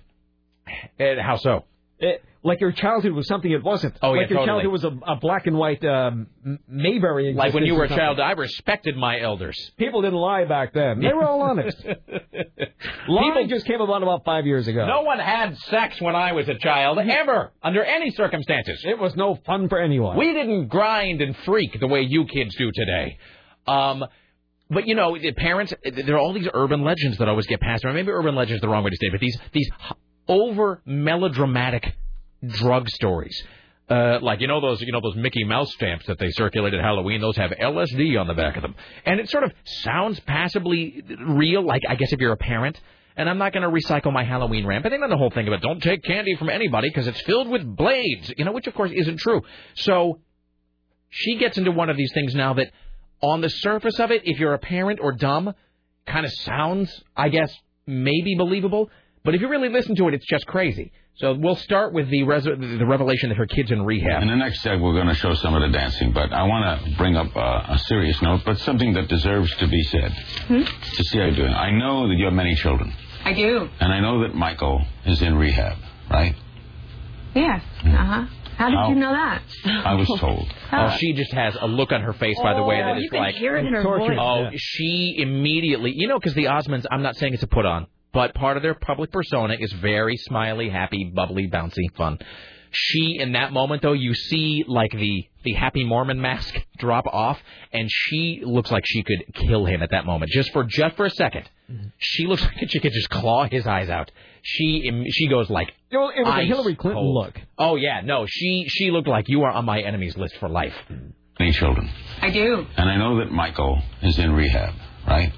Speaker 4: And how so?
Speaker 7: It, like your childhood was something it wasn't.
Speaker 4: Oh, yeah,
Speaker 7: like your
Speaker 4: totally.
Speaker 7: childhood was a, a black and white um, M- Mayberry.
Speaker 4: Like when you were a
Speaker 7: existence or
Speaker 4: child. I respected my elders.
Speaker 7: People didn't lie back then. They were all honest. Lying just came about about five years ago.
Speaker 4: No one had sex when I was a child, ever, under any circumstances.
Speaker 7: It was no fun for anyone.
Speaker 4: We didn't grind and freak the way you kids do today. Um, but you know, the parents, there are all these urban legends that always get passed around. Maybe urban legends is the wrong way to say it, but these these over melodramatic drug stories. Uh, like you know those you know those Mickey Mouse stamps that they circulate at Halloween. Those have LSD on the back of them, and it sort of sounds passably real. Like I guess if you're a parent, and I'm not going to recycle my Halloween rant, but think the whole thing about don't take candy from anybody because it's filled with blades. You know, which of course isn't true. So she gets into one of these things now that on the surface of it, if you're a parent or dumb, kind of sounds, I guess, maybe believable. But if you really listen to it, it's just crazy. So we'll start with the res- the revelation that her kid's in rehab.
Speaker 35: In the next segment, we're going to show some of the dancing, but I want to bring up uh, a serious note, but something that deserves to be said.
Speaker 36: Hmm?
Speaker 35: To see how you're doing. I know that you have many children,
Speaker 36: I do.
Speaker 35: and I know that Michael is in rehab, right?
Speaker 36: Yes. Uh huh. How did
Speaker 35: How-
Speaker 36: you know that?
Speaker 35: I was told.
Speaker 4: Oh, she just has a look on her face, by the way, that
Speaker 36: Oh,
Speaker 4: is
Speaker 36: can
Speaker 4: like
Speaker 36: hear it in her voice.
Speaker 4: Oh, she immediately, you know, because the Osmonds. I'm not saying it's a put on, but part of their public persona is very smiley, happy, bubbly, bouncy, fun. She, in that moment, though, you see like the the happy Mormon mask drop off, and she looks like she could kill him at that moment, just for just for a 2nd She looks like she could just claw his eyes out. She she goes like
Speaker 7: Well, it was a Hillary Clinton
Speaker 4: cold.
Speaker 7: look.
Speaker 4: Oh yeah, no, she she looked like you are on my enemies list for life.
Speaker 35: Many children,
Speaker 36: I do.
Speaker 35: and I know that Michael is in rehab, right?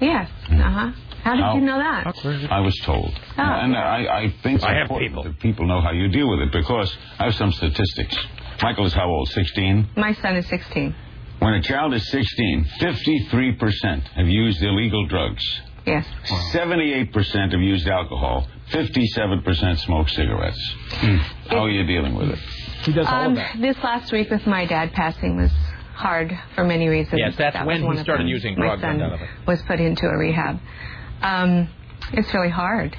Speaker 36: Yes. Uh huh. How did
Speaker 35: How-
Speaker 36: you know that?
Speaker 35: I was told.
Speaker 36: Oh.
Speaker 35: And I, I think it's
Speaker 36: I have
Speaker 35: important that people know how you deal with it because I have some statistics. Michael is how old? 16?
Speaker 36: My son is 16.
Speaker 35: When a child is 16, 53% have used illegal drugs.
Speaker 36: Yes.
Speaker 35: 78% have used alcohol. 57% smoke cigarettes. How are you dealing with it?
Speaker 7: He does all
Speaker 36: um, This last week with my dad passing was hard for many reasons.
Speaker 4: Yes, that's
Speaker 36: That
Speaker 4: when
Speaker 36: was one
Speaker 4: he
Speaker 36: of
Speaker 4: started
Speaker 36: them.
Speaker 4: using
Speaker 36: my son was put into a rehab. Um, it's really hard,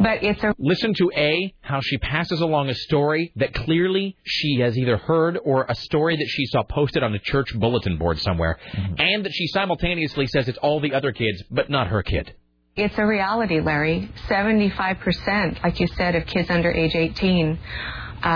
Speaker 36: but it's a
Speaker 4: Listen to A, how she passes along a story that clearly she has either heard or a story that she saw posted on a church bulletin board somewhere, and that she simultaneously says it's all the other kids, but not her kid.
Speaker 36: It's a reality, Larry. 75%, like you said, of kids under age 18 uh,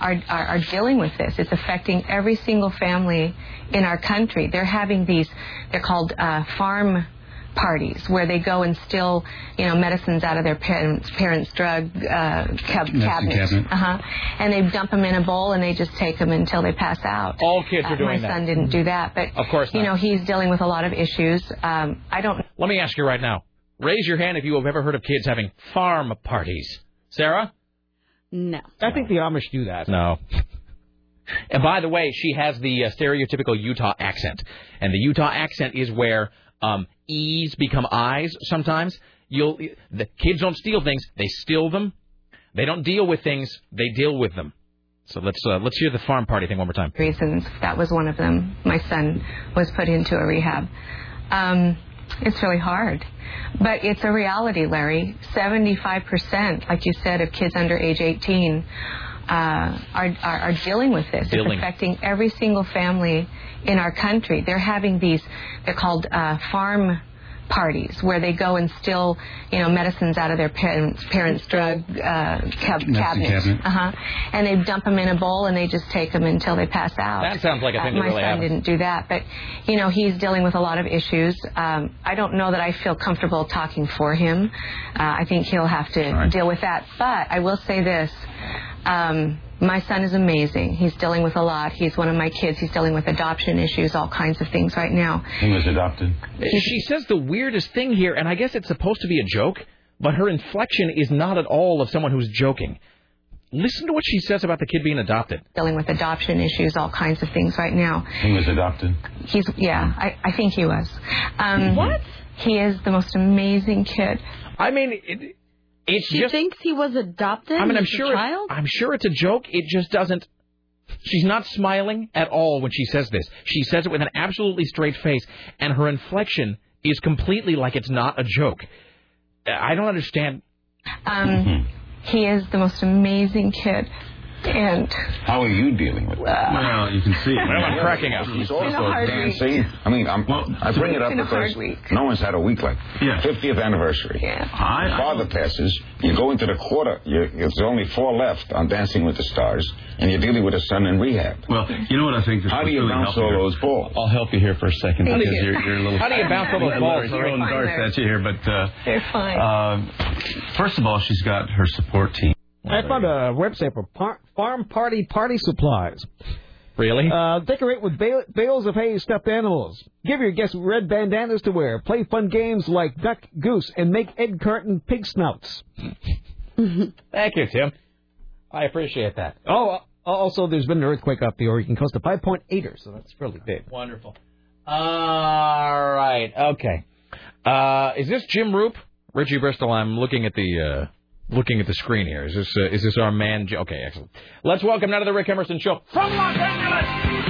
Speaker 36: are, are, are dealing with this. It's affecting every single family in our country. They're having these, they're called uh, farm parties where they go and steal, you know, medicines out of their parents' parents' drug uh, cab-
Speaker 35: Medicine
Speaker 36: cabinets.
Speaker 35: cabinet.
Speaker 36: Uh-huh. And they dump them in a bowl and they just take them until they pass out.
Speaker 4: All kids are
Speaker 36: Uh,
Speaker 4: doing
Speaker 36: my
Speaker 4: that.
Speaker 36: My son didn't do that, but
Speaker 4: Of course
Speaker 36: you know, he's dealing with a lot of issues. Um, I don't
Speaker 4: Let me ask you right now. Raise your hand if you have ever heard of kids having farm parties. Sarah?
Speaker 6: No.
Speaker 7: I think the Amish do that.
Speaker 4: No. And by the way, she has the uh, stereotypical Utah accent. And the Utah accent is where um, E's become I's sometimes. You'll the kids don't steal things, they steal them. They don't deal with things, they deal with them. So let's uh, let's hear the farm party thing one more time.
Speaker 36: reasons. That was one of them. My son was put into a rehab. Um, it's really hard. But it's a reality, Larry. 75%, like you said, of kids under age 18 uh, are, are, are dealing with this.
Speaker 4: Dealing.
Speaker 36: It's affecting every single family in our country. They're having these, they're called uh, farm parties where they go and steal, you know, medicines out of their parents' parents' drug uh, cab-
Speaker 35: Medicine
Speaker 36: cabinets.
Speaker 35: cabinet.
Speaker 36: Uh-huh. And they dump them in a bowl and they just take them until they pass out.
Speaker 4: That sounds like a thing
Speaker 36: Uh,
Speaker 4: that
Speaker 36: my
Speaker 4: really
Speaker 36: son
Speaker 4: happens.
Speaker 36: didn't do that, but you know he's dealing with a lot of issues. Um, I don't know that I feel comfortable talking for him. Uh, I think he'll have to deal with that. But I will say this. Um, my son is amazing. He's dealing with a lot. He's one of my kids. He's dealing with adoption issues, all kinds of things right now.
Speaker 35: He was adopted.
Speaker 4: She says the weirdest thing here, and I guess it's supposed to be a joke, but her inflection is not at all of someone who's joking. Listen to what she says about the kid being adopted.
Speaker 36: Dealing with adoption issues, all kinds of things right now.
Speaker 35: He was adopted.
Speaker 36: He's yeah, I, I think he was. Um, what? He is the most amazing kid.
Speaker 4: I mean, it, it's
Speaker 6: she
Speaker 4: just.
Speaker 6: thinks he was adopted.
Speaker 4: I mean, I'm
Speaker 6: as a
Speaker 4: sure.
Speaker 6: child.
Speaker 4: I'm sure it's a joke. It just doesn't. She's not smiling at all when she says this. She says it with an absolutely straight face, and her inflection is completely like it's not a joke. I don't understand.
Speaker 36: Um, he is the most amazing kid, and
Speaker 35: How are you dealing with it?
Speaker 36: Well,
Speaker 35: you can see.
Speaker 4: Well, I'm cracking up.
Speaker 35: He's
Speaker 36: been
Speaker 35: also
Speaker 36: hard
Speaker 35: dancing. I mean, I'm, I bring it up
Speaker 36: been a
Speaker 35: because
Speaker 36: week.
Speaker 35: no one's had a week like yeah. 50th anniversary.
Speaker 36: Yeah.
Speaker 35: Your father passes. You go into the quarter. You, there's only four left on Dancing with the Stars, and you're dealing with a son in rehab.
Speaker 37: Well, you know what I think?
Speaker 35: How do you
Speaker 37: really
Speaker 35: bounce
Speaker 37: help
Speaker 35: all
Speaker 37: here?
Speaker 35: those balls?
Speaker 37: I'll help you here for a second
Speaker 36: Thank
Speaker 37: because
Speaker 36: you.
Speaker 37: you're, you're a little.
Speaker 4: How do you bounce all those
Speaker 37: You're
Speaker 4: balls?
Speaker 37: throwing
Speaker 36: Fine
Speaker 37: darts
Speaker 36: there.
Speaker 37: at you here, but uh,
Speaker 36: they're fine.
Speaker 37: uh, first of all, she's got her support team.
Speaker 7: I found a website for par- farm party party supplies.
Speaker 4: Really?
Speaker 7: Uh, decorate with ba- bales of hay stuffed animals. Give your guests red bandanas to wear. Play fun games like duck, goose, and make Ed Carton pig snouts.
Speaker 4: Thank you, Tim. I appreciate that.
Speaker 7: Oh, uh, also, there's been an earthquake off the Oregon coast, a 5.8er, so that's fairly big.
Speaker 4: Wonderful. All right. Okay. Uh, is this Jim Roop? Richie Bristol. I'm looking at the uh, looking at the screen here. Is this uh, is this our man? Okay, excellent. Let's welcome now to the Rick Emerson Show from Los Angeles.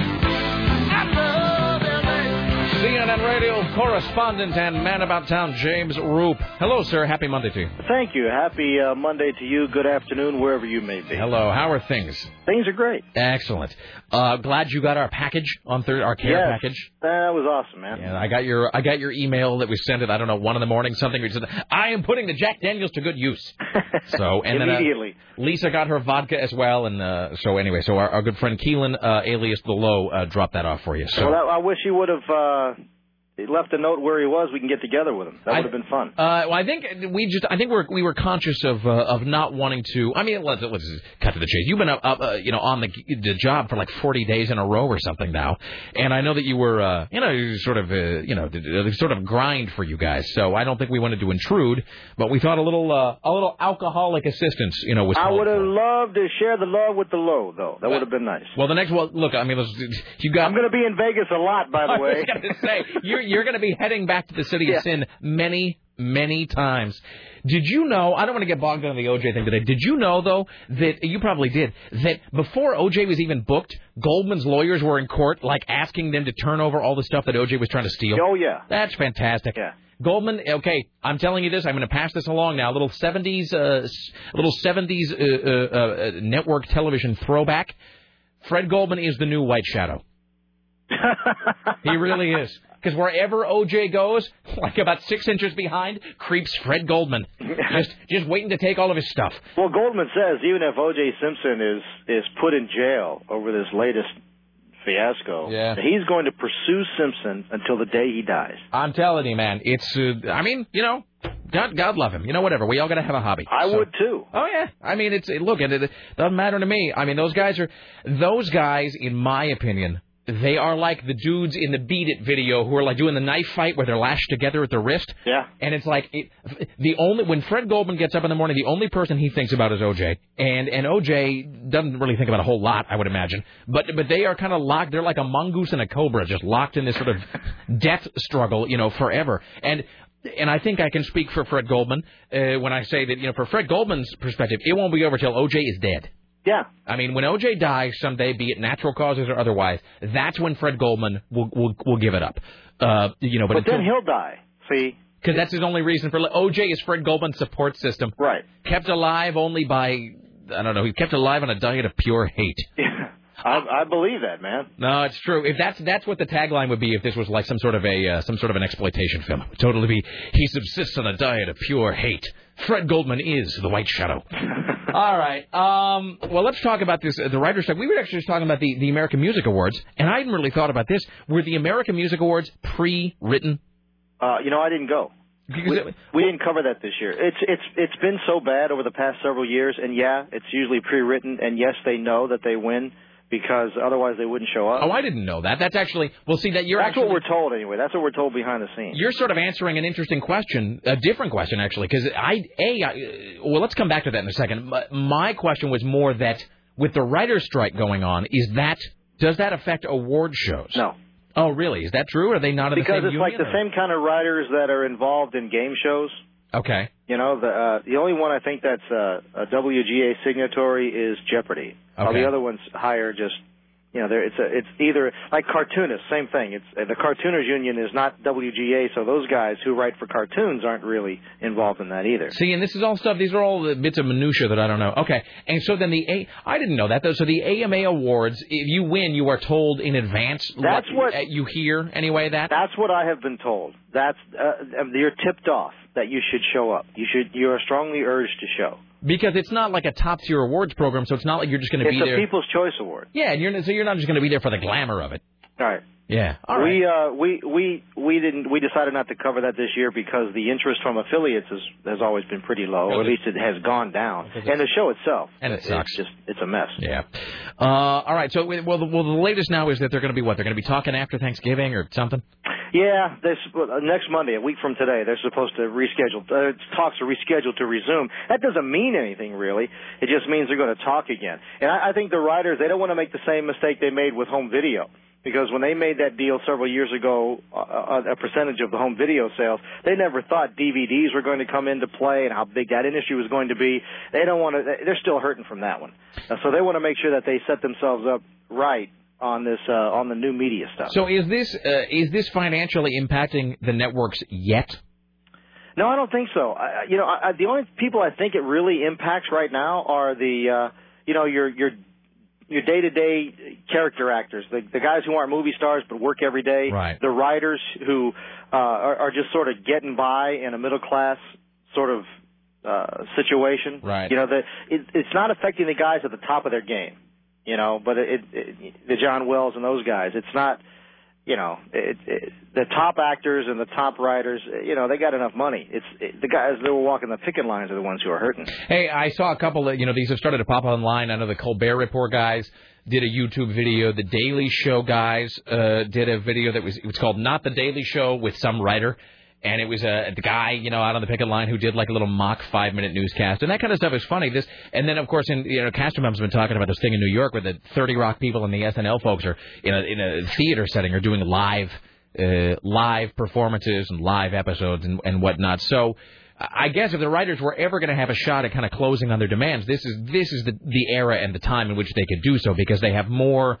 Speaker 4: CNN radio correspondent and man about town, James Roop. Hello, sir. Happy Monday to you.
Speaker 38: Thank you. Happy uh, Monday to you. Good afternoon, wherever you may be.
Speaker 4: Hello. How are things?
Speaker 38: Things are great.
Speaker 4: Excellent. Uh, glad you got our package on third, our care
Speaker 38: Yes.
Speaker 4: package.
Speaker 38: That was awesome, man.
Speaker 4: And I got your I got your email that we sent at I don't know one in the morning something. We said I am putting the Jack Daniels to good use. So and then uh,
Speaker 38: Immediately.
Speaker 4: Lisa got her vodka as well, and uh, so anyway, so our, our good friend Keelan, uh, alias the Low, uh, dropped that off for you. So
Speaker 38: Well, I, I wish he would have uh, left a note where he was. We can get together with him. That would have been fun.
Speaker 4: Uh, well, I think we just, I think we're, we were conscious of, uh, of not wanting to. I mean, let's, let's cut to the chase. You've been up, up uh, you know, on the, the job for like 40 days in a row or something now, and I know that you were, uh, you know, sort of, uh, you know, the sort of grind for you guys. So I don't think we wanted to intrude, but we thought a little, uh, a little alcoholic assistance, you know, was.
Speaker 38: I would have loved to share the love with the low, though. That would have been nice.
Speaker 4: Well, the next well, look, I mean, you got.
Speaker 38: I'm going to be in Vegas a lot, by the way.
Speaker 4: I was going to say you're you're going to be heading back to the city of sin many many times. Did you know? I don't want to get bogged down in the OJ thing today. Did you know though that you probably did that before OJ was even booked, Goldman's lawyers were in court, like asking them to turn over all the stuff that OJ was trying to steal.
Speaker 38: Oh yeah,
Speaker 4: that's fantastic.
Speaker 38: Yeah.
Speaker 4: Goldman, okay, I'm telling you this. I'm going to pass this along now. A little 70s, uh, little 70s uh, uh, uh, network television throwback. Fred Goldman is the new White Shadow. he really is. Because wherever OJ goes, like about six inches behind, creeps Fred Goldman, just just waiting to take all of his stuff.
Speaker 38: Well, Goldman says even if O.J. Simpson is is put in jail over this latest fiasco,
Speaker 4: Yeah.
Speaker 38: he's going to pursue Simpson until the day he dies.
Speaker 4: I'm telling you, man, it's. Uh, I mean, you know, God, God love him. You know, whatever. We all got to have a hobby.
Speaker 38: I
Speaker 4: So-
Speaker 38: would too.
Speaker 4: Oh yeah. I mean, it's look. It, it doesn't matter to me. I mean, those guys are those guys, in my opinion. They are like the dudes in the Beat It video who are like doing the knife fight where they're lashed together at the wrist.
Speaker 38: Yeah.
Speaker 4: And it's like it, the only when Fred Goldman gets up in the morning, the only person he thinks about is OJ, and and OJ doesn't really think about a whole lot, I would imagine. But but they are kind of locked. They're like a mongoose and a cobra, just locked in this sort of death struggle, you know, forever. And and I think I can speak for Fred Goldman uh, when I say that you know, for Fred Goldman's perspective, it won't be over till OJ is dead.
Speaker 38: Yeah.
Speaker 4: I mean, when OJ dies someday, be it natural causes or otherwise, that's when Fred Goldman will will, will give it up. Uh, you know, but,
Speaker 38: But then he'll die. See,
Speaker 4: because that's his only reason for OJ is Fred Goldman's support system.
Speaker 38: Right.
Speaker 4: Kept alive only by I don't know. He's kept alive on a diet of pure hate.
Speaker 38: I, I believe that, man.
Speaker 4: No, it's true. If that's that's what the tagline would be if this was like some sort of a uh, some sort of an exploitation film. It would totally be he subsists on a diet of pure hate. Fred Goldman is the White Shadow. All right. Um, well, let's talk about this. Uh, the writers' strike. We were actually just talking about the, the American Music Awards, and I hadn't really thought about this. Were the American Music Awards pre-written?
Speaker 38: Uh, you know, I didn't go. We, we didn't cover that this year. It's it's it's been so bad over the past several years, and yeah, it's usually pre-written, and yes, they know that they win because otherwise they wouldn't show up.
Speaker 4: Oh, I didn't know that. That's actually well. See that you're
Speaker 38: That's
Speaker 4: actually
Speaker 38: what we're told anyway. That's what we're told behind the scenes.
Speaker 4: You're sort of answering an interesting question, a different question actually, because I a I, well, let's come back to that in a second. My- question was more that with the writers' strike going on, is that does that affect award shows?
Speaker 38: No.
Speaker 4: Oh, really? Is that true? Or Are they not in
Speaker 38: because
Speaker 4: the
Speaker 38: it's
Speaker 4: same
Speaker 38: like
Speaker 4: union,
Speaker 38: the same kind of writers that are involved in game shows.
Speaker 4: Okay.
Speaker 38: You know, the uh, the only one I think that's uh, a WGA signatory is Jeopardy. All
Speaker 4: Okay.
Speaker 38: the other ones hire just, you know, it's a, it's either like cartoonists, same thing. It's the cartooners union is not WGA, so those guys who write for cartoons aren't really involved in that either.
Speaker 4: See, and this is all stuff. These are all the bits of minutia that I don't know. Okay, and so then the A. I didn't know that though. So the AMA awards, if you win, you are told in advance.
Speaker 38: That's what-
Speaker 4: uh, you hear anyway. That
Speaker 38: That's what I have been told. That's uh, you're tipped off that you should show up. You should you are strongly urged to show.
Speaker 4: Because it's not like a top tier awards program, so it's not like you're just going to be there. It's a.
Speaker 38: People's Choice Award.
Speaker 4: Yeah, and you're so you're not just going to be there for the glamour of it.
Speaker 38: All right.
Speaker 4: Yeah. All right.
Speaker 38: We uh we we we didn't we decided not to cover that this year because the interest from affiliates has has always been pretty low, or at least it has gone down. And the show itself,
Speaker 4: And it
Speaker 38: it's
Speaker 4: sucks.
Speaker 38: just it's a mess.
Speaker 4: Yeah. Uh, all right. So, well, the, well, the latest now is that they're going to be what? They're going to be talking after Thanksgiving or something.
Speaker 38: Yeah, this uh, next Monday, a week from today, they're supposed to reschedule. Uh, talks are rescheduled to resume. That doesn't mean anything really. It just means they're going to talk again. And I, I think the writers they don't want to make the same mistake they made with home video. because when they made that deal several years ago, uh, a percentage of the home video sales, they never thought DVDs were going to come into play and how big that industry was going to be. They don't want to. They're still hurting from that one, uh, so they want to make sure that they set themselves up right on this uh, on the new media stuff.
Speaker 4: So is this uh, is this financially impacting the networks yet?
Speaker 38: No, I don't think so. I, you know, I, the only people I think it really impacts right now are the, uh, you know, your your your day to day character actors, the the guys who aren't movie stars but work every day,
Speaker 4: Right.
Speaker 38: the writers who uh, are, are just sort of getting by in a middle class sort of uh, situation.
Speaker 4: Right.
Speaker 38: You know, the it, it's not affecting the guys at the top of their game. You know, but it, it the John Wells and those guys, it's not you know, it, it, the top actors and the top writers, you know, they got enough money. It's it, the guys that were walking the picket lines are the ones who are hurting.
Speaker 4: Hey, I saw a couple of, you know, these have started to pop online. I know the Colbert Report guys did a YouTube video. The Daily Show guys uh, did a video that was, it was called Not the Daily Show with some writer. And it was a the guy, you know, out on the picket line who did like a little mock five minute newscast, and that kind of stuff is funny. This, and then of course, in you know, Castrom's been talking about this thing in New York where the Thirty Rock people and the SNL folks are in a in a theater setting are doing live uh, live performances and live episodes and, and whatnot. So I guess if the writers were ever going to have a shot at kind of closing on their demands, this is this is the the era and the time in which they could do so because they have more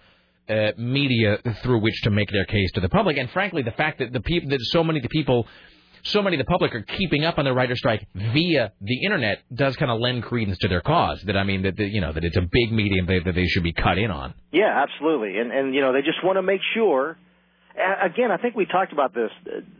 Speaker 4: uh, media through which to make their case to the public. And frankly, the fact that the people that so many of the people. So many of the public are keeping up on the writer strike via the internet does kind of lend credence to their cause. That I mean that, that you know that it's a big medium that, that they should be cut in on.
Speaker 38: Yeah, absolutely. And and you know, they just want to make sure. Again, I think we talked about this.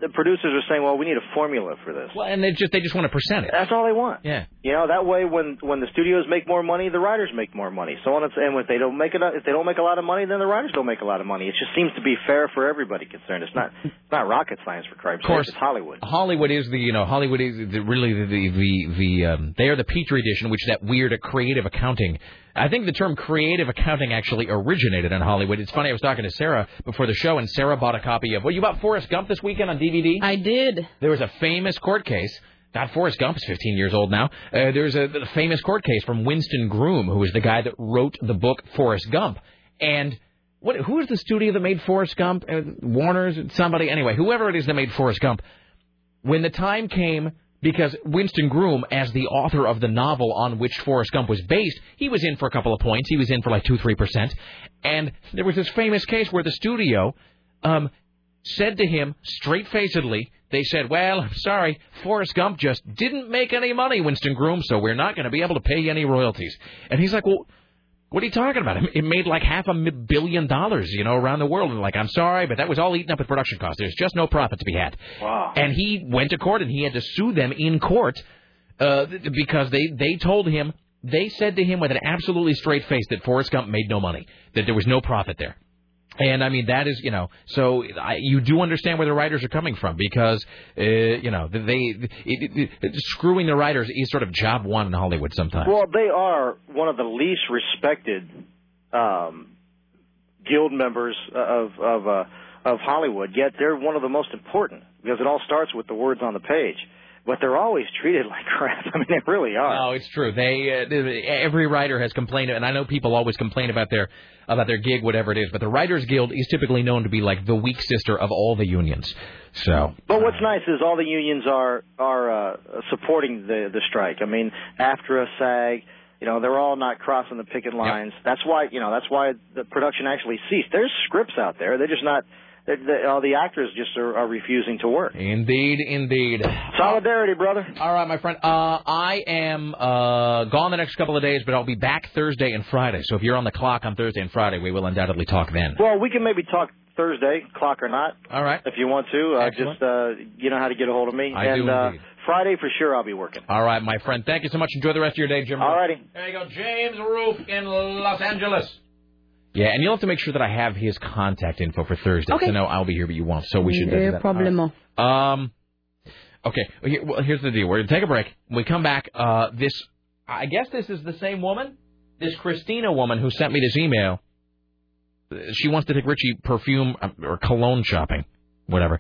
Speaker 38: The producers are saying, "Well, we need a formula for this."
Speaker 4: Well, and they just they just want a percentage.
Speaker 38: That's all they want.
Speaker 4: Yeah.
Speaker 38: You know, that way when when the studios make more money, the writers make more money. So on and if they don't make it, if they don't make a lot of money, then the writers don't make a lot of money. It just seems to be fair for everybody concerned. It's not it's not rocket science for Christ's
Speaker 4: Of course.
Speaker 38: sake. It's Hollywood.
Speaker 4: Hollywood is the you know Hollywood is the, really the the the, the um, they are the petri dish in which that weird creative accounting. I think the term creative accounting actually originated in Hollywood. It's funny. I was talking to Sarah before the show, and Sarah bought a copy of. Well, you bought Forrest Gump this weekend on DVD.
Speaker 6: I did.
Speaker 4: There was a famous court case. God, Forrest Gump is 15 years old now. Uh, there's a, a famous court case from Winston Groom, who was the guy that wrote the book Forrest Gump. And what? Who is the studio that made Forrest Gump? Uh, Warner's, somebody. Anyway, whoever it is that made Forrest Gump. When the time came, because Winston Groom, as the author of the novel on which Forrest Gump was based, he was in for a couple of points. He was in for like two, three percent. And there was this famous case where the studio um, said to him straight facedly, they said, Well, I'm sorry, Forrest Gump just didn't make any money, Winston Groom, so we're not going to be able to pay you any royalties. And he's like, Well, what are you talking about? It made like half a billion dollars, you know, around the world. And like, I'm sorry, but that was all eaten up with production costs. There's just no profit to be had.
Speaker 38: Wow.
Speaker 4: And he went to court and he had to sue them in court uh, because they they told him they said to him with an absolutely straight face that Forrest Gump made no money, that there was no profit there. And I mean that is, you know, so I, you do understand where the writers are coming from because, uh, you know, they it, it, it, screwing the writers is sort of job one in Hollywood sometimes.
Speaker 38: Well, they are one of the least respected um, guild members of of uh, of Hollywood. Yet they're one of the most important because it all starts with the words on the page. But they're always treated like crap. I mean, they really are.
Speaker 4: No, it's true. They uh, every writer has complained, and I know people always complain about their about their gig, whatever it is. But the Writers Guild is typically known to be like the weak sister of all the unions. So
Speaker 38: But what's nice is all the unions are are uh, supporting the the strike. I mean, AFTRA, SAG, you know, they're all not crossing the picket lines. That's why you know that's why the production actually ceased. There's scripts out there. They're just not. All the actors just are, are refusing to work.
Speaker 4: Indeed, indeed.
Speaker 38: Solidarity, brother.
Speaker 4: All right, my friend. Uh, I am uh, gone the next couple of days, but I'll be back Thursday and Friday. So if you're on the clock on Thursday and Friday, we will undoubtedly talk then.
Speaker 38: Well, we can maybe talk Thursday, clock or not.
Speaker 4: All right.
Speaker 38: If you want to, uh, just uh, you know how to get a hold of me.
Speaker 4: I
Speaker 38: and
Speaker 4: do
Speaker 38: uh. Friday for sure, I'll be working.
Speaker 4: All right, my friend. Thank you so much. Enjoy the rest of your day, Jim.
Speaker 38: All righty.
Speaker 4: There you go, James Roop in Los Angeles. Yeah, and you'll have to make sure that I have his contact info for Thursday.
Speaker 6: Okay.
Speaker 4: So no, I'll be here, but you won't. So we should do
Speaker 6: No
Speaker 4: that.
Speaker 6: problemo.
Speaker 4: Right. Um. Okay. well, here- Well, here's the deal. We're gonna take a break. When we come back, uh, this I guess this is the same woman, this Christina woman who sent me this email. She wants to take Richie perfume uh, or cologne shopping, whatever.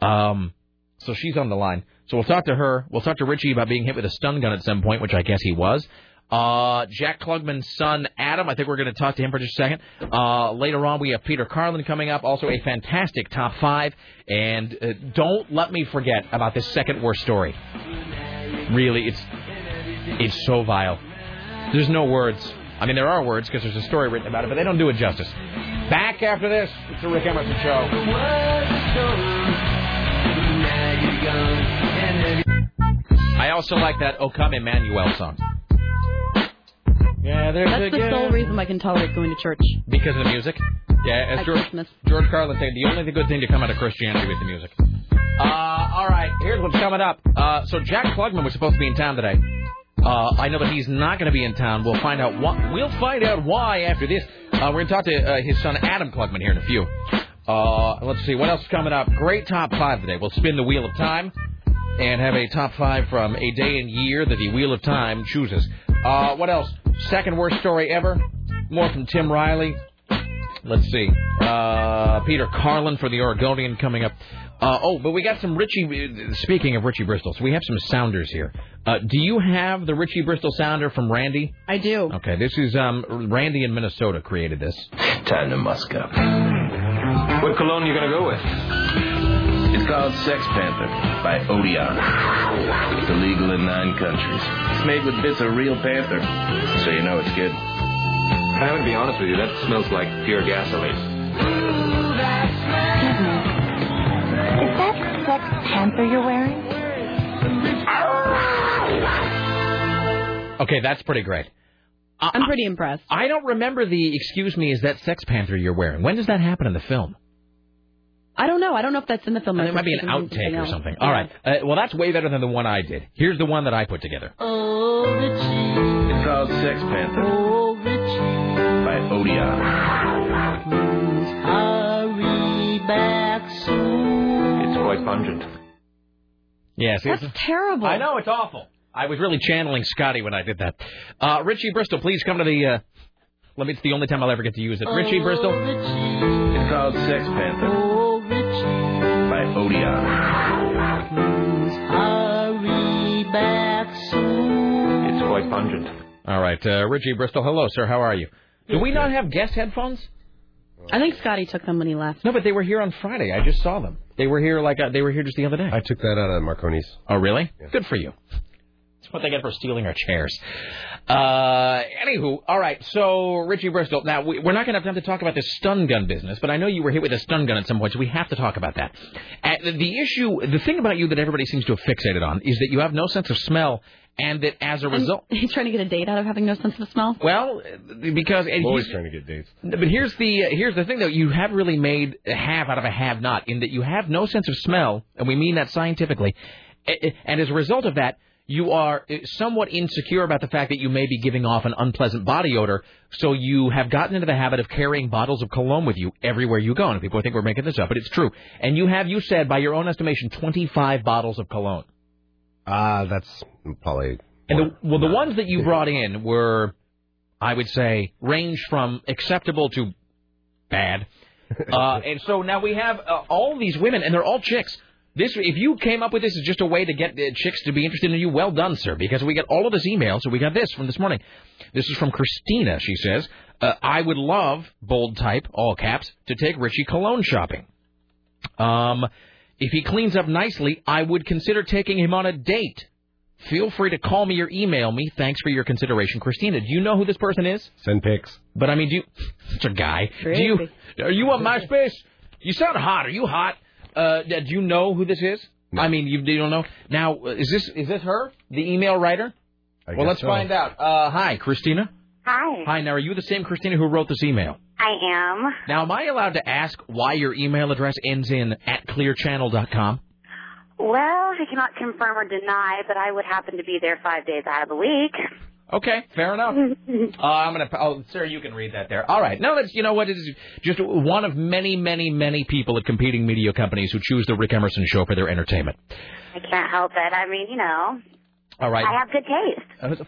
Speaker 4: Um. So she's on the line. So we'll talk to her. We'll talk to Richie about being hit with a stun gun at some point, which I guess he was. Uh, Jack Klugman's son, Adam. I think we're going to talk to him for just a second. Uh, later on, we have Peter Carlin coming up. Also, a fantastic top five. And uh, don't let me forget about this second worst story. Really, it's it's so vile. There's no words. I mean, there are words because there's a story written about it, but they don't do it justice. Back after this, it's the Rick Emerson Show. I also like that "O Come Emmanuel" song. Yeah, there's
Speaker 6: That's the
Speaker 4: again.
Speaker 6: sole reason I can tolerate going to church.
Speaker 4: Because of the music? Yeah, as
Speaker 6: At
Speaker 4: George,
Speaker 6: Christmas.
Speaker 4: George Carlin said, the only good thing to come out of Christianity is the music. Uh, all right, here's what's coming up. Uh, so Jack Klugman was supposed to be in town today. Uh, I know that he's not going to be in town. We'll find out why. We'll find out why after this. Uh, we're going to talk to uh, his son Adam Klugman here in a few. Uh, let's see what else is coming up. Great top five today. We'll spin the wheel of time and have a top five from a day and year that the wheel of time chooses. Uh, what else? Second worst story ever. More from Tim Riley. Let's see. Uh, Peter Carlin for the Oregonian coming up. Uh, oh, but we got some Richie. Speaking of Richie Bristol, so we have some sounders here. Uh, do you have the Richie Bristol sounder from Randy?
Speaker 6: I do.
Speaker 4: Okay, this is um, Randy in Minnesota created this.
Speaker 37: Time to musk up. What cologne you gonna go with? It's called Sex Panther by Odeon. It's illegal in nine countries. It's made with bits of real panther, so you know it's good.
Speaker 39: I'm gonna be honest with you, that smells like pure gasoline. Excuse me.
Speaker 29: Is that Sex Panther you're wearing?
Speaker 4: Okay, that's pretty great.
Speaker 6: I'm pretty impressed.
Speaker 4: I don't remember the excuse me. Is that Sex Panther you're wearing? When does that happen in the film?
Speaker 6: I don't know. I don't know if that's in the film.
Speaker 4: It might be an outtake or something. All right. Uh, well, that's way better than the one I did. Here's the one that I put together. Oh, Richie.
Speaker 37: It's called Sex Panther Oh, Richie. by Odeon. Please hurry back soon.
Speaker 39: It's quite pungent.
Speaker 4: Yes,
Speaker 6: That's terrible.
Speaker 4: I know it's awful. I was really channeling Scotty when I did that. Uh, Richie Bristol, please come to the. Uh, let me. It's the only time I'll ever get to use it. Richie Bristol. Richie.
Speaker 37: It's called Sex Panther by Odeon.
Speaker 39: It's quite pungent.
Speaker 4: All right, uh, Richie Bristol. Hello, sir. How are you? Do we not have guest headphones?
Speaker 6: I think Scotty took them when he left.
Speaker 4: No, but they were here on Friday. I just saw them. They were here like uh, they were here just the other day.
Speaker 40: I took that out of Marconi's.
Speaker 4: Oh, really? Good for you. That's what they get for stealing our chairs. Uh, anywho, all right. So Richie Bristol. Now we, we're not going to have time to talk about this stun gun business, but I know you were hit with a stun gun at some point, so we have to talk about that. Uh, the issue, the thing about you that everybody seems to have fixated on is that you have no sense of smell, and that as a result,
Speaker 6: He's trying to get a date out of having no sense of smell.
Speaker 4: well, because and
Speaker 40: I'm always
Speaker 4: he's-
Speaker 40: trying to get dates.
Speaker 4: but here's the here's the thing though you have really made a have out of a have not in that you have no sense of smell and we mean that scientifically A- a- and as a result of that you are uh, somewhat insecure about the fact that you may be giving off an unpleasant body odor so you have gotten into the habit of carrying bottles of cologne with you everywhere you go and people think we're making this up but it's true and you have you said by your own estimation 25 bottles of cologne
Speaker 40: Ah, that's probably.
Speaker 4: and the, well, the ones that you brought in were, I would say, range from acceptable to bad. Uh, and so now we have uh, all these women, and they're all chicks. This, if you came up with this as just a way to get uh, chicks to be interested in you, well done, sir. Because we got all of this email. So we got this from this morning. This is from Christina. She says, uh, "I would love bold type, all caps, to take Richie cologne shopping. Um, if he cleans up nicely, I would consider taking him on a date. Feel free to call me or email me. Thanks for your consideration, Christina. Do you know who this person is?
Speaker 40: Send pics.
Speaker 4: But I mean, do you? It's a guy. Do you? Are you on MySpace? You sound hot. Are you hot? Uh, do you know who this is? I mean, you, you don't know. Now, uh, is this is this her, the email writer? well, let's
Speaker 40: so.
Speaker 4: find out. Uh, hi, Christina.
Speaker 41: Hi,
Speaker 4: Hi. Now, are you the same Christina who wrote this email?
Speaker 41: I am.
Speaker 4: Now, am I allowed to ask why your email address ends in at clearchannel.com?
Speaker 41: Well, I cannot confirm or deny, but I would happen to be there five days out of the week.
Speaker 4: Okay, fair enough. Uh, I'm gonna. Oh, sir, you can read that there. All right. No, that's you know what it is. Just one of many, many, many people at competing media companies who choose the Rick Emerson Show for their entertainment.
Speaker 41: I can't help it. I mean, you know,
Speaker 4: All right.
Speaker 41: I have good taste.
Speaker 4: Uh,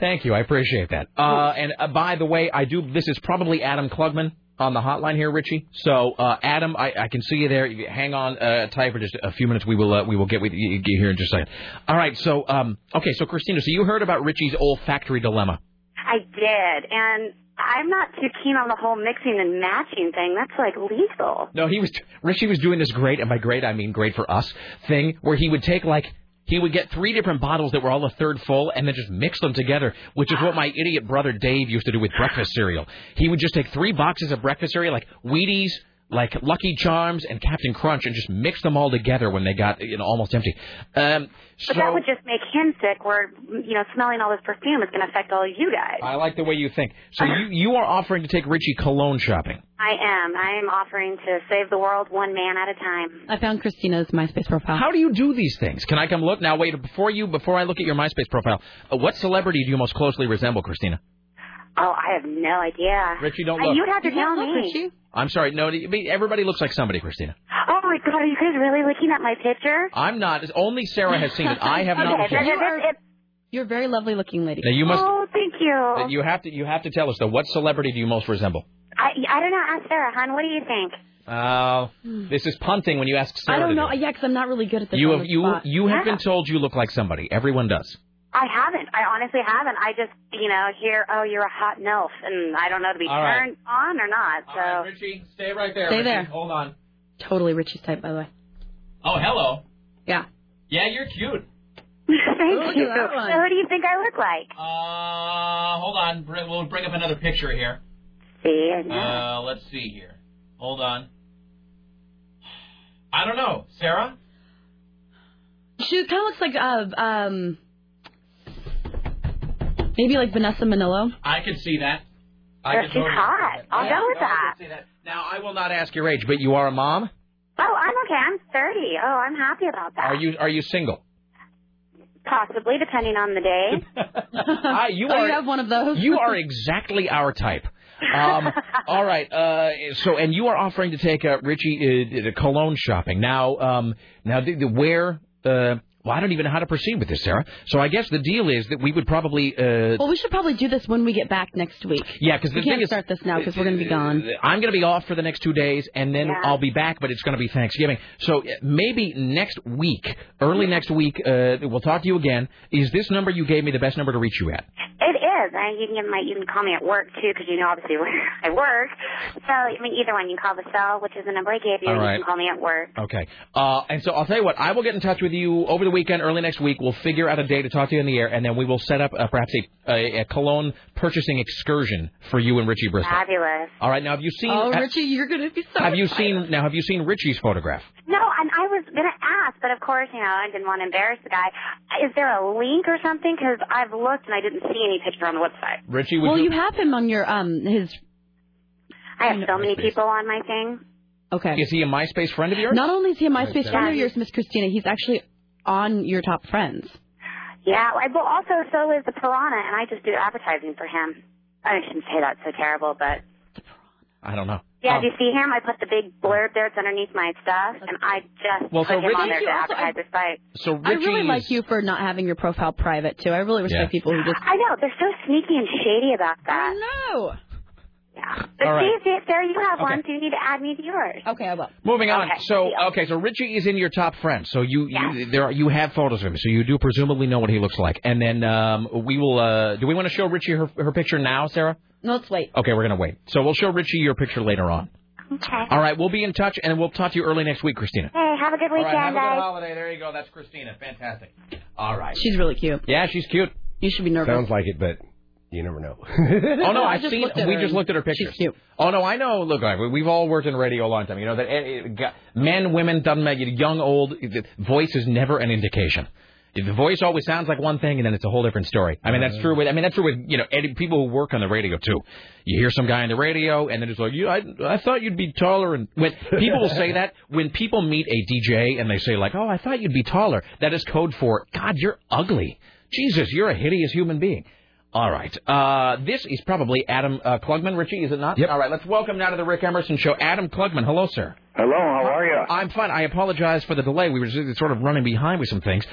Speaker 4: Thank you. I appreciate that. Uh, and uh, by the way, I do. This is probably Adam Klugman. On the hotline here, Richie. So, uh, Adam, I, I can see you there. Hang on uh, tight for just a few minutes. We will uh, we will get with you get here in just a second. All right. So, um, okay. So, Christina, so you heard about Richie's olfactory dilemma.
Speaker 41: I did, and I'm not too keen on the whole mixing and matching thing. That's like lethal.
Speaker 4: No, he was Richie was doing this great, and by great I mean great for us thing, where he would take like he would get three different bottles that were all a third full, and then just mix them together, which is what my idiot brother Dave used to do with breakfast cereal. He would just take three boxes of breakfast cereal, like Wheaties, like Lucky Charms, and Captain Crunch, and just mix them all together when they got you know almost empty. Um, so
Speaker 41: But that would just make him sick. Where you know, smelling all this perfume is going to affect all of you guys.
Speaker 4: I like the way you think. So you you are offering to take Richie cologne shopping.
Speaker 41: I am. I am offering to save the world one man at a time.
Speaker 6: I found Christina's MySpace profile.
Speaker 4: How do you do these things? Can I come look now? Wait, before you before I look at your MySpace profile, uh, what celebrity do you most closely resemble, Christina?
Speaker 41: Oh, I have no idea.
Speaker 4: Richie, don't look.
Speaker 41: You'd have to
Speaker 6: You
Speaker 41: tell
Speaker 6: don't look,
Speaker 41: me.
Speaker 6: Richie.
Speaker 4: I'm sorry. No, everybody looks like somebody, Christina.
Speaker 41: Oh my God, are you guys really looking at my picture?
Speaker 4: I'm not. Only Sarah has seen it. I have not.
Speaker 41: Okay,
Speaker 4: seen
Speaker 41: that-
Speaker 4: it.
Speaker 41: that- that-
Speaker 6: You're a very lovely looking lady.
Speaker 4: Now you must.
Speaker 41: Oh, thank you.
Speaker 4: You have to. You have to tell us though. What celebrity do you most resemble?
Speaker 41: I I don't know. Ask Sarah, hon. What do you think?
Speaker 4: Uh, this is punting when you ask Sarah.
Speaker 6: I don't know.
Speaker 4: do it.
Speaker 6: Yeah, 'cause I'm not really good at this.
Speaker 4: You have you
Speaker 6: spot.
Speaker 4: you have been told you look like somebody. Everyone does.
Speaker 41: I haven't. I honestly haven't. I just, you know, hear, oh, you're a hot MILF, and I don't know to be
Speaker 4: All right.
Speaker 41: turned on or not. So.
Speaker 4: Richie, stay right there.
Speaker 6: Stay there.
Speaker 4: Hold on.
Speaker 6: Totally Richie's type, by the way.
Speaker 4: Oh, hello.
Speaker 6: Yeah.
Speaker 4: Yeah, you're cute.
Speaker 41: Thank
Speaker 6: Look at
Speaker 41: you. So who do you think I look like?
Speaker 4: Uh, hold on. We'll bring up another picture here.
Speaker 41: See,
Speaker 4: Uh, let's see here. Hold on. I don't know, Sarah.
Speaker 6: She kind of looks like uh, um, maybe like Vanessa Minnillo.
Speaker 4: I can see that. I can
Speaker 41: she's
Speaker 4: totally
Speaker 41: hot.
Speaker 4: see that.
Speaker 41: I'll
Speaker 4: Yeah,
Speaker 41: go with
Speaker 4: no, I
Speaker 41: that.
Speaker 4: see that. Now, I will not ask your age, but you are a mom.
Speaker 41: Oh, I'm okay. I'm 30. Oh, I'm happy about that.
Speaker 4: Are you are you single?
Speaker 41: Possibly, depending on the day.
Speaker 4: You
Speaker 6: oh,
Speaker 4: are.
Speaker 6: you have one of those.
Speaker 4: You are exactly our type. Um, all right. Uh, so, and you are offering to take uh, Richie uh, to cologne shopping now. Um, now, the, the, where? Uh, well, I don't even know how to proceed with this, Sarah. So, I guess the deal is that we would probably. Uh,
Speaker 6: Well, we should probably do this when we get back next week.
Speaker 4: yeah, because the
Speaker 6: we
Speaker 4: thing
Speaker 6: can't
Speaker 4: is,
Speaker 6: start this now because we're going to be gone.
Speaker 4: I'm going to be off for the next two days, and then
Speaker 41: Yeah.
Speaker 4: I'll be back, but it's going to be Thanksgiving. So uh, maybe next week, early next week, uh, we'll talk to you again. Is this number you gave me the best number to reach you at?
Speaker 41: It is. And you can give my, you can call me at work too, because you know obviously where I work. So I mean, either one. You can call the cell, which is the number I gave you.
Speaker 4: All
Speaker 41: or. You can call me at work.
Speaker 4: Okay. Uh, and so I'll tell you what, I will get in touch with you over the weekend, early next week. We'll figure out a day to talk to you in the air, and then we will set up uh, perhaps a, a, a cologne purchasing excursion for you and Richie Bristol.
Speaker 41: Fabulous.
Speaker 4: All right. Now, have you seen?
Speaker 6: Oh,
Speaker 4: ha-
Speaker 6: Richie, you're going to be so.
Speaker 4: have you
Speaker 6: excited.
Speaker 4: seen? Now, have you seen Richie's photograph?
Speaker 41: No, and I was gonna ask, but of course, you know, I didn't want to embarrass the guy. Is there a link or something? Because I've looked and I didn't see any picture on the website.
Speaker 4: Richie, would
Speaker 6: Well,
Speaker 4: you?
Speaker 6: you have him on your um his.
Speaker 41: I have so many people on my thing.
Speaker 6: Okay.
Speaker 4: Is he a MySpace friend of yours?
Speaker 6: Not only is he a MySpace
Speaker 41: Yeah.
Speaker 6: friend of yours, Miss Christina, he's actually on your top friends.
Speaker 41: Yeah, I, well, also so is the Piranha, and I just do advertising for him. I shouldn't say that's so terrible, but
Speaker 4: I don't know.
Speaker 41: yeah,
Speaker 4: Um,
Speaker 41: do you see him? I put the big blurb there. It's underneath my stuff, and I just
Speaker 4: Well,
Speaker 41: put
Speaker 4: so
Speaker 41: him
Speaker 4: Richie-
Speaker 41: on there to
Speaker 6: Also,
Speaker 41: advertise the site.
Speaker 4: so
Speaker 6: I really like you for not having your profile private too. I really respect
Speaker 4: Yeah.
Speaker 6: people who just.
Speaker 41: I know they're so sneaky and shady about that.
Speaker 6: No.
Speaker 41: Yeah, but
Speaker 4: All right.
Speaker 41: see, see, Sarah, you have
Speaker 4: Okay.
Speaker 41: one, Do you need to add me to yours.
Speaker 6: Okay, I will.
Speaker 4: Moving on.
Speaker 41: Okay,
Speaker 4: So
Speaker 41: deal.
Speaker 4: okay, so Richie is in your top friends. So you,
Speaker 41: Yeah.
Speaker 4: you there are, you have photos of him. So you do presumably know what he looks like. And then um, we will. Uh, do we want to show Richie her her picture now, Sarah?
Speaker 6: No, let's wait.
Speaker 4: Okay, we're gonna wait. So we'll show Richie your picture later on.
Speaker 41: Okay.
Speaker 4: All right, we'll be in touch, and we'll talk to you early next week, Christina.
Speaker 41: Hey, have a good
Speaker 4: All
Speaker 41: weekend,
Speaker 4: right, have a good holiday. There you go. That's Christina. Fantastic. All right.
Speaker 6: She's really cute.
Speaker 4: Yeah, she's cute.
Speaker 6: You should be nervous.
Speaker 40: Sounds like it, but you never know.
Speaker 4: Oh no,
Speaker 6: I
Speaker 4: I've seen. We just looked at her
Speaker 6: she's
Speaker 4: pictures.
Speaker 6: cute.
Speaker 4: Oh no, I know. Look, I- we've all worked in radio a long time. You know that eh, eh, men, women, doesn't matter. Young, old. The voice is never an indication. The voice always sounds like one thing, and then it's a whole different story. I mean, that's true with. I mean, that's true with you know edi- people who work on the radio too. You hear some guy on the radio, and then it's like, you, I, I thought you'd be taller. And when people will say that, when people meet a DJ and they say like, oh, I thought you'd be taller, that is code for God, you're ugly. Jesus, you're a hideous human being. All right. Uh, this is probably Adam uh, Klugman. Richie, is it not? Yep. All right. Let's welcome now to the Rick Emerson Show, Adam Klugman. Hello, sir.
Speaker 42: Hello, how are you?
Speaker 4: I'm fine. I apologize for the delay. We were sort of running behind with some things.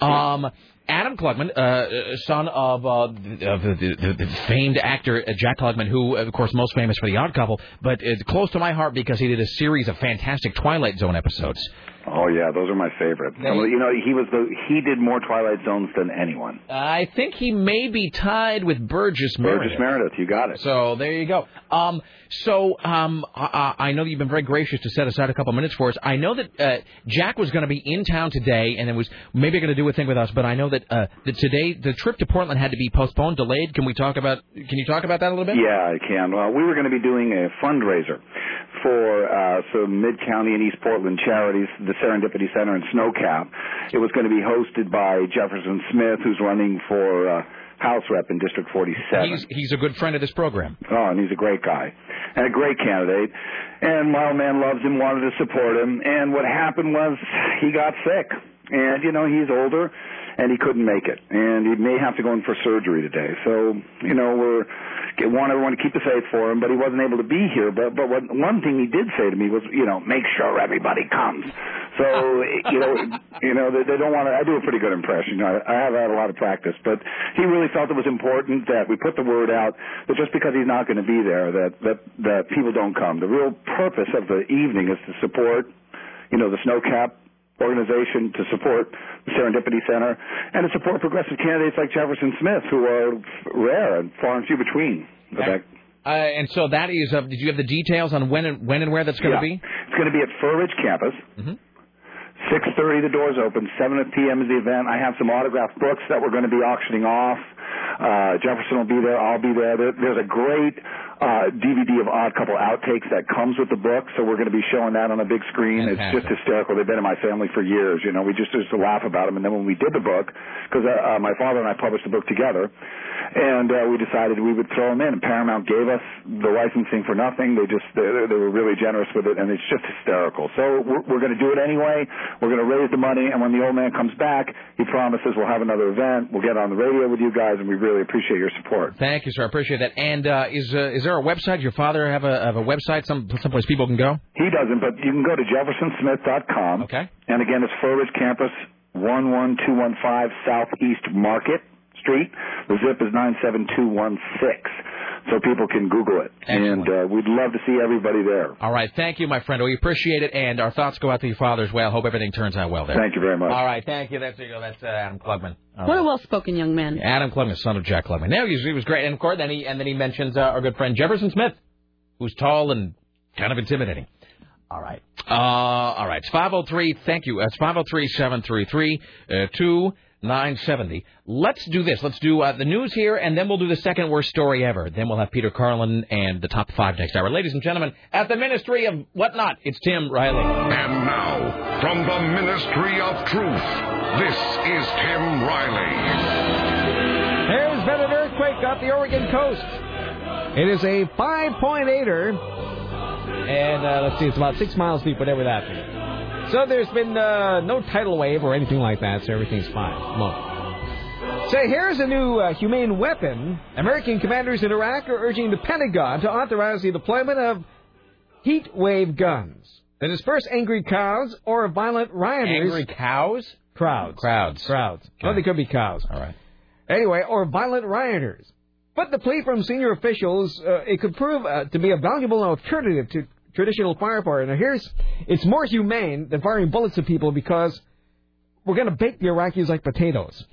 Speaker 4: Um, Adam Klugman, uh, uh, son of, uh, of the, the, the famed actor uh, Jack Klugman, who, of course, most famous for The Odd Couple, but uh, close to my heart because he did a series of fantastic Twilight Zone episodes.
Speaker 42: Oh yeah, those are my favorite. You know, he was the he did more Twilight Zones than anyone.
Speaker 4: I think he may be tied with Burgess Meredith.
Speaker 42: Burgess Meredith, you got it.
Speaker 4: So there you go. Um, so um, I, I know that you've been very gracious to set aside a couple minutes for us. I know that uh, Jack was going to be in town today, and it was maybe going to do a thing with us. But I know that uh, that today the trip to Portland had to be postponed, delayed. Can we talk about? Can you talk about that a little bit?
Speaker 42: Yeah, I can. Well, we were going to be doing a fundraiser for uh, some Mid County and East Portland charities, the Serendipity Center and Snowcap. It was going to be hosted by Jefferson Smith, who's running for uh, House Rep in District 47.
Speaker 4: He's he's a good friend of this program.
Speaker 42: Oh, and he's a great guy and a great candidate. And my old man loves him, wanted to support him. And what happened was he got sick. And, you know, he's older and he couldn't make it. And he may have to go in for surgery today. So, you know, we're want everyone to keep the faith for him, but he wasn't able to be here. But but what, one thing he did say to me was, you know, make sure everybody comes. So you know, you know, they, they don't want to. I do a pretty good impression. I, I have had a lot of practice, but he really felt it was important that we put the word out that just because he's not going to be there, that that that people don't come. The real purpose of the evening is to support, you know, the Snowcap organization to support the Serendipity Center and to support progressive candidates like Jefferson Smith, who are rare and far and few between.
Speaker 4: Uh, and so that is. Uh, did you have the details on when and when and where that's going to
Speaker 42: Yeah.
Speaker 4: be?
Speaker 42: It's going to be at Fir Ridge campus.
Speaker 4: Mhm.
Speaker 42: 6:30 the doors open. 7 p.m. is the event. I have some autographed books that we're going to be auctioning off. Uh, Jefferson will be there. I'll be there. there there's a great uh, DVD of Odd Couple outtakes that comes with the book, so we're going to be showing that on a big screen. It's just hysterical. They've been in my family for years. You know, we just used to laugh about them. And then when we did the book, because uh, uh, my father and I published the book together, and uh, we decided we would throw them in. And Paramount gave us the licensing for nothing. They just they, they were really generous with it, and it's just hysterical. So we're, we're going to do it anyway. We're going to raise the money, and when the old man comes back, he promises we'll have another event. We'll get on the radio with you guys, and we really appreciate your support.
Speaker 4: Thank you, sir. I appreciate that. And uh, is uh, is there a website? Your father have a have a website? Some someplace people can go.
Speaker 42: He doesn't, but you can go to jeffersonsmith.com.
Speaker 4: Okay.
Speaker 42: And again, it's Fir Ridge Campus, 11215 Southeast Market Street. The zip is 97216. So people can Google it. And uh, we'd love to see everybody there.
Speaker 4: All right. Thank you, my friend. We appreciate it, and our thoughts go out to your father as well. Hope everything turns out well there.
Speaker 42: Thank you very much.
Speaker 4: All right. Thank you. That's that's uh, Adam Klugman. All
Speaker 6: What a well-spoken young man.
Speaker 4: Adam Klugman, son of Jack Klugman. No, he was, he was great. And of course, then he and then he mentions uh, our good friend Jefferson Smith, who's tall and kind of intimidating. All right. Uh, all right. It's 503. Thank you. It's 503 733 2970. Let's do this. Let's do uh, the news here, and then we'll do the second worst story ever. Then we'll have Peter Carlin and the top five next hour. Ladies and gentlemen, at the Ministry of Whatnot, it's Tim Riley.
Speaker 43: And now, from the Ministry of Truth, this is Tim Riley.
Speaker 7: There's been an earthquake off the Oregon coast. It is a 5.8er, and uh, let's see, it's about six miles deep, whatever that means. So there's been uh, no tidal wave or anything like that, so everything's fine. Look. Say, here's a new uh, humane weapon. American commanders in Iraq are urging the Pentagon to authorize the deployment of heat wave guns that disperse angry crowds or violent rioters.
Speaker 4: Angry cows?
Speaker 7: Crowds.
Speaker 4: Crowds.
Speaker 7: Crowds. Well, they could be cows.
Speaker 4: All right.
Speaker 7: Anyway, or violent rioters. But the plea from senior officials, uh, it could prove uh, to be a valuable alternative to traditional firepower. Now, here's it's more humane than firing bullets at people because we're going to bake the Iraqis like potatoes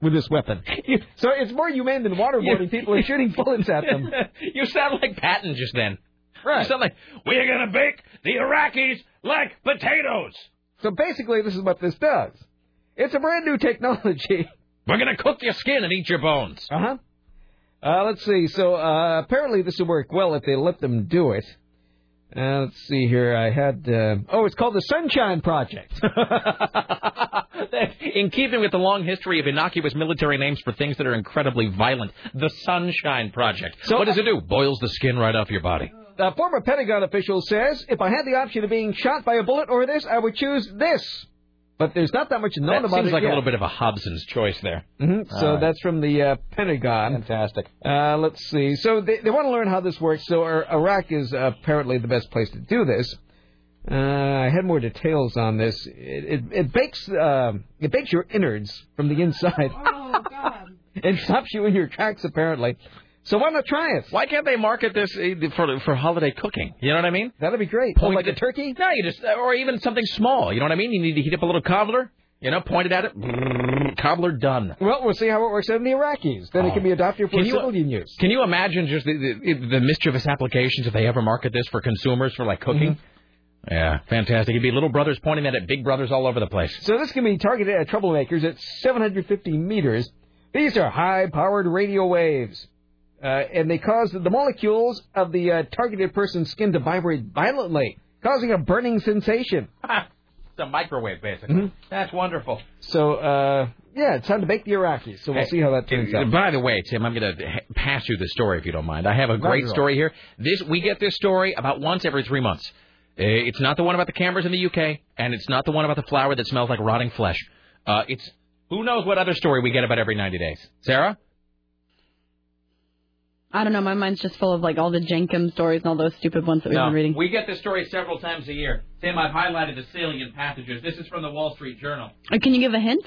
Speaker 7: with this weapon. so it's more humane than waterboarding people and shooting bullets at them.
Speaker 4: you sound like Patton just then.
Speaker 7: Right.
Speaker 4: You sound like we're gonna bake the Iraqis like potatoes.
Speaker 7: So basically, this is what this does. It's a brand new technology.
Speaker 4: We're gonna cook your skin and eat your bones.
Speaker 7: Uh-huh. Uh Let's see. So uh, apparently this will work well if they let them do it. Uh, let's see here. I had. Uh, oh, it's called the Sunshine Project.
Speaker 4: In keeping with the long history of innocuous military names for things that are incredibly violent, the Sunshine Project.
Speaker 7: So-
Speaker 4: what does it do? Boils the skin right off your body.
Speaker 7: A former Pentagon official says, if I had the option of being shot by a bullet or this, I would choose this. But there's not that much known
Speaker 4: That
Speaker 7: about
Speaker 4: seems
Speaker 7: it
Speaker 4: like
Speaker 7: yet.
Speaker 4: a little bit of a Hobson's choice there.
Speaker 7: hmm So
Speaker 4: All right.
Speaker 7: that's from the uh, Pentagon.
Speaker 4: Fantastic.
Speaker 7: Uh, let's see. So they, they want to learn how this works. So Ir- Iraq is uh, apparently the best place to do this. Uh, I had more details on this. It it, it bakes uh, it bakes your innards from the inside.
Speaker 6: Oh God!
Speaker 7: and stops you in your tracks apparently. So why not try it?
Speaker 4: Why can't they market this uh, for for holiday cooking? You know what I mean?
Speaker 7: That'd be great.
Speaker 4: Point
Speaker 7: Oh, like
Speaker 4: it-
Speaker 7: a turkey?
Speaker 4: No, you just or even something small. You know what I mean? You need to heat up a little cobbler. You know, point it at it. Cobbler done.
Speaker 7: Well, we'll see how it works out in the Iraqis. Then it can be adopted for
Speaker 4: Can you-
Speaker 7: civilian use.
Speaker 4: Can you imagine just the, the, the mischievous applications if they ever market this for consumers for like cooking?
Speaker 7: Mm-hmm.
Speaker 4: Yeah, fantastic. It'd be little brothers pointing that at it, big brothers all over the place.
Speaker 7: So this can be targeted at troublemakers at 750 meters. These are high-powered radio waves, uh, and they cause the molecules of the uh, targeted person's skin to vibrate violently, causing a burning sensation.
Speaker 4: It's a microwave, basically.
Speaker 7: Mhm.
Speaker 4: That's wonderful.
Speaker 7: So, uh, yeah, it's time to bake the Iraqis. So we'll
Speaker 4: Hey,
Speaker 7: see how that turns out.
Speaker 4: By the way, Tim, I'm going to pass you the story if you don't mind. I have a great
Speaker 7: at
Speaker 4: story here. This we get this story about once every three months. Uh, It's not the one about the cameras in the UK, and it's not the one about the flour that smells like rotting flesh. Uh, it's who knows what other story we get about every 90 days. Sarah?
Speaker 6: I don't know. My mind's just full of like all the Jenkem stories and all those stupid ones that we've
Speaker 4: No,
Speaker 6: been reading.
Speaker 4: we get this story several times a year. Tim, I've highlighted the salient passages. This is from the Wall Street Journal.
Speaker 6: Uh, Can you give a hint?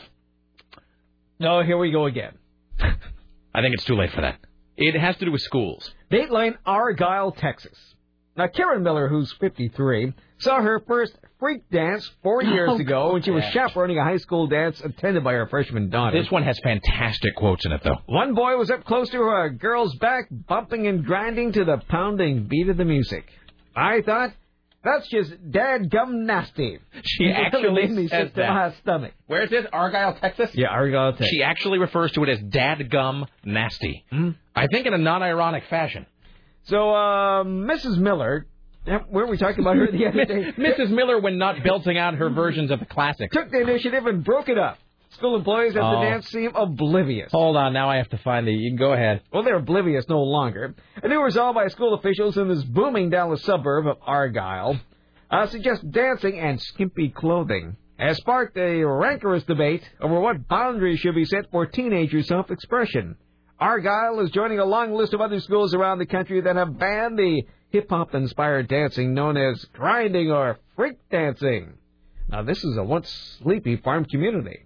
Speaker 7: No, here we go again.
Speaker 4: I think it's too late for that. It has to do with schools.
Speaker 7: Dateline Argyle, Texas. Now, Karen Miller, who's 53, saw her first freak dance four years
Speaker 4: Oh,
Speaker 7: ago when she was chaperoning a high school dance attended by her freshman daughter.
Speaker 4: This one has fantastic quotes in it, though.
Speaker 7: One boy was up close to a girl's back, bumping and grinding to the pounding beat of the music. I thought, that's just dadgum nasty.
Speaker 4: She
Speaker 7: It
Speaker 4: actually
Speaker 7: made me
Speaker 4: says that.
Speaker 7: my stomach.
Speaker 4: Where is this? Argyle, Texas?
Speaker 7: Yeah, Argyle, Texas.
Speaker 4: She actually refers to it as dadgum nasty. Hmm? I think in a non-ironic fashion.
Speaker 7: So, uh, Mrs. Miller, weren't we talking about her the other day?
Speaker 4: Mrs. Miller, when not belting out her versions of the classics.
Speaker 7: Took the initiative and broke it up. School employees at
Speaker 4: Oh.
Speaker 7: the dance seem oblivious.
Speaker 4: Hold on, now I have to find the. You can go ahead.
Speaker 7: Well, they're oblivious no longer. A new resolve by school officials in this booming Dallas suburb of Argyle uh, suggests dancing and skimpy clothing has sparked a rancorous debate over what boundaries should be set for teenager self-expression. Argyle is joining a long list of other schools around the country that have banned the hip-hop inspired dancing known as grinding or freak dancing. Now, this is a once sleepy farm community.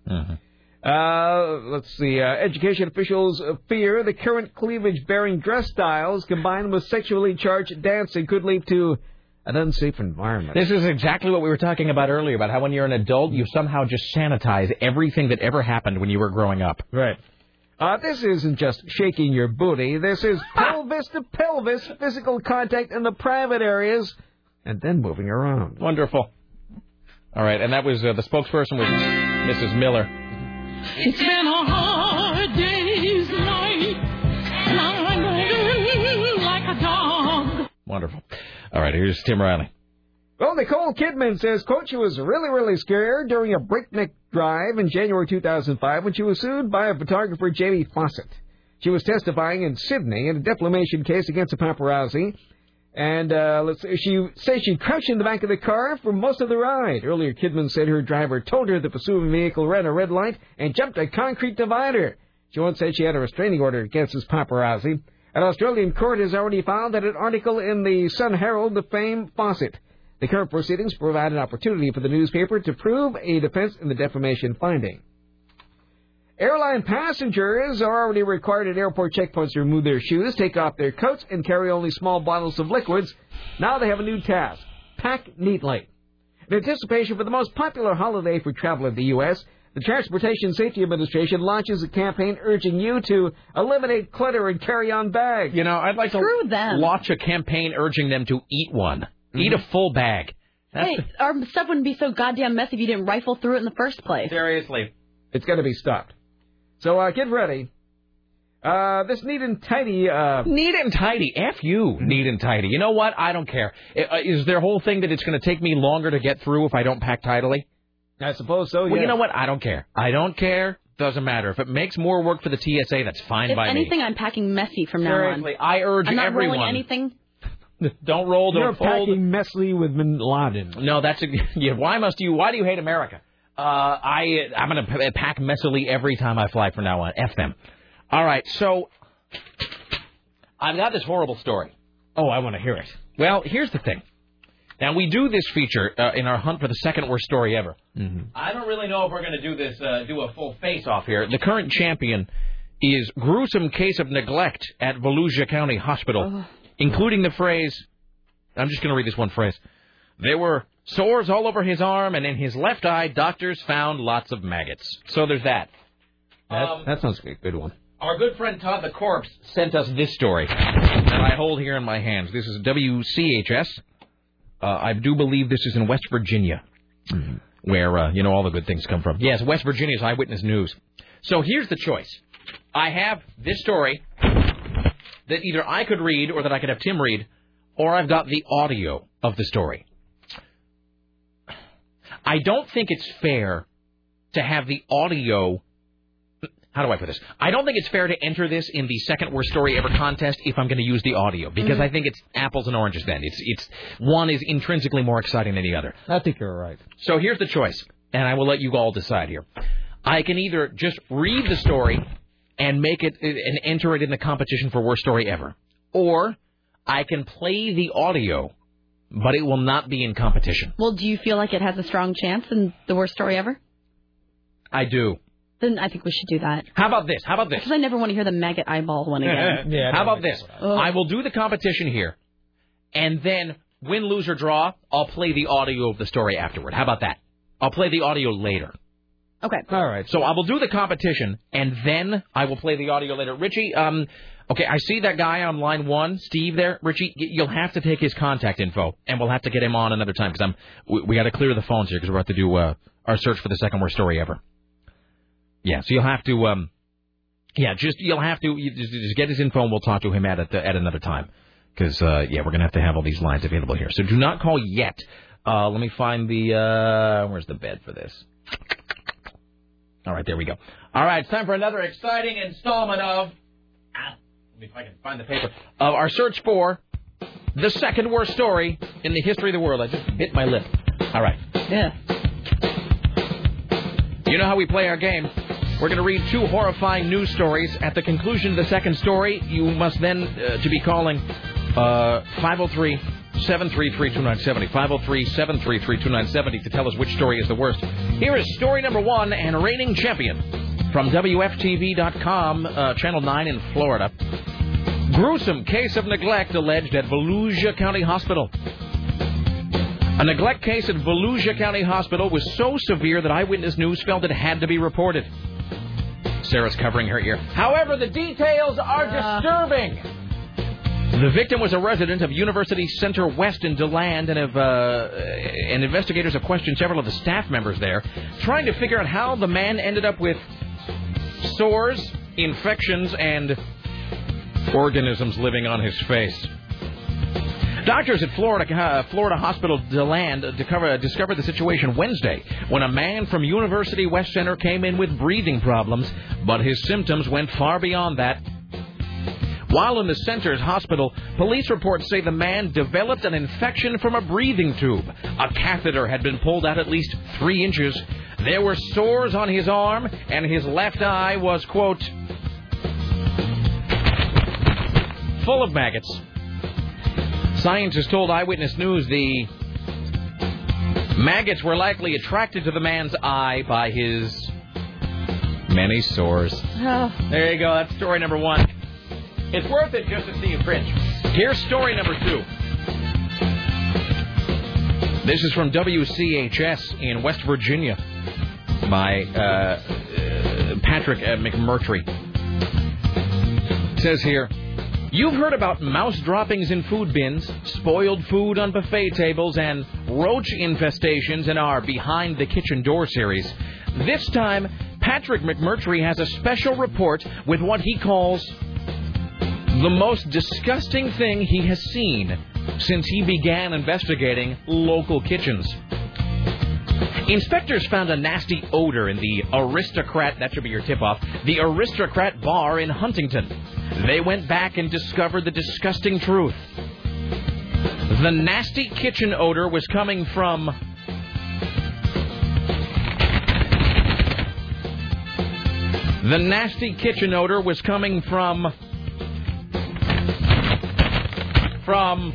Speaker 7: Uh, let's see. Uh, education officials fear the current cleavage-bearing dress styles combined with sexually charged dancing could lead to an unsafe environment.
Speaker 4: This is exactly what we were talking about earlier about how when you're an adult, you somehow just sanitize everything that ever happened when you were growing up.
Speaker 7: Right. Uh, this isn't just shaking your booty. This is pelvis to pelvis physical contact in the private areas and then moving around.
Speaker 4: Wonderful. All right, and that was uh, the spokesperson was Mrs. Miller.
Speaker 44: It's been a hard day's night, and I'm like a dog.
Speaker 4: Wonderful. All right, here's Tim Riley.
Speaker 7: Well, Nicole Kidman says Coach was really, really scared during a breakneck drive in January 2005 when she was sued by a photographer, Jamie Fawcett. She was testifying in Sydney in a defamation case against a paparazzi. And uh, let's see, she says she crouched in the back of the car for most of the ride. Earlier, Kidman said her driver told her the pursuing vehicle ran a red light and jumped a concrete divider. She once said she had a restraining order against this paparazzi. An Australian court has already found that an article in the Sun Herald defamed Fawcett. The current proceedings provide an opportunity for the newspaper to prove a defense in the defamation finding. Airline passengers are already required at airport checkpoints to remove their shoes, take off their coats, and carry only small bottles of liquids. Now they have a new task pack neatly. In anticipation for the most popular holiday for travel in the U.S., the Transportation Safety Administration launches a campaign urging you to eliminate clutter and carry on bags.
Speaker 4: You know, I'd like
Speaker 6: Screw
Speaker 4: to
Speaker 6: them.
Speaker 4: launch a campaign urging them to eat one. Eat a full bag. That's
Speaker 6: Hey, our stuff wouldn't be so goddamn messy if you didn't rifle through it in the first place.
Speaker 4: Seriously.
Speaker 7: It's going to be stopped. So uh, get ready. Uh, this neat and tidy. Uh,
Speaker 4: Neat and tidy. F you, neat and tidy. You know what? I don't care. I- uh, Is their whole thing that it's going to take me longer to get through if I don't pack tidily?
Speaker 7: I suppose so. Yeah.
Speaker 4: Well, you know what? I don't care. I don't care. Doesn't matter. If it makes more work for the TSA, that's fine
Speaker 6: If
Speaker 4: by
Speaker 6: anything, I'm packing messy from
Speaker 4: me.
Speaker 6: now
Speaker 4: Seriously,
Speaker 6: on.
Speaker 4: I urge
Speaker 6: I'm not
Speaker 4: everyone.
Speaker 6: rolling anything.
Speaker 4: Don't roll. Don't
Speaker 7: You're
Speaker 4: fold.
Speaker 7: packing with Bin Laden.
Speaker 4: No, that's a, yeah, why must you? Why do you hate America? Uh, I I'm gonna pack messily every time I fly from now on. F them. All right, so I've got this horrible story.
Speaker 7: Oh, I want to hear it.
Speaker 4: Well, here's the thing. Now we do this feature uh, in our hunt for the second worst story ever.
Speaker 7: Mm-hmm.
Speaker 4: I don't really know if we're going to do this, uh, do a full face off here. The current champion is gruesome case of neglect at Volusia County Hospital, including the phrase. I'm just going to read this one phrase. There were sores all over his arm, and in his left eye, doctors found lots of maggots. So there's that.
Speaker 7: That,
Speaker 4: Um,
Speaker 7: that sounds like a good one.
Speaker 4: Our good friend Todd the Corpse sent us this story that I hold here in my hands. This is WCHS. Uh, I do believe this is in West Virginia, where uh, you know all the good things come from. Yes, West Virginia's Eyewitness News. So here's the choice. I have this story that either I could read or that I could have Tim read, or I've got the audio of the story. I don't think it's fair to have the audio how do I put this? I don't think it's fair to enter this in the second worst story ever contest if I'm going to use the audio because
Speaker 7: Mhm.
Speaker 4: I think it's apples and oranges. Then it's it's one is intrinsically more exciting than the other.
Speaker 7: I think you're right.
Speaker 4: So here's the choice, and I will let you all decide here. I can either just read the story and make it and enter it in the competition for worst story ever, or I can play the audio, but it will not be in competition.
Speaker 6: Well, do you feel like it has a strong chance in the worst story ever?
Speaker 4: I do.
Speaker 6: Then I think we should do that.
Speaker 4: How about this? How about this?
Speaker 6: Because I never want to hear the maggot eyeball one again.
Speaker 4: How about this? I will do the competition here, and then win, lose, or draw, I'll play the audio of the story afterward. How about that? I'll play the audio later.
Speaker 6: Okay.
Speaker 7: All right.
Speaker 4: So I will do the competition, and then I will play the audio later. Richie, um, okay, I see that guy on line one, Steve. There, Richie, y- you'll have to take his contact info, and we'll have to get him on another time because I'm we, we got to clear the phones here because we're about to do uh, our search for the second worst story ever. Yeah, so you'll have to, um, yeah, just you'll have to you just, just get his info, and we'll talk to him at at, at another time because uh, yeah, we're gonna have to have all these lines available here. So do not call yet. Uh, let me find the uh, where's the bed for this. All right, there we go. All right, it's time for another exciting installment of. Ah, let me if I can find the paper of our search for the second worst story in the history of the world. I just bit my lip. All right.
Speaker 6: Yeah.
Speaker 4: You know how we play our game. We're going to read two horrifying news stories. At the conclusion of the second story, you must then uh, to be calling uh, 503 733 2970. 503 733 2970 to tell us which story is the worst. Here is story number one and reigning champion from WFTV.com, uh, Channel 9 in Florida. Gruesome case of neglect alleged at Volusia County Hospital. A neglect case at Volusia County Hospital was so severe that Eyewitness News felt it had to be reported. Sarah's covering her ear. However, the details are disturbing. The victim was a resident of University Center West in DeLand, and, have, uh, and investigators have questioned several of the staff members there, trying to figure out how the man ended up with sores, infections, and organisms living on his face. Doctors at Florida uh, Florida Hospital DeLand discover, discovered the situation Wednesday when a man from University West Center came in with breathing problems, but his symptoms went far beyond that. While in the center's hospital, police reports say the man developed an infection from a breathing tube. A catheter had been pulled out at least three inches. There were sores on his arm, and his left eye was, quote, full of maggots. Scientists told Eyewitness News the maggots were likely attracted to the man's eye by his many sores. Oh. There you go. That's story number one. It's worth it just to see you cringe. Here's story number two. This is from WCHS in West Virginia by uh, Patrick uh, McMurtry. Says here, You've heard about mouse droppings in food bins, spoiled food on buffet tables, and roach infestations in our Behind the Kitchen Door series. This time, Patrick McMurtry has a special report with what he calls the most disgusting thing he has seen since he began investigating local kitchens. Inspectors found a nasty odor in the Aristocrat, that should be your tip off, the Aristocrat Bar in Huntington. They went back and discovered the disgusting truth. The nasty kitchen odor was coming from. The nasty kitchen odor was coming from from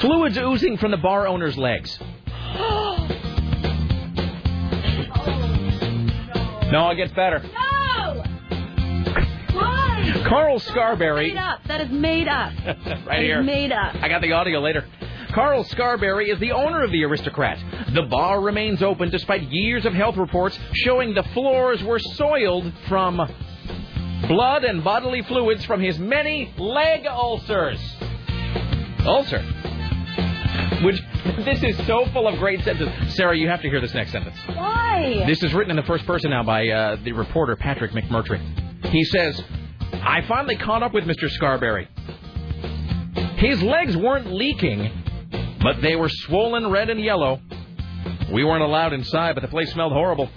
Speaker 4: Fluids oozing from the bar owner's legs. oh, no. no, it gets better.
Speaker 6: No! Why?
Speaker 4: Carl Scarberry.
Speaker 6: Made up. That is made up.
Speaker 4: right
Speaker 6: that
Speaker 4: here.
Speaker 6: Made up.
Speaker 4: I got the audio later. Carl Scarberry is the owner of the Aristocrat. The bar remains open despite years of health reports showing the floors were soiled from blood and bodily fluids from his many leg ulcers. Ulcer. Which this is so full of great sentences. Sarah, you have to hear this next sentence.
Speaker 6: Why?
Speaker 4: This is written in the first person now by uh, the reporter Patrick McMurtry. He says, I finally caught up with Mr. Scarberry. His legs weren't leaking, but they were swollen red and yellow. We weren't allowed inside, but the place smelled horrible.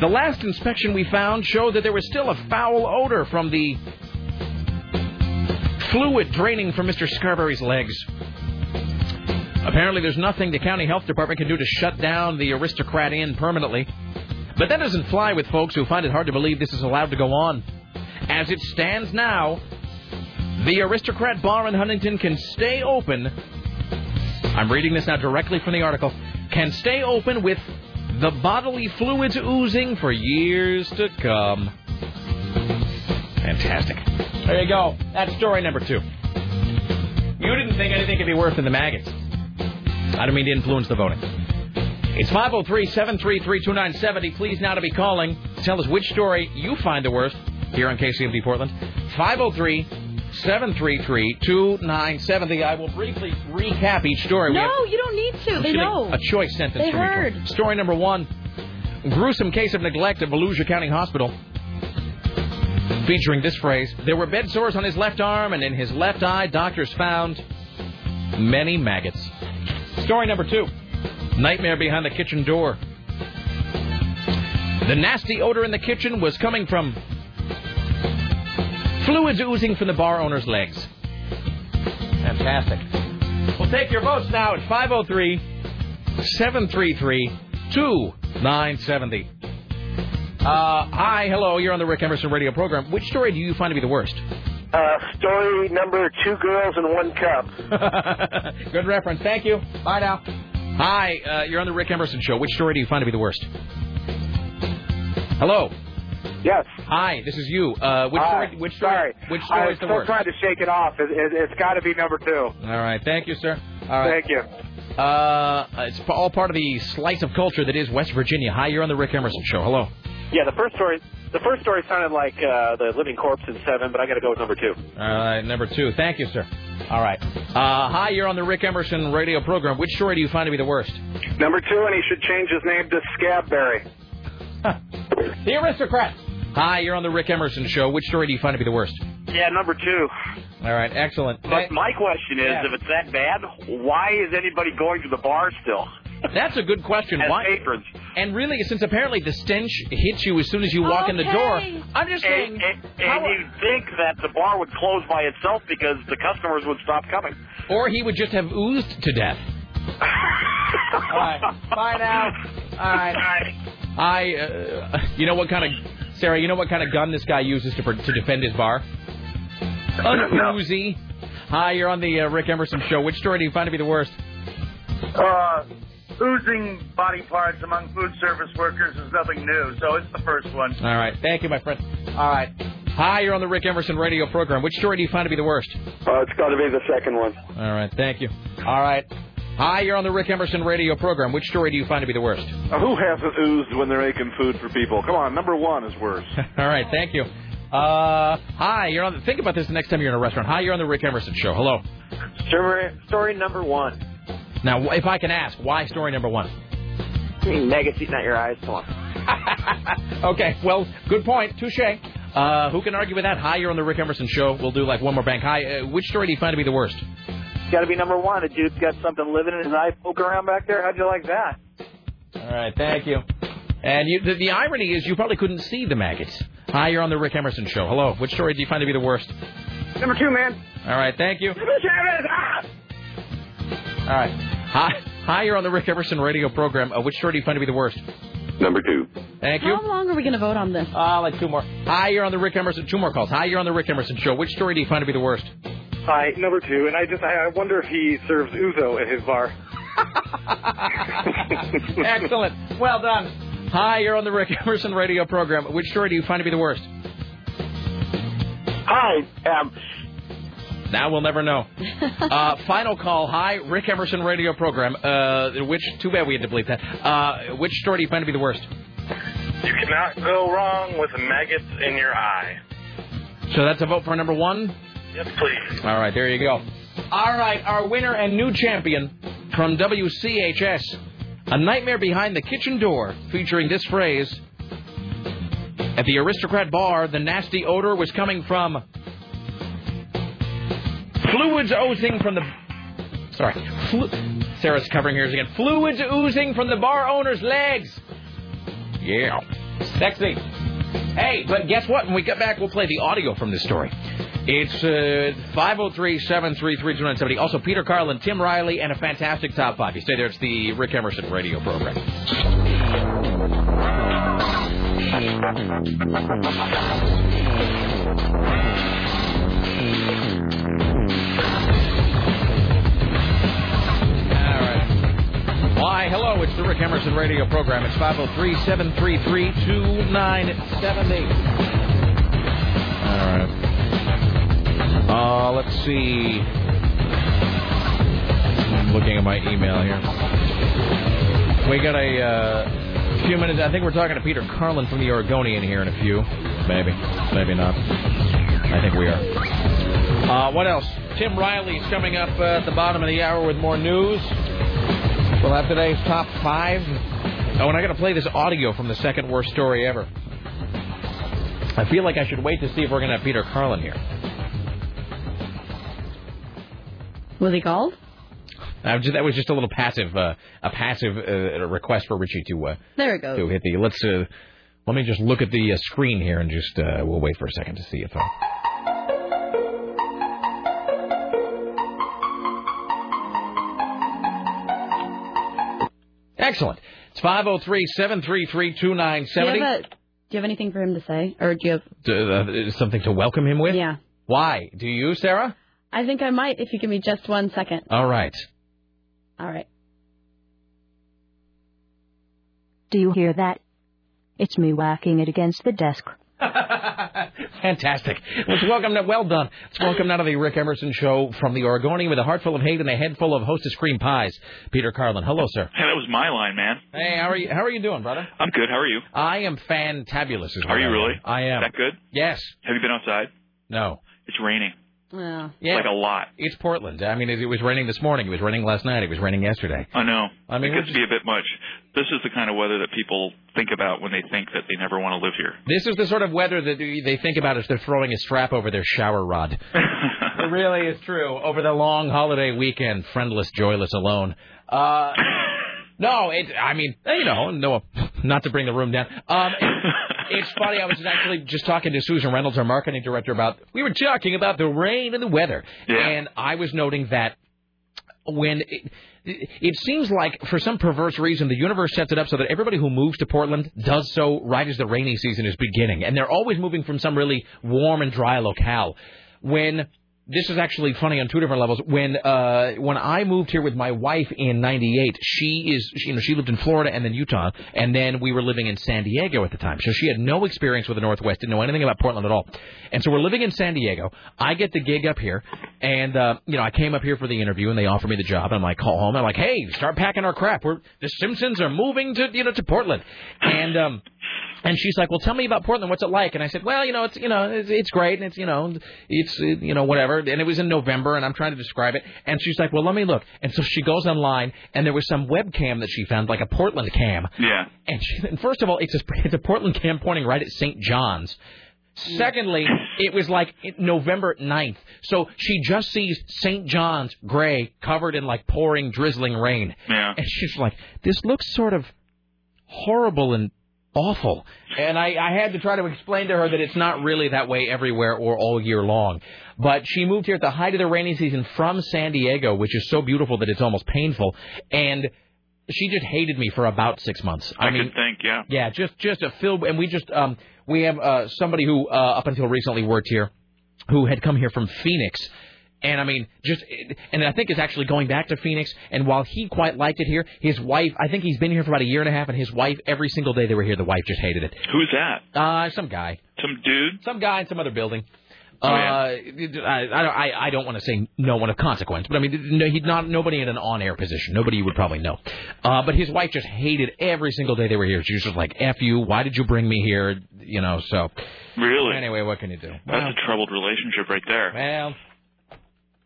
Speaker 4: The last inspection we found showed that there was still a foul odor from the fluid draining from Mr. Scarberry's legs. Apparently, there's nothing the county health department can do to shut down the aristocrat inn permanently. But that doesn't fly with folks who find it hard to believe this is allowed to go on. As it stands now, the aristocrat bar in Huntington can stay open. I'm reading this now directly from the article. Can stay open with the bodily fluids oozing for years to come. Fantastic. There you go. That's story number two. You didn't think anything could be worse than the maggots. I don't mean to influence the voting. It's 503-733-2970. Please now to be calling tell us which story you find the worst here on KCMD Portland. 503-733-2970. I will briefly recap each story.
Speaker 6: No, you don't need to. They know.
Speaker 4: A choice sentence
Speaker 6: They heard.
Speaker 4: Story number one. Gruesome case of neglect at Volusia County Hospital. Featuring this phrase, there were bed sores on his left arm and in his left eye, doctors found many maggots. Story number two. Nightmare behind the kitchen door. The nasty odor in the kitchen was coming from fluids oozing from the bar owner's legs. Fantastic. We'll take your votes now at 503 733 2970. Uh, hi, hello. You're on the Rick Emerson radio program. Which story do you find to be the worst?
Speaker 45: Uh, story number two girls and one cup.
Speaker 4: Good reference. Thank you. Bye now. Hi, uh, you're on the Rick Emerson show. Which story do you find to be the worst? Hello.
Speaker 45: Yes.
Speaker 4: Hi, this is you. Uh, which
Speaker 45: Hi.
Speaker 4: story? Which story?
Speaker 45: Sorry.
Speaker 4: Which
Speaker 45: I
Speaker 4: story
Speaker 45: was
Speaker 4: is the
Speaker 45: still
Speaker 4: worst?
Speaker 45: trying to shake it off. It, it, it's got to be number two.
Speaker 4: All right. Thank you, sir. All right.
Speaker 45: Thank you.
Speaker 4: Uh, it's all part of the slice of culture that is West Virginia. Hi, you're on the Rick Emerson show. Hello.
Speaker 46: Yeah, the first story. The first story sounded like uh, the living corpse in Seven, but I got to go with number two.
Speaker 4: All right, number two. Thank you, sir. All right. Uh, hi, you're on the Rick Emerson radio program. Which story do you find to be the worst?
Speaker 45: Number two, and he should change his name to Scabberry.
Speaker 4: The Aristocrat. Hi, you're on the Rick Emerson show. Which story do you find to be the worst?
Speaker 46: Yeah, number two.
Speaker 4: All right, excellent.
Speaker 46: But my question is,
Speaker 4: Yeah.
Speaker 46: if it's that bad, why is anybody going to the bar still?
Speaker 4: That's a good question.
Speaker 46: As
Speaker 4: Why?
Speaker 46: patrons.
Speaker 4: And really, since apparently the stench hits you as soon as you walk in the door, I'm just saying.
Speaker 46: And, and, and you'd think that the bar would close by itself because the customers would stop coming.
Speaker 4: Or he would just have oozed to death. All right. Bye now. All right. I, uh, you know what kind of, Sarah, you know what kind of gun this guy uses to, to defend his bar? An Uzi. Hi, you're on the uh, Rick Emerson show. Which story do you find to be the worst?
Speaker 45: Uh, oozing body parts among food service workers is nothing new, so it's the first one.
Speaker 4: All right. Thank you, my friend. All right. Hi, you're on the Rick Emerson radio program. Which story do you find to be the worst?
Speaker 45: Uh, it's got to be the second one.
Speaker 4: All right. Thank you. All right. Hi, you're on the Rick Emerson radio program. Which story do you find to be the worst?
Speaker 47: Uh, who hasn't oozed when they're making food for people? Come on, number one is worse.
Speaker 4: All right. Thank you. Uh, hi, you're on. The, think about this the next time you're in a restaurant. Hi, you're on the Rick Emerson show. Hello.
Speaker 46: Story, story number one.
Speaker 4: Now, if I can ask, why story number one?
Speaker 46: Maggots eating out your eyes. Come on.
Speaker 4: Okay. Well, good point. Touche. Uh, who can argue with that? Hi, you're on the Rick Emerson show. We'll do like one more bank. Hi. Uh, which story do you find to be the worst?
Speaker 46: Got to be number one. The dude's got something living in his eye poking around back there. How'd you like that?
Speaker 4: All right. Thank you. And you, the, the irony is, you probably couldn't see the maggots. Hi, you're on the Rick Emerson show. Hello. Which story do you find to be the worst?
Speaker 45: Number two, man.
Speaker 4: All right. Thank you.
Speaker 45: Chavez, ah!
Speaker 4: All right. Hi, hi, you're on the Rick Emerson radio program. Uh, which story do you find to be the worst?
Speaker 47: Number two.
Speaker 4: Thank you.
Speaker 6: How long are we going to vote on this?
Speaker 4: Uh, like two more. Hi, you're on the Rick Emerson. Two more calls. Hi, you're on the Rick Emerson show. Which story do you find to be the worst?
Speaker 48: Hi, number two, and I just I I wonder if he serves ouzo at his bar.
Speaker 4: Excellent. Well done. Hi, you're on the Rick Emerson radio program. Which story do you find to be the worst?
Speaker 49: Hi. Um,
Speaker 4: Now we'll never know. Uh, final call. Hi, Rick Emerson radio program. Uh, which? Too bad we had to bleep that. Uh, which story do you find to be the worst?
Speaker 48: You cannot go wrong with maggots in your eye.
Speaker 4: So that's a vote for number one.
Speaker 48: Yes, please.
Speaker 4: All right, there you go. All right, our winner and new champion from WCHS, A Nightmare Behind the Kitchen Door, featuring this phrase. At the Aristocrat Bar, the nasty odor was coming from fluids oozing from the. Sorry. Flu- Sarah's covering ears again. Fluids oozing from the bar owner's legs. Yeah. Sexy. Hey, but guess what? When we get back, we'll play the audio from this story. It's uh, 503-733-2970. Also, Peter Carlin, Tim Riley, and a fantastic top five. You stay there. It's the Rick Emerson radio program. Why, hello, it's the Rick Emerson radio program. It's 503 733 2970. All right. Uh, let's see. I'm looking at my email here. We got a uh, few minutes. I think we're talking to Peter Carlin from the Oregonian here in a few. Maybe. Maybe not. I think we are. Uh, what else? Tim Riley's coming up uh, at the bottom of the hour with more news. We'll have today's top five. Oh, and I got to play this audio from the second worst story ever. I feel like I should wait to see if we're going to have Peter Carlin here.
Speaker 6: Was he called?
Speaker 4: Just, that was just a little passive, uh, a passive uh, request for Richie to uh,
Speaker 6: There it goes.
Speaker 4: to hit the. Let's uh, let me just look at the uh, screen here and just uh, we'll wait for a second to see if. Uh, Excellent. It's 503 733
Speaker 6: Do you, have
Speaker 4: 2970.
Speaker 6: do you have anything for him to say? Or do you have...
Speaker 4: Uh, something to welcome him with?
Speaker 6: Yeah.
Speaker 4: Why? Do you, Sarah?
Speaker 6: I think I might if you give me just one second.
Speaker 4: All right.
Speaker 6: All right.
Speaker 50: Do you hear that? It's me whacking it against the desk.
Speaker 4: Fantastic. Let's welcome, now. well done. Let's welcome now to the Rick Emerson Show from the Oregonian with a heart full of hate and a head full of hostess cream pies. Peter Carlin. Hello, sir.
Speaker 51: Hey, that was my line, man.
Speaker 4: Hey, how are you? How are you doing, brother?
Speaker 51: I'm good. How are you?
Speaker 4: I am fantabulous. Is
Speaker 51: Are you
Speaker 4: I
Speaker 51: really?
Speaker 4: I am.
Speaker 51: Is that good?
Speaker 4: Yes.
Speaker 51: Have you been outside?
Speaker 4: No.
Speaker 51: It's raining.
Speaker 6: Yeah.
Speaker 4: Yeah.
Speaker 51: Like a lot.
Speaker 4: It's Portland. I mean, it, it was raining this morning. It was raining last night. It was raining yesterday.
Speaker 51: I know.
Speaker 4: I mean,
Speaker 51: it
Speaker 4: we're
Speaker 51: gets to be a bit much. This is the kind of weather that people think about when they think that they never want to live here.
Speaker 4: This is the sort of weather that they think about as they're throwing a strap over their shower rod. it really is true. Over the long holiday weekend, friendless, joyless, alone. Uh, no, it. I mean, you know, no, not to bring the room down. Um, it- it's funny. I was actually just talking to Susan Reynolds, our marketing director, about. We were talking about the rain and the weather, and I was noting that when it, it seems like for some perverse reason the universe sets it up so that everybody who moves to Portland does so right as the rainy season is beginning, and they're always moving from some really warm and dry locale. When this is actually funny on two different levels. When uh, when I moved here with my wife in '98, she is she, you know she lived in Florida and then Utah, and then we were living in San Diego at the time. So she had no experience with the Northwest, didn't know anything about Portland at all. And so we're living in San Diego. I get the gig up here, and uh, you know I came up here for the interview, and they offer me the job. And I'm like, call home. I'm like, hey, start packing our crap. We're the Simpsons are moving to you know to Portland, and um. And she's like, "Well, tell me about Portland. What's it like?" And I said, "Well, you know, it's you know, it's, it's great, and it's you know, it's you know, whatever." And it was in November, and I'm trying to describe it. And she's like, "Well, let me look." And so she goes online, and there was some webcam that she found, like a Portland cam.
Speaker 51: Yeah.
Speaker 4: And, she, and first of all, it's a it's a Portland cam pointing right at St. John's. Secondly, it was like November 9th. So she just sees St. John's gray covered in like pouring, drizzling rain.
Speaker 51: Yeah.
Speaker 4: And she's like, this looks sort of horrible and awful. And I, I had to try to explain to her that it's not really that way everywhere or all year long. But she moved here at the height of the rainy season from San Diego, which is so beautiful that it's almost painful. And she just hated me for about six months.
Speaker 51: I,
Speaker 4: I mean,
Speaker 51: think, yeah.
Speaker 4: yeah, just just a fill, and we just um we have uh somebody who uh, up until recently worked here, who had come here from Phoenix, And I mean, just and I think it's actually going back to Phoenix. And while he quite liked it here, his wife, I think he's been here for about a year and a half, and his wife, every single day they were here, the wife just hated it.
Speaker 51: Who's that?
Speaker 4: Uh, some guy,
Speaker 51: Some dude?
Speaker 4: some guy in some other building.
Speaker 51: Oh,
Speaker 4: Uh,
Speaker 51: yeah.
Speaker 4: I, I, I don't want to say no one of consequence, but I mean, no, he's not nobody in an on-air position. Nobody you would probably know. Uh, but his wife just hated every single day they were here. She was just like, "F you! Why did you bring me here?" You know. So
Speaker 51: Really?
Speaker 4: anyway, what can you do?
Speaker 51: That's a troubled relationship right there.
Speaker 4: Well,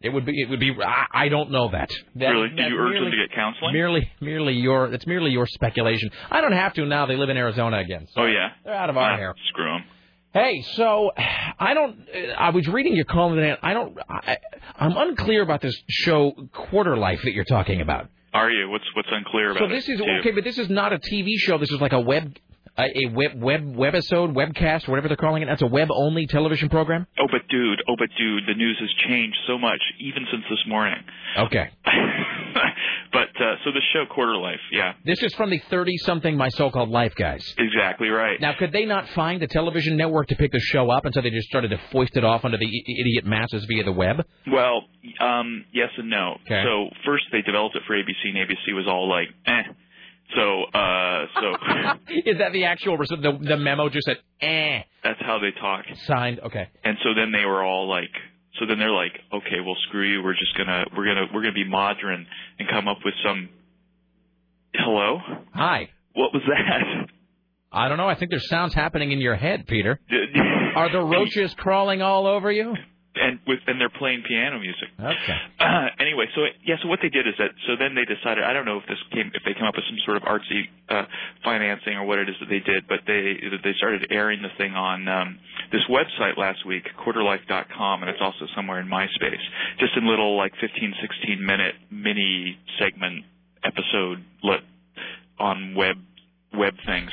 Speaker 4: it would be. It would be. I, I don't know that. that
Speaker 51: really? Did
Speaker 4: that's
Speaker 51: you urge them to get counseling?
Speaker 4: Merely, merely your. That's merely your speculation. I don't have to now. They live in Arizona again. So
Speaker 51: oh yeah.
Speaker 4: They're out of our
Speaker 51: Ah,
Speaker 4: hair.
Speaker 51: Screw them.
Speaker 4: Hey, so I don't. I was reading your column today. and I don't. I, I'm unclear about this show Quarter Life that you're talking about.
Speaker 51: Are you? What's what's unclear about
Speaker 4: So this is
Speaker 51: to you?
Speaker 4: okay, but this is not a TV show. This is like a web, a, web web webisode, webcast, whatever they're calling it. That's a web only television program.
Speaker 51: Oh, but dude, oh, but dude, the news has changed so much, even since this morning.
Speaker 4: Okay.
Speaker 51: But uh, so the show Quarter Life, yeah,
Speaker 4: This is from the 30 something My So Called Life guys.
Speaker 51: exactly right.
Speaker 4: Now, could they not find a television network to pick the show up, and so they just started to foist it off onto the idiot masses via the web?
Speaker 51: Well, um, yes and no.
Speaker 4: Okay.
Speaker 51: So first they developed it for ABC, and ABC was all like, eh. So, uh, so
Speaker 4: Is that the actual res- the the memo just said eh
Speaker 51: that's how they talk.
Speaker 4: signed? Okay.
Speaker 51: And so then they were all like, so then they're like, okay, well, screw you. We're just gonna, we're gonna, we're gonna be modern and come up with some. Hello.
Speaker 4: Hi.
Speaker 51: What was that?
Speaker 4: I don't know. I think there's sounds happening in your head, Peter. Are the roaches crawling all over you?
Speaker 51: And with and they're playing piano music.
Speaker 4: Okay.
Speaker 51: Uh, anyway, so yeah, so what they did is that so then they decided I don't know if this came if they came up with some sort of artsy uh, financing or what it is that they did, but they they started airing the thing on um, this website last week, quarterlife.com, and it's also somewhere in MySpace, just in little like 15, 16 minute mini segment episode lit on web web things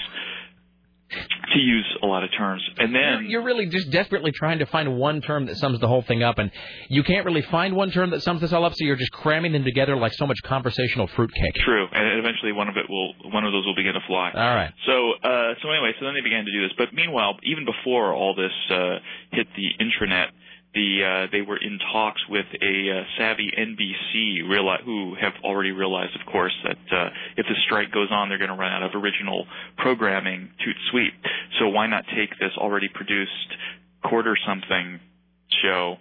Speaker 51: to use a lot of terms, and then
Speaker 4: You're, really just desperately trying to find one term that sums the whole thing up, and you can't really find one term that sums this all up, so you're just cramming them together like so much conversational fruitcake.
Speaker 51: True, and eventually one of it will one of those will begin to fly.
Speaker 4: All right.
Speaker 51: So uh, so anyway, so then they began to do this. But meanwhile, even before all this uh, hit the intranet, they were in talks with a uh, savvy NBC, who have already realized, of course, that uh, if the strike goes on, they're going to run out of original programming toot sweet. So why not take this already produced quarter something show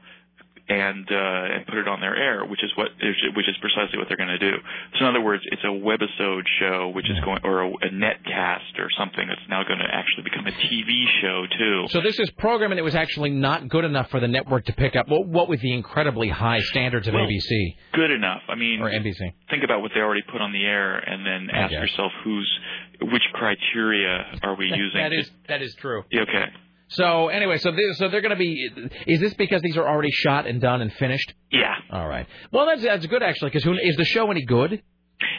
Speaker 51: and uh, and put it on their air, which is what which is precisely what they're going to do. So in other words, it's a webisode show, which is going or a, a netcast or something that's now going to actually become a TV show too.
Speaker 4: So this is programming that was actually not good enough for the network to pick up. What, what with the incredibly high standards of
Speaker 51: Well,
Speaker 4: ABC
Speaker 51: Good enough. I mean,
Speaker 4: or NBC?
Speaker 51: think about what they already put on the air, and then ask yourself who's which criteria are we using?
Speaker 4: That is that is true.
Speaker 51: Okay.
Speaker 4: So anyway, so this, so they're going to be. Is this because these are already shot and done and finished?
Speaker 51: Yeah.
Speaker 4: All right. Well, that's that's good actually. Because is the show any good?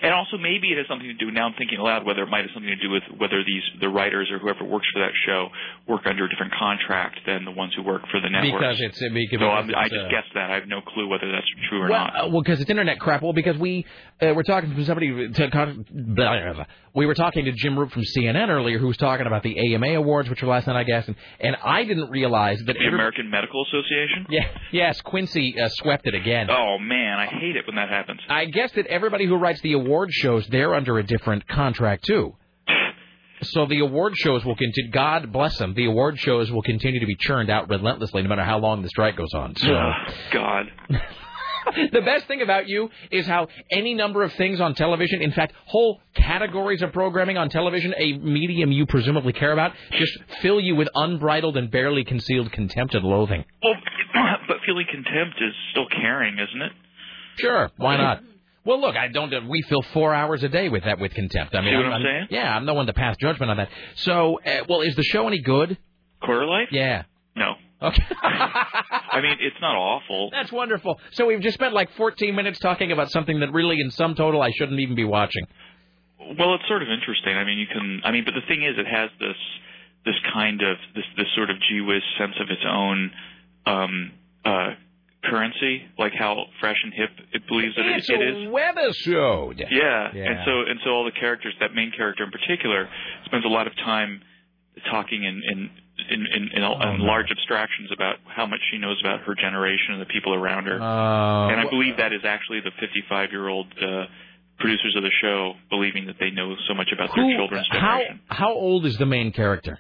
Speaker 51: And also maybe it has something to do. Now I'm thinking aloud whether it might have something to do with whether these the writers or whoever works for that show work under a different contract than the ones who work for the network.
Speaker 4: Because it's because
Speaker 51: so I'm,
Speaker 4: it's,
Speaker 51: I just
Speaker 4: uh,
Speaker 51: guessed that. I have no clue whether that's true or
Speaker 4: well,
Speaker 51: not.
Speaker 4: uh, well, because it's internet crap. Well, because we uh, were talking to somebody. To, blah, blah, blah. we were talking to Jim Roop from CNN earlier, who was talking about the AMA awards, which were last night, I guess, and, and I didn't realize that
Speaker 51: the
Speaker 4: every-
Speaker 51: American Medical Association.
Speaker 4: Yeah, yes, Quincy uh, swept it again.
Speaker 51: Oh man, I hate it when that happens.
Speaker 4: I guess that everybody who writes the award shows, they're under a different contract too. So the award shows will continue. God bless them. The award shows will continue to be churned out relentlessly, no matter how long the strike goes on. So
Speaker 51: Ugh, God.
Speaker 4: the best thing about you is how any number of things on television, in fact, whole categories of programming on television, a medium you presumably care about, just fill you with unbridled and barely concealed contempt and loathing.
Speaker 51: Well, but feeling contempt is still caring, isn't it?
Speaker 4: Sure, why not? Well, look, I don't. We fill four hours a day with that with contempt. I mean,
Speaker 51: See what I'm saying?
Speaker 4: Yeah, I'm no one to pass judgment on that. So, uh, well, is the show any good?
Speaker 51: Quarter life?
Speaker 4: Yeah.
Speaker 51: No.
Speaker 4: Okay.
Speaker 51: I mean, it's not awful.
Speaker 4: That's wonderful. So we've just spent like 14 minutes talking about something that really, in sum total, I shouldn't even be watching.
Speaker 51: Well, it's sort of interesting. I mean, you can. I mean, but the thing is, it has this this kind of this this sort of gee whiz sense of its own um, uh, currency, like how fresh and hip it believes that
Speaker 4: It's
Speaker 51: it, it
Speaker 4: a webisode.
Speaker 51: Yeah.
Speaker 4: Yeah.
Speaker 51: and so and so all the characters, that main character in particular, spends a lot of time talking in, in in, in, in, in large abstractions about how much she knows about her generation and the people around her.
Speaker 4: Uh,
Speaker 51: and I believe that is actually the 55 year old uh, producers of the show believing that they know so much about their
Speaker 4: Who,
Speaker 51: children's
Speaker 4: how
Speaker 51: generation.
Speaker 4: how old is the main character?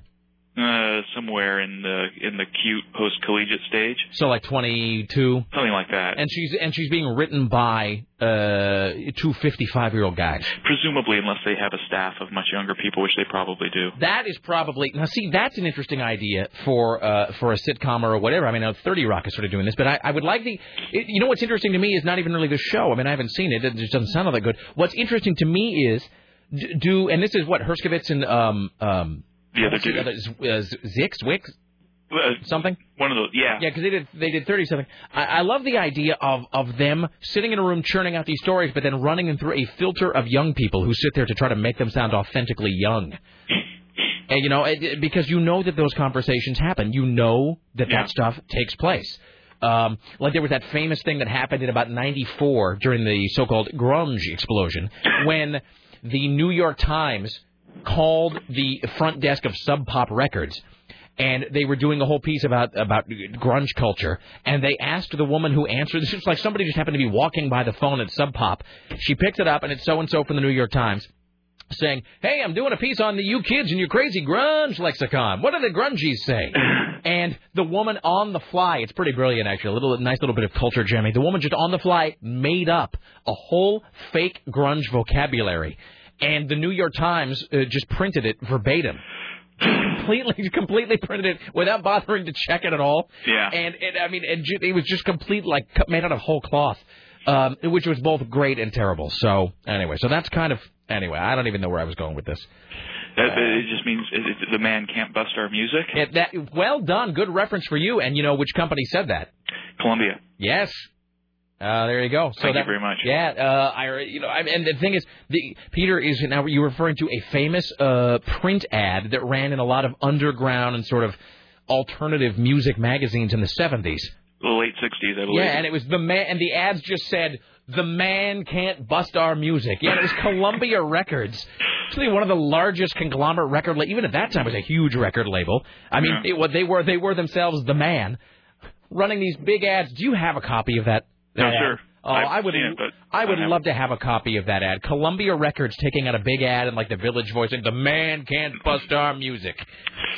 Speaker 51: Uh, somewhere in the in the cute post collegiate stage,
Speaker 4: So like 22,
Speaker 51: something like that.
Speaker 4: and she's and she's being written by uh, two 55 year old guys.
Speaker 51: Presumably, unless they have a staff of much younger people, which they probably do.
Speaker 4: That is probably now. See, that's an interesting idea for uh, for a sitcom or whatever. I mean, uh, Thirty Rock is sort of doing this, but I, I would like the. It, you know what's interesting to me is not even really the show. I mean, I haven't seen it. It just doesn't sound all that good. What's interesting to me is do and this is what Herskovitz and um um
Speaker 51: The other dude.
Speaker 4: other- uh, Zix Wix
Speaker 51: Uh,
Speaker 4: something.
Speaker 51: one of those, yeah.
Speaker 4: Yeah, because they did they did thirty something. I, I love the idea of of them sitting in a room churning out these stories, but then running them through a filter of young people who sit there to try to make them sound authentically young. And you know, it, it- because you know that those conversations happen, you know that
Speaker 51: Yeah.
Speaker 4: that stuff takes place. Um, like there was that famous thing that happened in about '94 during the so-called grunge explosion, when the New York Times called the front desk of Sub Pop Records and they were doing a whole piece about about grunge culture and they asked the woman who answered this was like somebody just happened to be walking by the phone at Sub Pop. She picks it up and it's so and so from the New York Times saying hey I'm doing a piece on the you kids and your crazy grunge lexicon. What do the grungies say? And the woman on the fly it's pretty brilliant actually a little nice little bit of culture jamming the woman just on the fly made up a whole fake grunge vocabulary and the New York Times uh, just printed it verbatim completely completely printed it without bothering to check it at all.
Speaker 51: Yeah.
Speaker 4: And it, I mean, it, ju- it was just complete like cut- made out of whole cloth, um, which was both great and terrible. So anyway, so that's kind of anyway. I don't even know where I was going with this.
Speaker 51: That, it just means it, the man can't bust our music.
Speaker 4: It, that well done, good reference for you. And you know which company said that?
Speaker 51: Columbia.
Speaker 4: Yes. Uh, there you go. So
Speaker 51: Thank you very much.
Speaker 4: Yeah, uh, I, you know, I, and the thing is, the Peter is now you're referring to a famous uh, print ad that ran in a lot of underground and sort of alternative music magazines in the 70s.
Speaker 51: The late 60s, I believe.
Speaker 4: Yeah, and it was the man, and the ads just said, "The man can't bust our music." Yeah, and it was Columbia Records, actually one of the largest conglomerate record, la- even at that time, was a huge record label. I mean, it, what they were, they were themselves the man, running these big ads. Do you have a copy of that?
Speaker 51: No,
Speaker 4: ad?
Speaker 51: sir.
Speaker 4: Oh, I would,
Speaker 51: it,
Speaker 4: I would
Speaker 51: I
Speaker 4: love to have a copy of that ad. Columbia Records taking out a big ad and like the Village Voice, and "The man can't bust our music."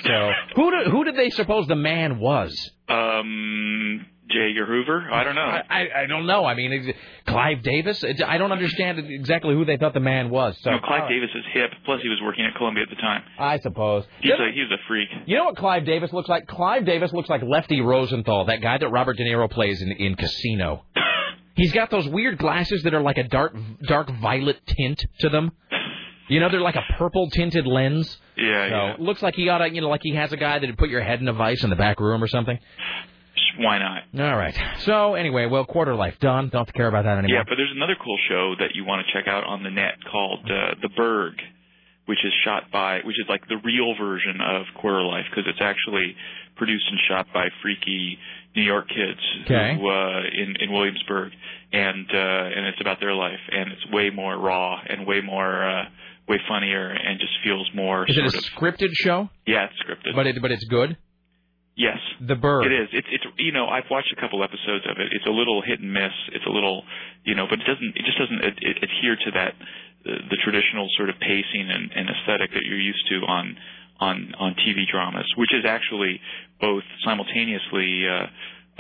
Speaker 4: So, who did who did they suppose the man was?
Speaker 51: Um, J. Edgar Hoover? I don't know.
Speaker 4: I, I, don't know. I mean, Clive Davis. I don't understand exactly who they thought the man was. So,
Speaker 51: no, Clive Davis is hip. Plus, he was working at Columbia at the time.
Speaker 4: I suppose.
Speaker 51: He's a he's a freak.
Speaker 4: You know what Clive Davis looks like? Clive Davis looks like Lefty Rosenthal, that guy that Robert De Niro plays in in Casino. He's got those weird glasses that are like a dark dark violet tint to them. You know, they're like a purple tinted lens.
Speaker 51: Yeah,
Speaker 4: so,
Speaker 51: yeah.
Speaker 4: Looks like he ought to, you know, like he has a guy that would put your head in a vice in the back room or something.
Speaker 51: Why not?
Speaker 4: All right. So anyway, well, quarter life done. Don't care about that anymore.
Speaker 51: Yeah, but there's another cool show that you want to check out on the net called uh, The Burg, which is shot by, which is like the real version of Quarter Life because it's actually produced and shot by freaky New York kids
Speaker 4: Okay.
Speaker 51: who, uh, in in Williamsburg, and uh, and it's about their life, and it's way more raw and way more uh, way funnier, and just feels more
Speaker 4: Is it a
Speaker 51: of
Speaker 4: scripted show?
Speaker 51: yeah, it's scripted.
Speaker 4: But it but it's good.
Speaker 51: Yes.
Speaker 4: The Bird.
Speaker 51: It is. It's it's you know I've watched a couple episodes of it. It's a little hit and miss. It's a little you know, but it doesn't. It just doesn't ad- ad- adhere to that uh, the traditional sort of pacing and, and aesthetic that you're used to on on on TV dramas, which is actually both simultaneously uh,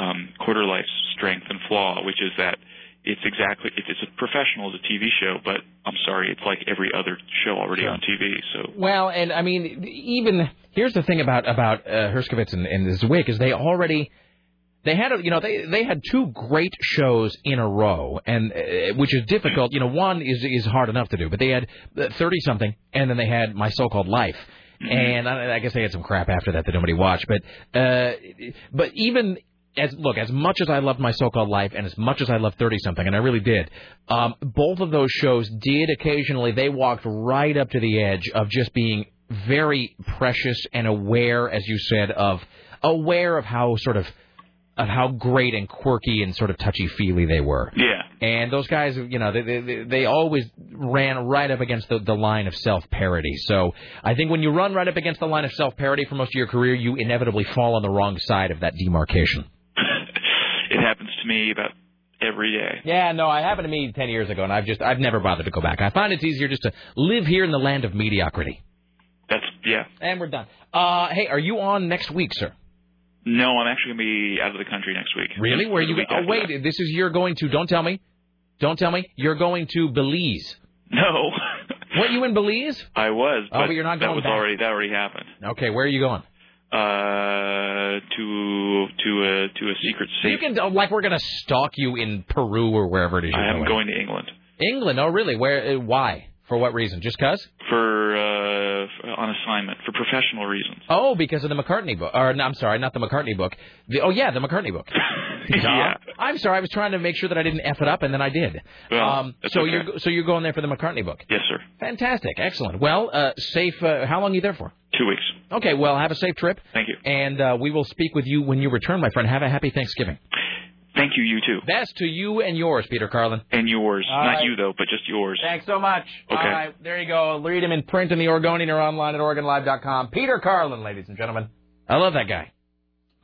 Speaker 51: um, quarter life's strength and flaw, which is that it's exactly it's, it's a professional as a TV show, but I'm sorry, it's like every other show already on TV. So
Speaker 4: Well, and I mean, even here's the thing about about uh, Herskovitz and, and Zwick is they already they had a, you know they they had two great shows in a row, and uh, which is difficult. You know, one is is hard enough to do, but they had thirty something, and then they had My So-Called Life. And I, I guess they had some crap after that that nobody watched, but uh, but even as look as much as I loved my so-called life and as much as I loved thirty something, and I really did, um, both of those shows did occasionally they walked right up to the edge of just being very precious and aware, as you said, of aware of how sort of of how great and quirky and sort of touchy feely they were.
Speaker 51: yeah,
Speaker 4: And those guys, you know, they they, they always ran right up against the, the line of self parody. So I think when you run right up against the line of self parody for most of your career, you inevitably fall on the wrong side of that demarcation.
Speaker 51: It happens to me about every day.
Speaker 4: Yeah, no, I happened to me ten years ago, and I've just I've never bothered to go back. I find it's easier just to live here in the land of mediocrity.
Speaker 51: That's yeah.
Speaker 4: And we're done. Uh, hey, are you on next week, sir?
Speaker 51: No, I'm actually going to be out of the country next week.
Speaker 4: Really? Where are you? Oh, wait.
Speaker 51: that.
Speaker 4: This is you're going to. Don't tell me. Don't tell me. You're going to Belize.
Speaker 51: No.
Speaker 4: What you in Belize?
Speaker 51: I was.
Speaker 4: Oh, but you're not going.
Speaker 51: that was
Speaker 4: back.
Speaker 51: already that already happened.
Speaker 4: Okay, where are you going?
Speaker 51: Uh, to to a to a secret safe.
Speaker 4: You can like we're gonna stalk you in Peru or wherever it is.
Speaker 51: I am
Speaker 4: going.
Speaker 51: to England
Speaker 4: England. Oh, really? Where? Uh, why? For what reason? Just cause?
Speaker 51: for uh on assignment for professional reasons.
Speaker 4: Oh, because of the McCartney book. Or no, I'm sorry, not the McCartney book. The, oh yeah, the McCartney book.
Speaker 51: Yeah.
Speaker 4: I'm sorry. I was trying to make sure that I didn't f it up, and then I did.
Speaker 51: Well,
Speaker 4: um, so
Speaker 51: okay.
Speaker 4: you're so you're going there for the McCartney book.
Speaker 51: Yes, sir.
Speaker 4: Fantastic, excellent. Well, uh, safe. Uh, how long are you there for?
Speaker 51: Two weeks.
Speaker 4: Okay. Well, have a safe trip.
Speaker 51: Thank you.
Speaker 4: And uh, we will speak with you when you return, my friend. Have a happy Thanksgiving.
Speaker 51: Thank you. You too.
Speaker 4: Best to you and yours, Peter Carlin.
Speaker 51: And yours.
Speaker 4: All
Speaker 51: Not
Speaker 4: right.
Speaker 51: you though, but just yours.
Speaker 4: Thanks so much.
Speaker 51: Okay.
Speaker 4: All right, there you go. Read him in print in the Oregonian or online at OregonLive.com. Peter Carlin, ladies and gentlemen. I love that guy.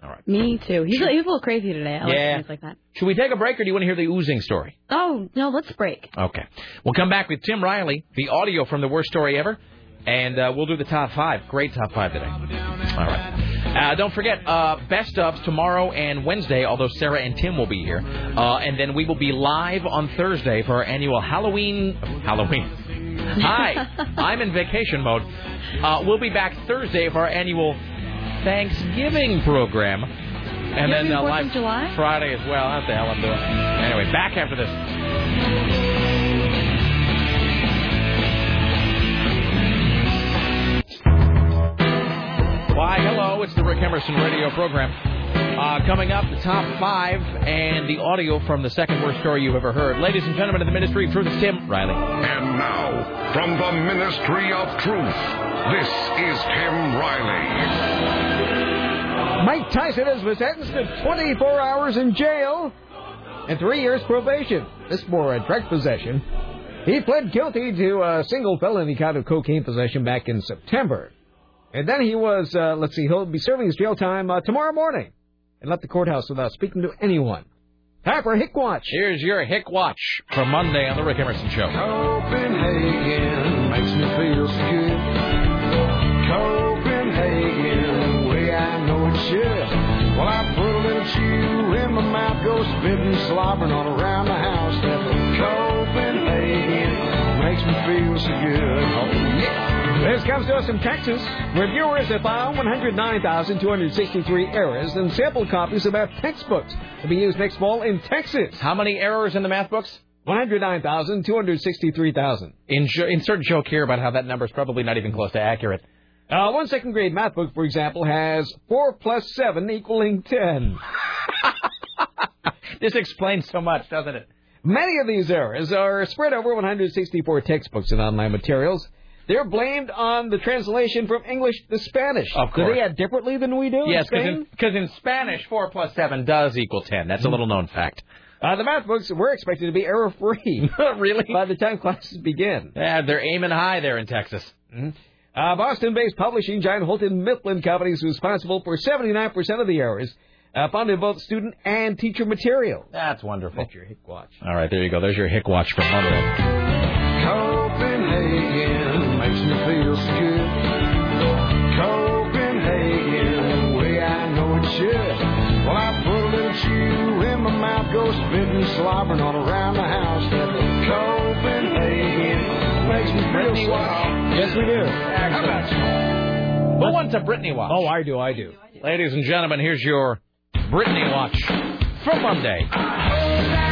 Speaker 4: All right.
Speaker 6: Me too. He's, he's a little crazy today. I like
Speaker 4: Yeah.
Speaker 6: things like that.
Speaker 4: Should we take a break, or do you want to hear the oozing story?
Speaker 6: Oh no, let's break.
Speaker 4: Okay. We'll come back with Tim Riley, the audio from the worst story ever, and uh, we'll do the top five. Great top five today. All right. Uh, don't forget, uh, best ofs tomorrow and Wednesday, although Sarah and Tim will be here. Uh, and then we will be live on Thursday for our annual Halloween. Halloween. Hi, I'm in vacation mode. Uh, we'll be back Thursday for our annual Thanksgiving program. And
Speaker 6: You
Speaker 4: then uh, live
Speaker 6: July?
Speaker 4: Friday as well. What the hell I'm doing. Anyway, back after this. Hello, it's the Rick Emerson radio program. Uh, coming up, the top five and the audio from the second worst story you've ever heard. Ladies and gentlemen of the Ministry of Truth, it's Tim Riley.
Speaker 43: And now, from the Ministry of Truth, this is Tim Riley.
Speaker 7: Mike Tyson has been sentenced to 24 hours in jail and three years probation. This for a drug possession. He pled guilty to a single felony count of cocaine possession back in September. And then he was, uh, let's see, he'll be serving his jail time uh, tomorrow morning and left the courthouse without speaking to anyone. Time for a Hick Watch.
Speaker 4: Here's your Hick Watch for Monday on the Rick Emerson Show.
Speaker 52: Copenhagen makes me feel so good. Copenhagen, the way I know it should. Well, I put a little chew in my mouth, go spitting, slobbering all around the house. That Copenhagen makes me feel so good. Oh, yeah.
Speaker 7: This comes to us from Texas. Reviewers have found 109,263 errors in sample copies of math textbooks to be used next fall in Texas.
Speaker 4: How many errors in the math books?
Speaker 7: 109,263,000.
Speaker 4: Insert, insert joke here about how that number is probably not even close to accurate.
Speaker 7: Uh, one second grade math book, for example, has 4 plus 7 equaling 10.
Speaker 4: This explains so much, doesn't it?
Speaker 7: Many of these errors are spread over 164 textbooks and online materials. They're blamed on the translation from English to Spanish.
Speaker 4: Of
Speaker 7: Do
Speaker 4: course.
Speaker 7: they add differently than we do
Speaker 4: Yes, because in, Spanish, 4 plus 7 does equal 10. That's a little known fact.
Speaker 7: Uh, the math books were expected to be error-free.
Speaker 4: really?
Speaker 7: By the time classes begin.
Speaker 4: Yeah, they're aiming high there in Texas.
Speaker 7: Uh, Boston-based publishing giant Houghton Mifflin Company is responsible for 79% of the errors uh, found in both student and teacher material.
Speaker 4: That's wonderful.
Speaker 7: That's your Hick Watch.
Speaker 4: All right, there you go. There's your Hick Watch for Monday.
Speaker 52: Copenhagen makes me feel so good. Copenhagen, the way I know it should. Well, I put a little chew in my mouth, go spitting, slobbering all around the house. Copenhagen makes me feel so
Speaker 7: Yes, we do.
Speaker 52: How about you?
Speaker 4: Who wants a Britney Watch?
Speaker 7: Oh, I do, I do.
Speaker 4: Ladies and gentlemen, here's your Britney Watch for Monday.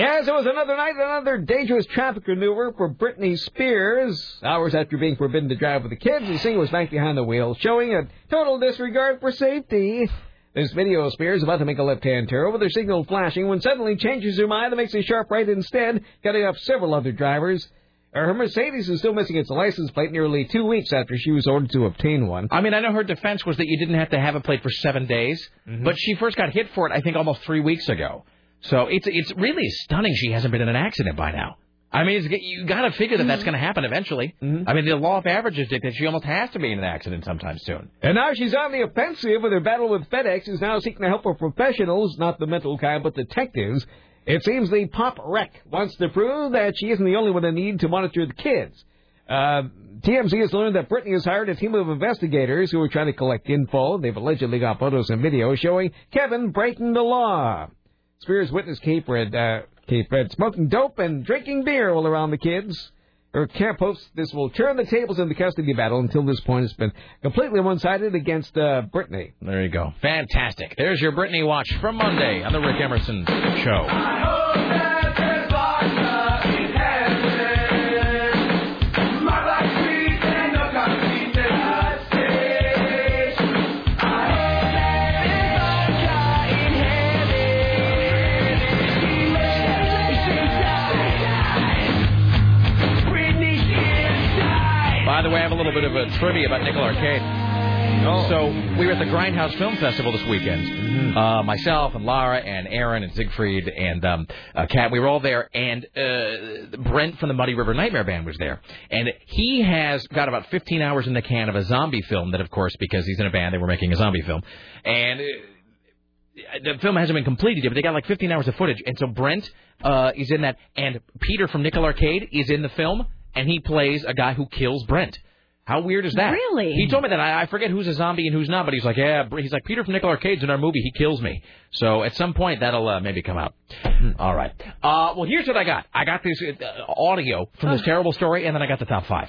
Speaker 7: Yes, it was another night, another dangerous traffic maneuver for Britney Spears. Hours after being forbidden to drive with the kids, the singer was back behind the wheel, showing a total disregard for safety. This video of Spears about to make a left-hand turn with her signal flashing when suddenly changes her mind and makes a sharp right instead, cutting off several other drivers. Her Mercedes is still missing its license plate nearly two weeks after she was ordered to obtain one.
Speaker 4: I mean, I know her defense was that you didn't have to have a plate for seven days,
Speaker 7: Mm-hmm.
Speaker 4: but she first got hit for it, I think, almost three weeks ago. So it's it's really stunning she hasn't been in an accident by now. I mean, it's, you got to figure that that's going to happen eventually.
Speaker 7: Mm-hmm.
Speaker 4: I mean, the law of averages dictates she almost has to be in an accident sometime soon.
Speaker 7: And now she's on the offensive with her battle with FedEx is now seeking the help of professionals, not the mental kind, but detectives. It seems the pop wreck wants to prove that she isn't the only one in need to monitor the kids. Uh, TMZ has learned that Britney has hired a team of investigators who are trying to collect info. They've allegedly got photos and videos showing Kevin breaking the law. Spears witnessed K-Fed, uh, K-Fed smoking dope and drinking beer all around the kids. Her camp hopes this will turn the tables in the custody battle. Until this point, it's been completely one-sided against uh, Britney.
Speaker 4: There you go. Fantastic. There's your Britney Watch from Monday on the Rick Emerson Show. By the way, I have a little bit of a trivia about Nickel Arcade. So we were at the Grindhouse Film Festival this weekend. Uh, myself and Lara and Aaron and Siegfried and um, uh, Kat, we were all there. And uh, Brent from the Muddy River Nightmare Band was there. And he has got about 15 hours in the can of a zombie film that, of course, because he's in a band, they were making a zombie film. And uh, the film hasn't been completed yet, but they got like 15 hours of footage. And so Brent uh, is in that, and Peter from Nickel Arcade is in the film, and he plays a guy who kills Brent. How weird is that?
Speaker 6: Really?
Speaker 4: He told me that. I, I forget who's a zombie and who's not, but he's like, yeah, he's like Peter from Nickel Arcade's in our movie. He kills me. So at some point that'll uh, maybe come out. All right. Uh, well, here's what I got. I got this uh, audio from this terrible story, and then I got the top five.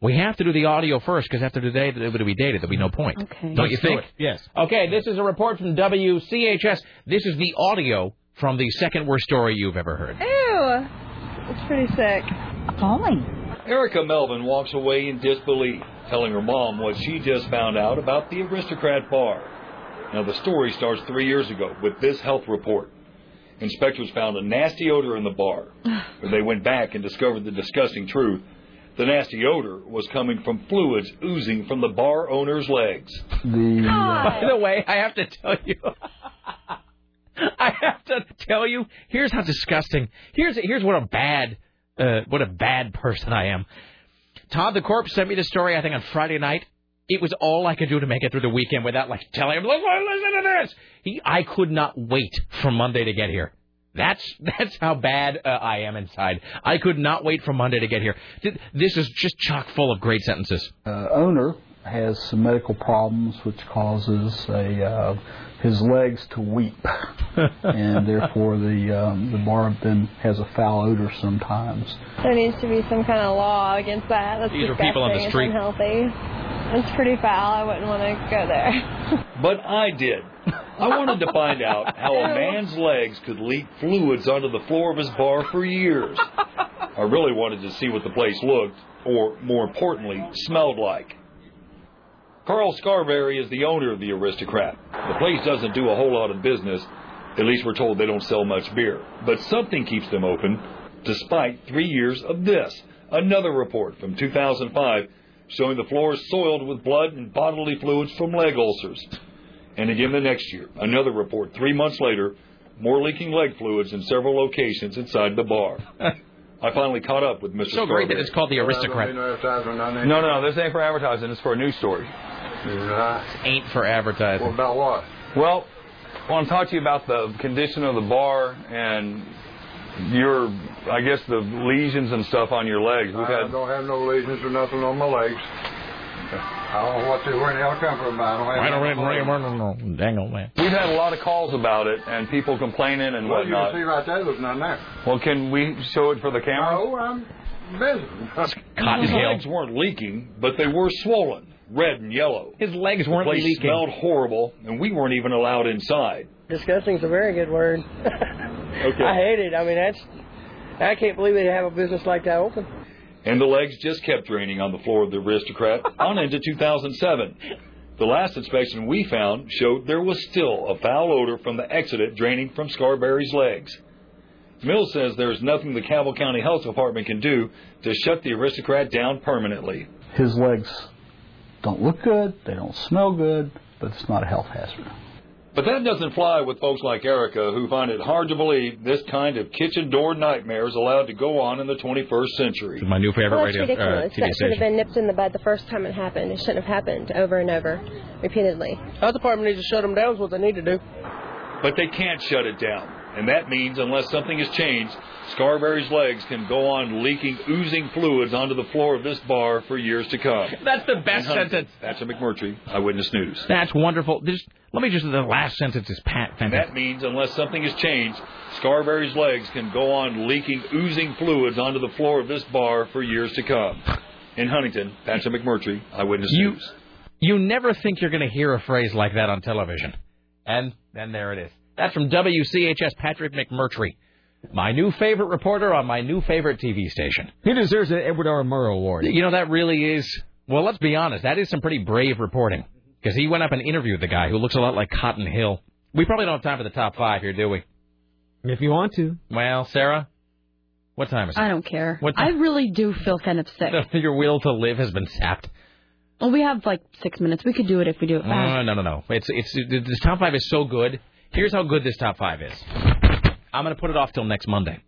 Speaker 4: We have to do the audio first because after today it would be dated. There'll be no point.
Speaker 6: Okay.
Speaker 4: Don't you
Speaker 7: Let's do
Speaker 4: think?
Speaker 7: Yes.
Speaker 4: Okay, this is a report from WCHS. This is the audio from the second worst story you've ever heard.
Speaker 53: Ew. It's pretty sick.
Speaker 50: Appalling.
Speaker 54: Erica Melvin walks away in disbelief, telling her mom what she just found out about the Aristocrat Bar. Now, the story starts three years ago with this health report. Inspectors found a nasty odor in the bar. When they went back and discovered the disgusting truth, the nasty odor was coming from fluids oozing from the bar owner's legs.
Speaker 55: The uh,
Speaker 4: By the way, I have to tell you. I have to tell you. Here's how disgusting. Here's here's what a bad, uh, what a bad person I am. Todd the Corpse sent me the story. I think on Friday night. It was all I could do to make it through the weekend without like telling him, "Look, listen to this." He, I could not wait for Monday to get here. That's that's how bad uh, I am inside. I could not wait for Monday to get here. This is just chock full of great sentences.
Speaker 55: uh, owner has some medical problems, which causes a uh, his legs to weep, and therefore the um, the bar then has a foul odor sometimes.
Speaker 53: There needs to be some kind of law against that. That's
Speaker 54: These are people on the
Speaker 53: It's
Speaker 54: street.
Speaker 53: unhealthy. It's pretty foul. I wouldn't want to go there.
Speaker 54: But I did. I wanted to find out how a man's legs could leak fluids onto the floor of his bar for years. I really wanted to see what the place looked, or more importantly, smelled like. Carl Scarberry is the owner of the Aristocrat. The place doesn't do a whole lot of business. At least we're told they don't sell much beer. But something keeps them open, despite three years of this. Another report from 2005 showing the floors soiled with blood and bodily fluids from leg ulcers. And again the next year, another report three months later, more leaking leg fluids in several locations inside the bar. I finally caught up with Mr.
Speaker 4: So great that
Speaker 54: Scarberry.
Speaker 4: it's called the Aristocrat.
Speaker 54: No, no, this ain't for advertising. It's for a news story.
Speaker 4: Ain't for advertising.
Speaker 54: Well, about what? Well, I want to talk to you about the condition of the bar and your, I guess, the lesions and stuff on your legs. We've
Speaker 49: I
Speaker 54: had
Speaker 49: don't have no lesions or nothing on my legs. I don't know what they, where the hell come from. I don't have
Speaker 4: I don't
Speaker 49: nothing on my legs.
Speaker 4: really, dang old man.
Speaker 54: we've had a lot of calls about it and people complaining and
Speaker 49: Well, you
Speaker 54: whatnot.
Speaker 49: can see right there, there's none there.
Speaker 54: Well, can we show it for the camera?
Speaker 49: No, I'm busy.
Speaker 54: His legs weren't leaking, but they were swollen, red and yellow.
Speaker 4: His legs
Speaker 54: The
Speaker 4: weren't
Speaker 54: place
Speaker 4: leaking.
Speaker 54: smelled horrible, and we weren't even allowed inside.
Speaker 56: Disgusting's a very good word.
Speaker 54: Okay.
Speaker 57: I hate it. I mean, that's. I can't believe they have a business like that open.
Speaker 54: And the legs just kept draining on the floor of the aristocrat on into 2007. The last inspection we found showed there was still a foul odor from the exudate draining from Scarberry's legs. Mills says there's nothing the Cabell County Health Department can do to shut the aristocrat down permanently.
Speaker 55: His legs don't look good, they don't smell good, but it's not a health hazard.
Speaker 54: But that doesn't fly with folks like Erica who find it hard to believe this kind of kitchen door nightmare is allowed to go on in the 21st century.
Speaker 4: My new favorite
Speaker 58: Well, that's
Speaker 4: radio uh,
Speaker 58: ridiculous.
Speaker 4: TV
Speaker 58: that should have been nipped in the bud the first time it happened. It shouldn't have happened over and over, repeatedly.
Speaker 57: Health department needs to shut them down. Is what they need to do.
Speaker 54: But they can't shut it down. And that means unless something has changed, Scarberry's legs can go on leaking oozing fluids onto the floor of this bar for years to come.
Speaker 4: That's the best um, sentence.
Speaker 54: That's a McMurtry, Eyewitness News.
Speaker 4: That's wonderful. Just, let me just, the last sentence is pat,
Speaker 54: And that means unless something has changed, Scarberry's legs can go on leaking oozing fluids onto the floor of this bar for years to come. In Huntington, that's a McMurtry, Eyewitness
Speaker 4: You-
Speaker 54: News.
Speaker 4: You never think you're going to hear a phrase like that on television. And then there it is. That's from WCHS Patrick McMurtry, my new favorite reporter on my new favorite TV station.
Speaker 7: He deserves an Edward R. Murrow Award.
Speaker 4: You know, that really is, well, let's be honest, that is some pretty brave reporting. Because he went up and interviewed the guy who looks a lot like Cotton Hill. We probably don't have time for the top five here, do we?
Speaker 7: If you want to.
Speaker 4: Well, Sarah, what time is it?
Speaker 6: I don't care.
Speaker 4: What
Speaker 6: I really do feel kind of sick.
Speaker 4: Your will to live has been sapped.
Speaker 6: Well, we have like six minutes. We could do it if we do it fast.
Speaker 4: No, no, no, no. It's it's it- this top five is so good. Here's how good this top five is. I'm gonna put it off till next Monday.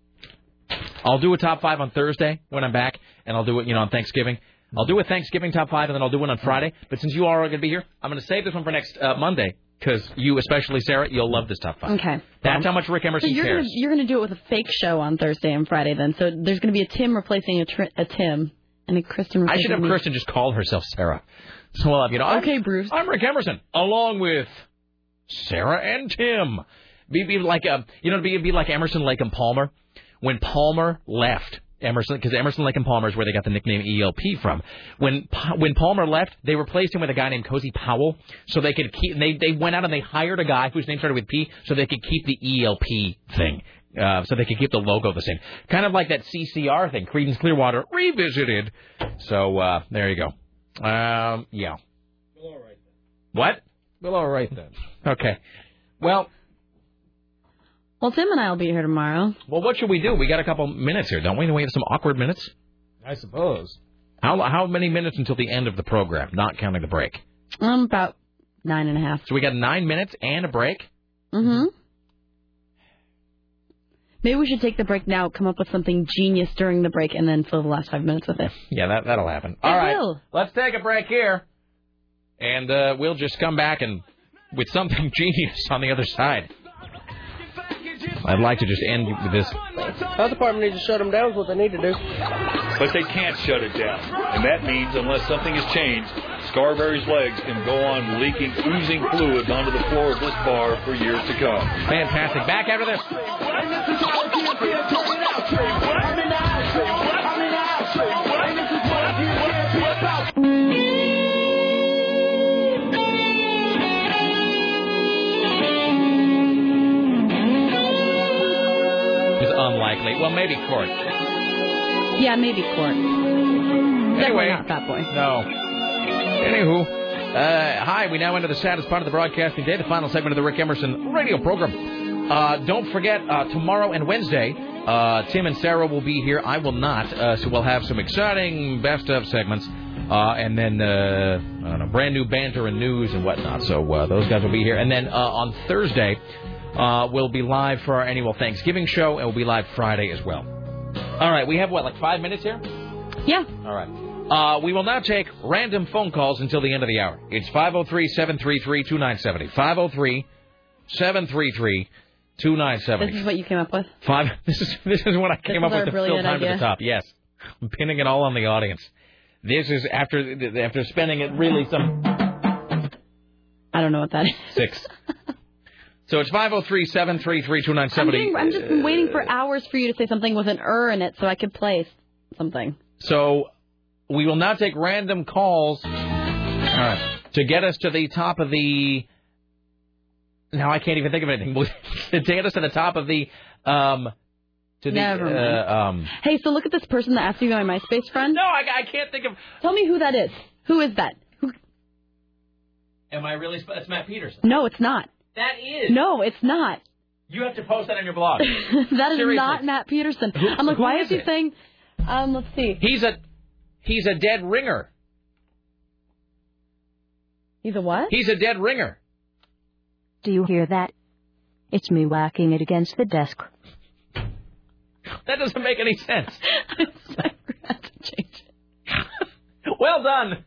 Speaker 4: I'll do a top five on Thursday when I'm back, and I'll do it, you know, on Thanksgiving. I'll do a Thanksgiving top five, and then I'll do one on Friday. But since you are going to be here, I'm going to save this one for next uh, Monday because you, especially Sarah, you'll love this top five.
Speaker 6: Okay.
Speaker 4: That's how much Rick Emerson So
Speaker 6: you're
Speaker 4: cares.
Speaker 6: gonna you're gonna do it with a fake show on Thursday and Friday then. So there's gonna be a Tim replacing a, tr- a Tim and a Kristen.
Speaker 4: I should have
Speaker 6: me.
Speaker 4: Kristen just call herself Sarah. So we'll have you know, I'm,
Speaker 6: Okay, Bruce.
Speaker 4: I'm Rick Emerson, along with Sarah and Tim. Be, be like a, you know, be be like Emerson, Lake and Palmer. When Palmer left Emerson, because Emerson, Lake and Palmer is where they got the nickname ELP from. When when Palmer left, they replaced him with a guy named Cozy Powell, so they could keep. They they went out and they hired a guy whose name started with P, so they could keep the ELP thing. Uh, so they could keep the logo the same, kind of like that CCR thing, Creedence Clearwater Revisited. So uh, there you go. Um, yeah. What?
Speaker 7: Well, all right then.
Speaker 4: Okay. Well,
Speaker 6: Well, Tim and I will be here tomorrow.
Speaker 4: well, what should we do? We got a couple minutes here, don't we? We have some awkward minutes.
Speaker 7: I suppose.
Speaker 4: How how many minutes until the end of the program, not counting the break?
Speaker 6: Um, about nine and a half.
Speaker 4: So we got nine minutes and a break.
Speaker 6: Mm-hmm. Maybe we should take the break now, come up with something genius during the break, and then fill the last five minutes with it.
Speaker 4: Yeah, that that'll happen.
Speaker 6: It
Speaker 4: All right,
Speaker 6: will.
Speaker 4: let's take a break here, and uh, we'll just come back and with something genius on the other side. I'd like to just end with this.
Speaker 57: Health department needs to shut them down. Is what they need to do.
Speaker 54: But they can't shut it down. And that means unless something has changed, Scarberry's legs can go on leaking oozing fluids onto the floor of this bar for years to come.
Speaker 4: Fantastic. Back after this. Well, maybe court.
Speaker 6: Yeah, maybe court. Definitely
Speaker 4: Anyway.
Speaker 6: not Fat Boy.
Speaker 4: No. Anywho, uh, hi, we now enter the saddest part of the broadcasting day, the final segment of the Rick Emerson radio program. Uh, don't forget, uh, tomorrow and Wednesday, uh, Tim and Sarah will be here. I will not, uh, so we'll have some exciting best of segments. Uh, and then, uh, I don't know, brand new banter and news and whatnot. So uh, those guys will be here. And then uh, on Thursday, uh, we'll be live for our annual Thanksgiving show, and we'll be live Friday as well. All right, we have what, like five minutes here?
Speaker 6: Yeah.
Speaker 4: All right. Uh, we will now take random phone calls until the end of the hour. It's 503 733 2970. 503 733 2970.
Speaker 6: This is what you came up with.
Speaker 4: Five. This is this is what I came
Speaker 6: This
Speaker 4: up with to fill time to the top. Yes, I'm pinning it all on the audience. This is after after spending it really some
Speaker 6: I don't know what that is.
Speaker 4: six. so it's 503 733
Speaker 6: I'm,
Speaker 4: 2970.
Speaker 6: I'm just been waiting for hours for you to say something with an er in it so I could play something.
Speaker 4: So we will now take random calls. All right. To get us to the top of the. Now I can't even think of anything. to get us to the top of the Um, to the
Speaker 6: Never mind.
Speaker 4: uh, um.
Speaker 6: Hey, so look at this person that asked me to be my MySpace friend.
Speaker 4: No, I, I can't think of.
Speaker 6: Tell me who that is. Who is that? Who?
Speaker 4: Am I really? Sp- That's Matt Peterson.
Speaker 6: No, it's not.
Speaker 4: That is.
Speaker 6: No, it's not.
Speaker 4: You have to post that on your blog.
Speaker 6: that is
Speaker 4: Seriously.
Speaker 6: not Matt Peterson.
Speaker 4: Who-
Speaker 6: I'm like, why
Speaker 4: is
Speaker 6: is he
Speaker 4: it?
Speaker 6: saying? Um, let's see.
Speaker 4: He's a he's a dead ringer.
Speaker 6: He's a what?
Speaker 4: He's a dead ringer.
Speaker 50: Do you hear that? It's me whacking it against the desk.
Speaker 4: That doesn't make any sense. I'm to change it. well done.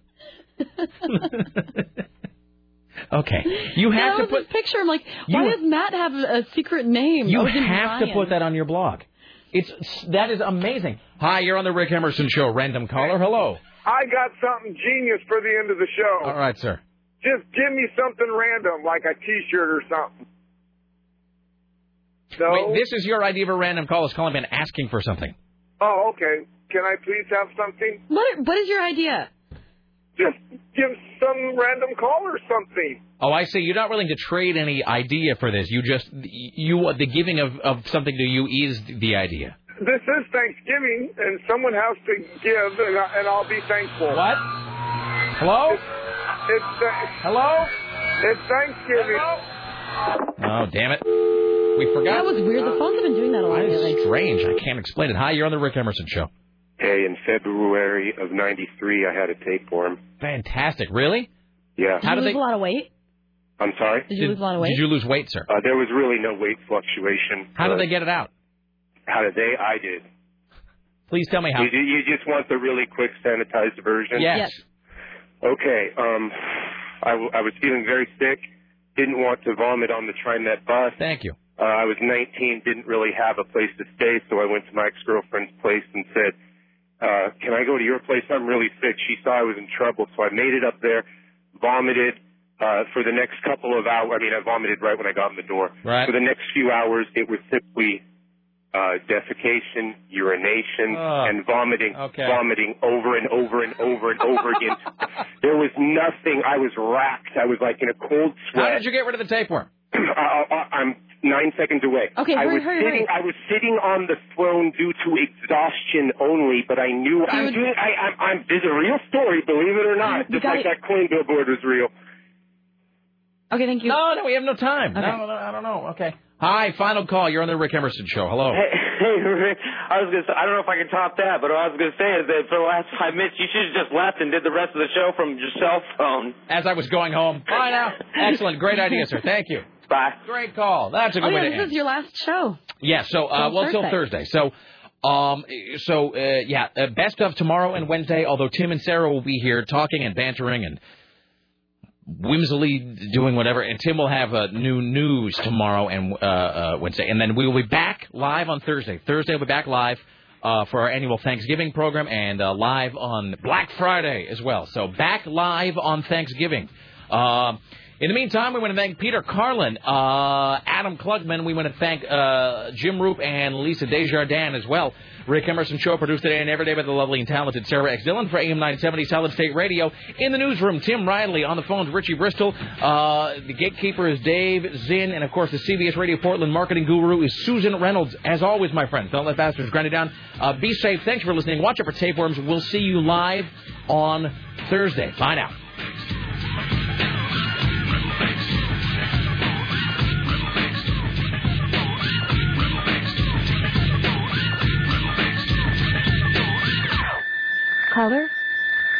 Speaker 4: okay, you have
Speaker 6: that
Speaker 4: to
Speaker 6: was
Speaker 4: put
Speaker 6: his picture. I'm like, why
Speaker 4: You-
Speaker 6: does Matt have a a secret name?
Speaker 4: you
Speaker 6: other than
Speaker 4: have to put that on your blog. It's that is amazing. Hi, you're on the Rick Emerson show. Random caller. Hello.
Speaker 59: I got something genius for the end of the show.
Speaker 4: All right, sir.
Speaker 59: Just give me something random, like a T-shirt or something. No.
Speaker 4: Wait, this is your idea of a random call. Is calling in asking for something.
Speaker 59: Oh, okay. Can I please have something?
Speaker 6: What? What is your idea?
Speaker 59: Just give some random call or something.
Speaker 4: Oh, I see. You're not willing to trade any idea for this. You just you the giving of of something to you is the idea.
Speaker 59: This is Thanksgiving, and someone has to give, and, I, and I'll be thankful.
Speaker 4: What? Hello?
Speaker 59: It's, it's th-
Speaker 4: Hello?
Speaker 59: It's Thanksgiving.
Speaker 4: Oh, damn it. We forgot.
Speaker 6: That was weird. The phones have been doing that a lot
Speaker 4: That is
Speaker 6: lately.
Speaker 4: strange. I can't explain it. Hi, you're on the Rick Emerson show.
Speaker 60: Hey, in February of '93, I had a tapeworm.
Speaker 4: Fantastic. Really?
Speaker 60: Yeah.
Speaker 6: How did you lose a lot of weight?
Speaker 60: I'm sorry.
Speaker 6: Did you lose a lot of weight?
Speaker 4: Did you lose weight, sir?
Speaker 60: Uh, there was really no weight fluctuation.
Speaker 4: How did
Speaker 60: Uh,
Speaker 4: they get it out?
Speaker 60: How did they? I did.
Speaker 4: Please tell me how.
Speaker 60: You, you just want the really quick sanitized version?
Speaker 4: Yes.
Speaker 60: Okay. Um, I, w- I was feeling very sick. Didn't want to vomit on the TriMet bus.
Speaker 4: Thank you.
Speaker 60: Uh, I was 19, didn't really have a place to stay, so I went to my ex-girlfriend's place and said, uh, can I go to your place? I'm really sick. She saw I was in trouble, so I made it up there, vomited, uh, for the next couple of hours. I mean, I vomited right when I got in the door.
Speaker 4: Right.
Speaker 60: For the next few hours, it was simply, uh, defecation, urination, and vomiting,
Speaker 4: Okay.
Speaker 60: vomiting over and over and over and over again. There was nothing. I was racked. I was like in a cold sweat.
Speaker 4: How did you get rid of the tapeworm?
Speaker 60: I, I, I'm nine seconds away.
Speaker 6: Okay,
Speaker 60: I
Speaker 6: hurry,
Speaker 60: was
Speaker 6: hurry,
Speaker 60: sitting.
Speaker 6: hurry.
Speaker 60: I was sitting on the throne due to exhaustion only, but I knew I'm doing. I, I'm. I'm. This is a real story, believe it or not.
Speaker 6: You
Speaker 60: Just like
Speaker 6: gotta-
Speaker 60: that coin billboard was real.
Speaker 6: Okay, thank you.
Speaker 4: No, no, we have no time.
Speaker 6: Okay.
Speaker 4: No, no, I don't know. Okay. Hi, final call. You're on the Rick Emerson show. Hello.
Speaker 61: Hey, hey, Rick, I was gonna. Say, I don't know if I can top that, but what I was gonna say is that for the last five minutes, you should have just left and did the rest of the show from your cell phone.
Speaker 4: As I was going home. Bye now. Excellent. Great idea, sir. Thank you.
Speaker 61: Bye.
Speaker 4: Great call. That's a good
Speaker 6: oh,
Speaker 4: way
Speaker 6: yeah,
Speaker 4: to
Speaker 6: this
Speaker 4: end.
Speaker 6: is your last show.
Speaker 4: Yeah, so uh,
Speaker 6: Till
Speaker 4: well till
Speaker 6: Thursday.
Speaker 4: Thursday. So um so uh, yeah, uh, best of tomorrow and Wednesday, although Tim and Sarah will be here talking and bantering and whimsily doing whatever and Tim will have uh, new news tomorrow and uh, uh Wednesday and then we will be back live on Thursday. Thursday we'll be back live uh, for our annual Thanksgiving program and uh, live on Black Friday as well. So back live on Thanksgiving. Uh, in the meantime, we want to thank Peter Carlin, uh, Adam Klugman. We want to thank uh, Jim Roop and Lisa Desjardins as well. Rick Emerson Show produced today and every day by the lovely and talented Sarah X. Dillon for AM 970 Solid State Radio. In the newsroom, Tim Riley. On the phones, Richie Bristol. Uh, the gatekeeper is Dave Zinn. And, of course, the CBS Radio Portland marketing guru is Susan Reynolds. As always, my friends, don't let bastards grind you down. Uh, be safe. Thanks for listening. Watch out for tapeworms. We'll see you live on Thursday. Bye now.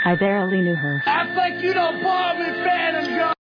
Speaker 50: I barely knew her.
Speaker 44: I think you don't bother me, Phantom.